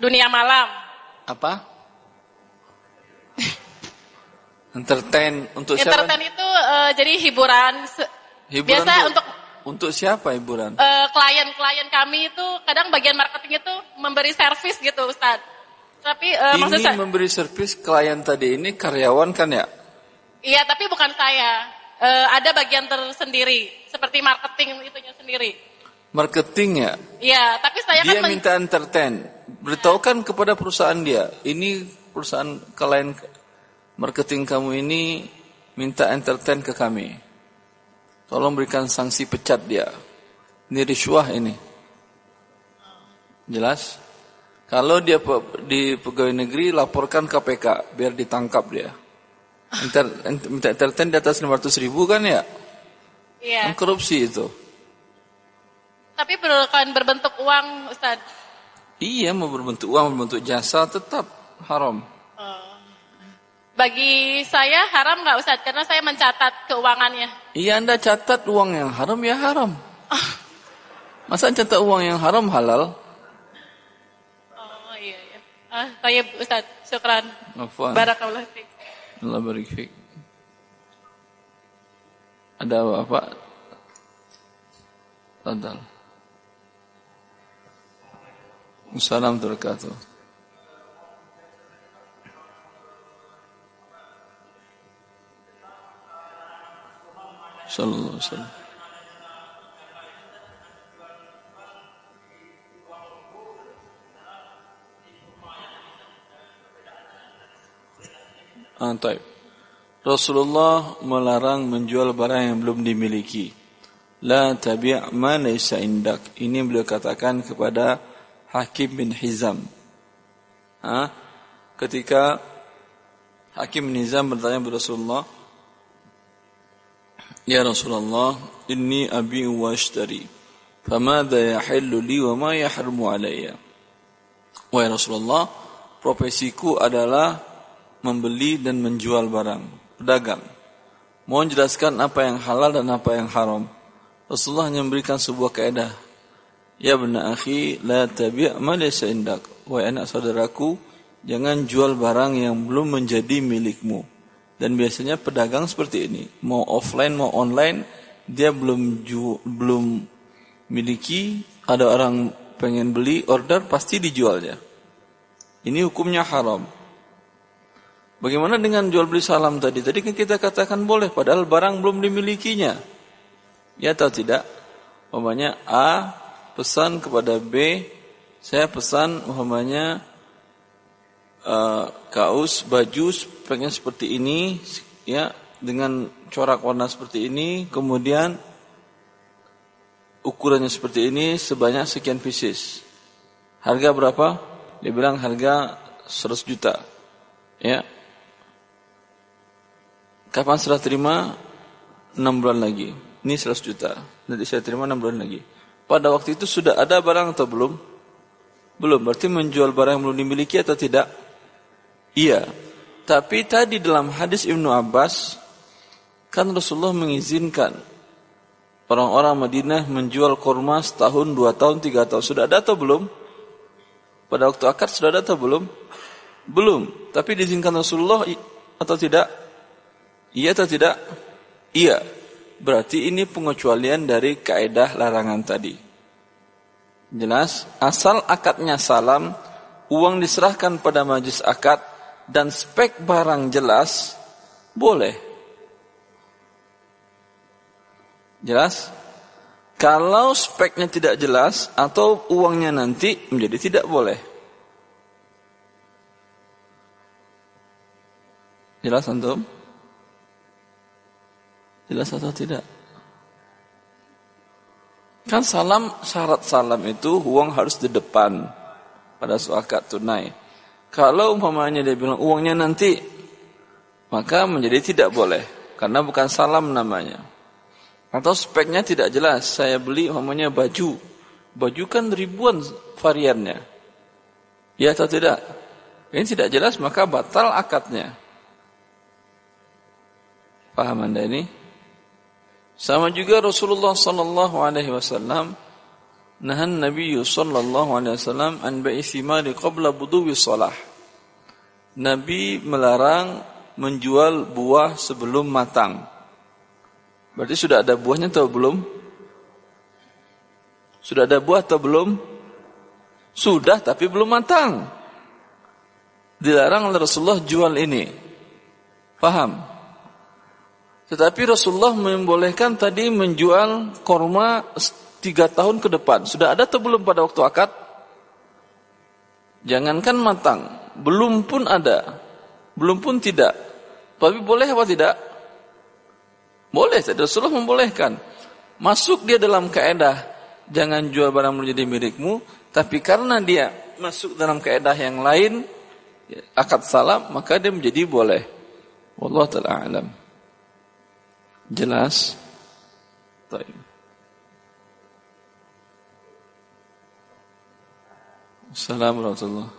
[SPEAKER 5] dunia malam.
[SPEAKER 1] Apa? Entertain untuk
[SPEAKER 5] siapa? Entertain itu uh, jadi hiburan.
[SPEAKER 1] Hiburan biasa untuk, untuk untuk siapa hiburan?
[SPEAKER 5] klien klien-klien kami itu kadang bagian marketing itu memberi servis gitu, Ustaz. Tapi uh,
[SPEAKER 1] ini maksud memberi servis klien tadi ini karyawan kan ya?
[SPEAKER 5] Iya, tapi bukan saya. E, ada bagian tersendiri, seperti marketing itunya sendiri.
[SPEAKER 1] Marketing ya?
[SPEAKER 5] Iya, tapi saya
[SPEAKER 1] dia
[SPEAKER 5] kan...
[SPEAKER 1] Dia minta entertain. Beritahukan kepada perusahaan dia, ini perusahaan kalian marketing kamu ini minta entertain ke kami. Tolong berikan sanksi pecat dia. Ini riswah ini. Jelas? Kalau dia di pegawai negeri laporkan KPK biar ditangkap dia. Inter, minta entertain di atas 500 ribu kan ya?
[SPEAKER 5] Iya.
[SPEAKER 1] Kan korupsi itu.
[SPEAKER 5] Tapi kan berbentuk uang, Ustaz.
[SPEAKER 1] Iya, mau berbentuk uang, berbentuk jasa tetap haram.
[SPEAKER 5] Bagi saya haram nggak Ustaz? Karena saya mencatat keuangannya.
[SPEAKER 1] Iya, Anda catat uang yang haram ya haram. Masa catat uang yang haram halal?
[SPEAKER 5] Oh iya iya. Ah, kayak Ustaz, syukran. Barakallah fiik.
[SPEAKER 1] Allah barik fiik. Ada apa? Tadal. Assalamualaikum warahmatullahi Sallallahu alaihi wasallam. Ah, Rasulullah melarang menjual barang yang belum dimiliki. La tabi' ma laysa indak. Ini beliau katakan kepada Hakim bin Hizam. Ha? Ketika Hakim bin Hizam bertanya kepada Rasulullah, Ya Rasulullah, inni abi wa ashtari. Famada yahillu li wa ma yahrumu alayya. Wahai Rasulullah, profesiku adalah membeli dan menjual barang, pedagang. Mohon jelaskan apa yang halal dan apa yang haram. Rasulullah hanya memberikan sebuah kaidah. Ya benar akhi, la tabi' ma laysa indak. Wahai anak saudaraku, jangan jual barang yang belum menjadi milikmu. Dan biasanya pedagang seperti ini, mau offline mau online, dia belum ju belum miliki, ada orang pengen beli order pasti dijualnya. Ini hukumnya haram. Bagaimana dengan jual beli salam tadi? Tadi kan kita katakan boleh, padahal barang belum dimilikinya. Ya atau tidak? Umpamanya A pesan kepada B, saya pesan umpamanya uh, kaos, baju pengen seperti ini, ya dengan corak warna seperti ini, kemudian ukurannya seperti ini sebanyak sekian pieces. Harga berapa? Dia bilang harga 100 juta. Ya, Kapan serah terima? 6 bulan lagi. Ini 100 juta. Nanti saya terima 6 bulan lagi. Pada waktu itu sudah ada barang atau belum? Belum. Berarti menjual barang yang belum dimiliki atau tidak? Iya. Tapi tadi dalam hadis Ibnu Abbas, kan Rasulullah mengizinkan orang-orang Madinah menjual korma setahun, dua tahun, tiga tahun. Sudah ada atau belum? Pada waktu akad sudah ada atau belum? Belum. Tapi diizinkan Rasulullah atau tidak? Iya atau tidak? Iya. Berarti ini pengecualian dari kaedah larangan tadi. Jelas? Asal akadnya salam, uang diserahkan pada majlis akad, dan spek barang jelas, boleh. Jelas? Kalau speknya tidak jelas atau uangnya nanti menjadi tidak boleh. Jelas antum? Jelas atau tidak? Kan salam, syarat salam itu uang harus di depan pada suakat tunai. Kalau umpamanya dia bilang uangnya nanti, maka menjadi tidak boleh. Karena bukan salam namanya. Atau speknya tidak jelas. Saya beli umpamanya baju. Baju kan ribuan variannya. Ya atau tidak? Ini tidak jelas maka batal akadnya. Paham anda ini? Sama juga Rasulullah sallallahu alaihi wasallam nahan Nabi sallallahu alaihi wasallam an bai'i thimari qabla buduwi salah. Nabi melarang menjual buah sebelum matang. Berarti sudah ada buahnya atau belum? Sudah ada buah atau belum? Sudah tapi belum matang. Dilarang oleh Rasulullah jual ini. Paham? Tetapi Rasulullah membolehkan tadi menjual korma tiga tahun ke depan. Sudah ada atau belum pada waktu akad? Jangankan matang, belum pun ada, belum pun tidak. Tapi boleh apa tidak? Boleh, Rasulullah membolehkan. Masuk dia dalam keedah, jangan jual barang menjadi milikmu, tapi karena dia masuk dalam keedah yang lain, akad salam, maka dia menjadi boleh. Wallahu taala alam. Jelas? Baik. Assalamualaikum warahmatullahi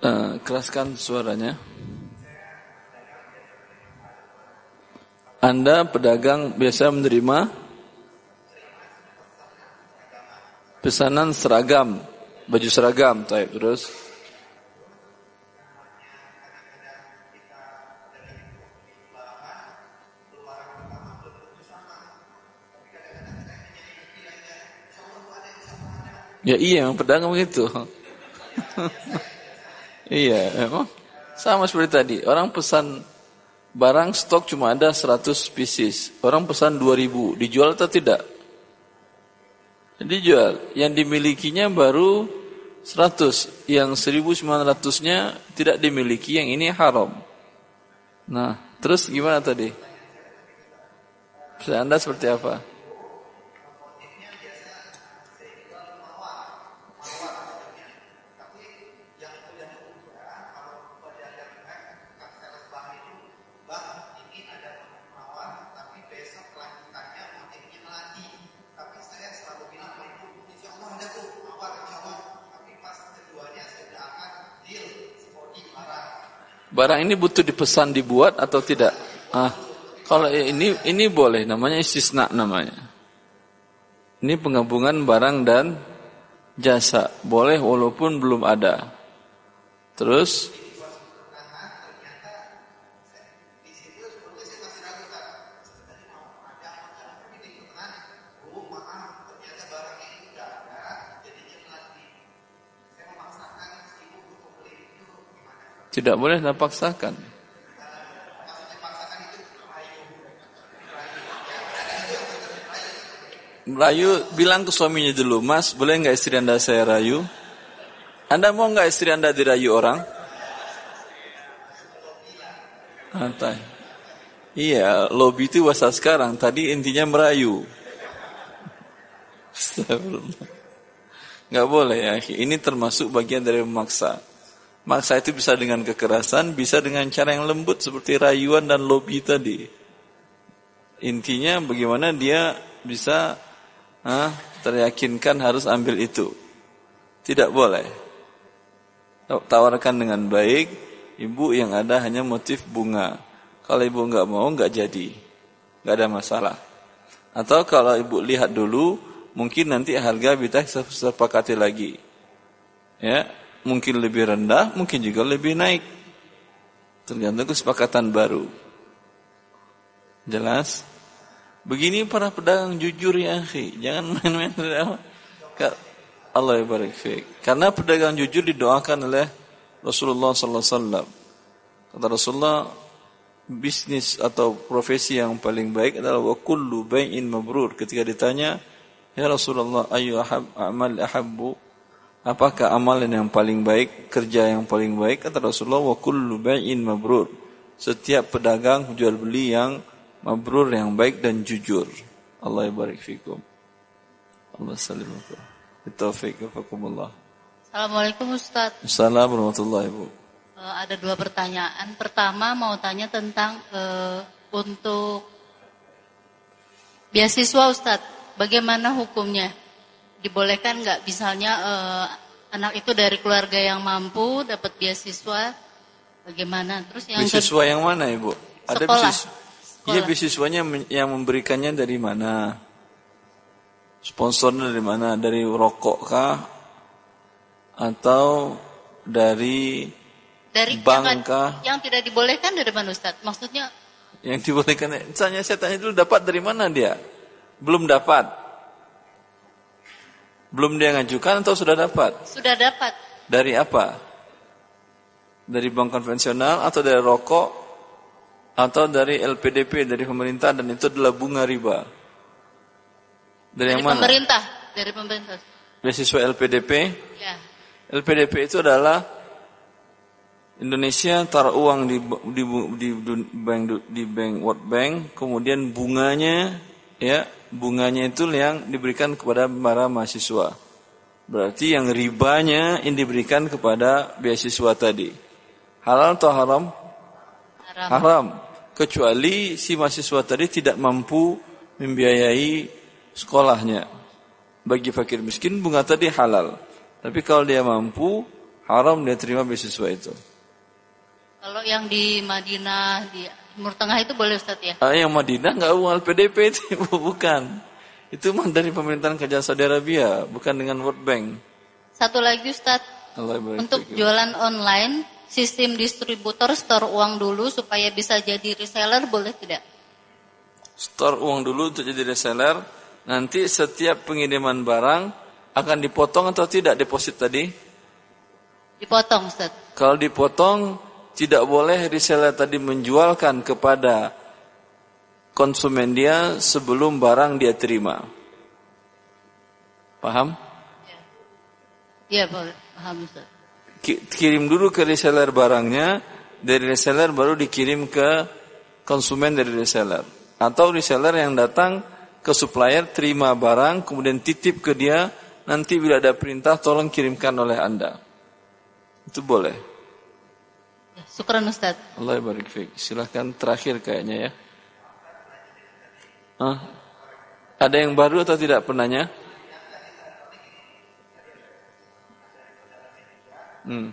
[SPEAKER 1] uh, keraskan suaranya. Anda pedagang biasa menerima pesanan seragam, baju seragam, terus Ya iya, memang pedagang begitu. iya, memang sama seperti tadi. Orang pesan barang stok cuma ada 100 pieces. Orang pesan 2000, dijual atau tidak? Dijual. Yang dimilikinya baru 100. Yang 1900-nya tidak dimiliki, yang ini haram. Nah, terus gimana tadi? Anda seperti apa? Barang ini butuh dipesan dibuat atau tidak? Ah, kalau ini ini boleh, namanya istisna namanya. Ini penggabungan barang dan jasa, boleh walaupun belum ada. Terus Tidak boleh dipaksakan. Rayu bilang ke suaminya dulu, Mas, boleh nggak istri anda saya rayu? Anda mau nggak istri anda dirayu orang? Antai. Iya, lobby itu bahasa sekarang. Tadi intinya merayu. Nggak boleh ya. Ini termasuk bagian dari memaksa. Maksa itu bisa dengan kekerasan, bisa dengan cara yang lembut seperti rayuan dan lobby tadi. Intinya bagaimana dia bisa ah, teryakinkan harus ambil itu. Tidak boleh. Tawarkan dengan baik, ibu yang ada hanya motif bunga. Kalau ibu nggak mau, nggak jadi. Nggak ada masalah. Atau kalau ibu lihat dulu, mungkin nanti harga bisa sepakati lagi. Ya, mungkin lebih rendah, mungkin juga lebih naik. Tergantung kesepakatan baru. Jelas? Begini para pedagang jujur ya, akhi. Jangan main-main Allah ya barik Karena pedagang jujur didoakan oleh Rasulullah sallallahu alaihi wasallam. Kata Rasulullah, bisnis atau profesi yang paling baik adalah wa kullu bai'in mabrur. Ketika ditanya, "Ya Rasulullah, ayu ahab amal ahabbu?" Apakah amalan yang paling baik, kerja yang paling baik? Kata Rasulullah, wa kullu bai'in mabrur. Setiap pedagang jual beli yang mabrur yang baik dan jujur. Allah barik fikum. Allah salim alaikum. Taufiq
[SPEAKER 10] Assalamualaikum Ustaz.
[SPEAKER 1] Assalamualaikum warahmatullahi wabarakatuh.
[SPEAKER 10] Uh, ada dua pertanyaan. Pertama mau tanya tentang uh, untuk beasiswa Ustaz. Bagaimana hukumnya? Dibolehkan nggak? Misalnya uh, anak itu dari keluarga yang mampu dapat beasiswa bagaimana? Terus yang
[SPEAKER 1] beasiswa yang mana ibu?
[SPEAKER 10] Ada sekolah.
[SPEAKER 1] iya beasiswanya yang memberikannya dari mana? Sponsornya dari mana? Dari rokok kah? Atau dari
[SPEAKER 10] dari
[SPEAKER 1] bank
[SPEAKER 10] yang,
[SPEAKER 1] kah?
[SPEAKER 10] yang tidak dibolehkan dari mana Ustaz? Maksudnya
[SPEAKER 1] yang dibolehkan misalnya saya tanya dulu dapat dari mana dia? Belum dapat belum dia ngajukan atau sudah dapat?
[SPEAKER 10] Sudah dapat.
[SPEAKER 1] Dari apa? Dari bank konvensional atau dari rokok atau dari LPDP dari pemerintah dan itu adalah bunga riba. Dari, dari yang mana?
[SPEAKER 10] Pemerintah, dari pemerintah.
[SPEAKER 1] Beasiswa LPDP?
[SPEAKER 10] Ya.
[SPEAKER 1] LPDP itu adalah Indonesia taruh uang di di di, di bank di bank World Bank, kemudian bunganya ya bunganya itu yang diberikan kepada para mahasiswa. Berarti yang ribanya yang diberikan kepada beasiswa tadi. Halal atau haram?
[SPEAKER 10] Haram.
[SPEAKER 1] Haram. Kecuali si mahasiswa tadi tidak mampu membiayai sekolahnya. Bagi fakir miskin bunga tadi halal. Tapi kalau dia mampu, haram dia terima beasiswa itu.
[SPEAKER 10] Kalau yang di Madinah, di Timur Tengah itu boleh Ustaz ya?
[SPEAKER 1] Ah, yang Madinah nggak uang LPDP itu bukan. Itu mah dari pemerintahan kerajaan Saudi Arabia, bukan dengan World Bank.
[SPEAKER 10] Satu lagi Ustaz, untuk jualan online, sistem distributor store uang dulu supaya bisa jadi reseller boleh tidak?
[SPEAKER 1] Store uang dulu untuk jadi reseller, nanti setiap pengiriman barang akan dipotong atau tidak deposit tadi?
[SPEAKER 10] Dipotong Ustaz.
[SPEAKER 1] Kalau dipotong, tidak boleh reseller tadi menjualkan kepada konsumen dia sebelum barang dia terima. Paham?
[SPEAKER 10] Iya, paham Ustaz.
[SPEAKER 1] Kirim dulu ke reseller barangnya, dari reseller baru dikirim ke konsumen dari reseller. Atau reseller yang datang ke supplier terima barang kemudian titip ke dia, nanti bila ada perintah tolong kirimkan oleh Anda. Itu boleh.
[SPEAKER 10] Syukran Ustaz.
[SPEAKER 1] Allah barik fiik. Silahkan terakhir kayaknya ya. Hah? Ada yang baru atau tidak penanya? Hmm.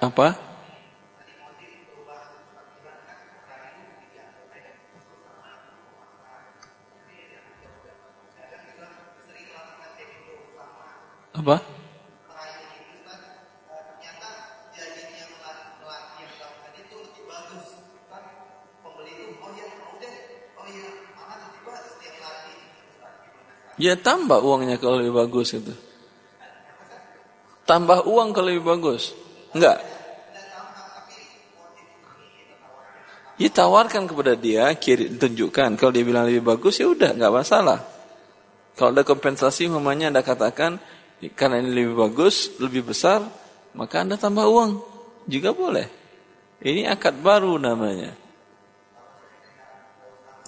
[SPEAKER 1] Apa? Apa? Ya tambah uangnya kalau lebih bagus itu. Tambah uang kalau lebih bagus. Enggak. Ya tawarkan kepada dia, kiri tunjukkan. Kalau dia bilang lebih bagus ya udah nggak masalah. Kalau ada kompensasi, mamanya anda katakan karena ini lebih bagus, lebih besar, maka anda tambah uang juga boleh. Ini akad baru namanya.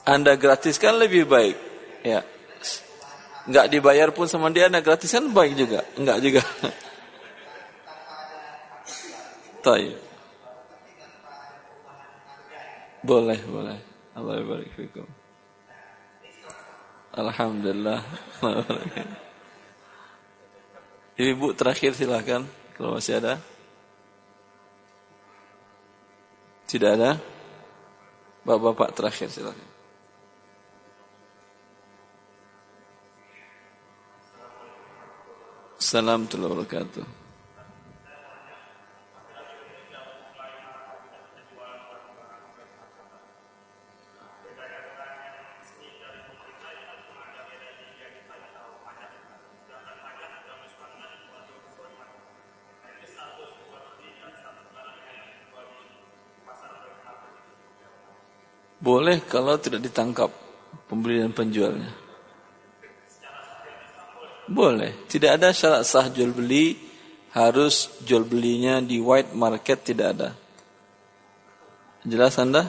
[SPEAKER 1] Anda gratiskan lebih baik. Ya. Enggak dibayar pun sama dia Anda gratiskan baik juga. Enggak juga. Tayyib. Boleh, boleh. Allah. Alhamdulillah. Ibu terakhir silakan kalau masih ada. Tidak ada? Bapak-bapak terakhir silakan. Assalamualaikum warahmatullahi wabarakatuh. Boleh kalau tidak ditangkap pembeli dan penjualnya. Boleh. Tidak ada syarat sah jual beli harus jual belinya di white market tidak ada. Jelas Anda?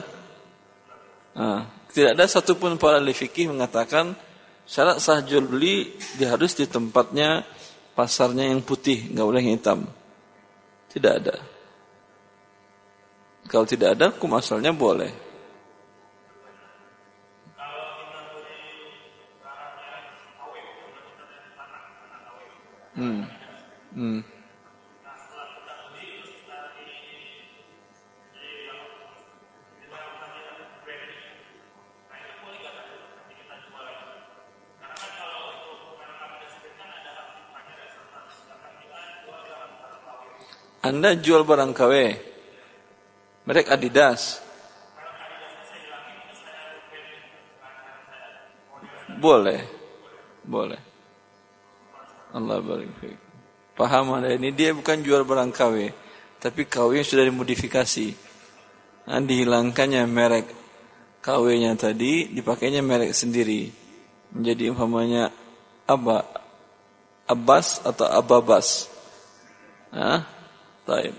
[SPEAKER 1] Nah, tidak ada satupun para fikih mengatakan syarat sah jual beli dia harus di tempatnya pasarnya yang putih, nggak boleh yang hitam. Tidak ada. Kalau tidak ada, hukum asalnya boleh. Hmm. Hmm. Anda jual barang KW, merek Adidas. Boleh, boleh. Allah barik Paham Anda ini dia bukan jual barang KW, tapi KW yang sudah dimodifikasi. Nah, dihilangkannya merek KW-nya tadi, dipakainya merek sendiri. Menjadi umpamanya Aba Abbas atau Ababas. Ah, baik.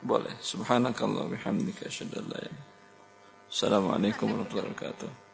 [SPEAKER 1] Boleh. Subhanakallah bihamdika asyhadu an la ilaha Assalamualaikum warahmatullahi wabarakatuh.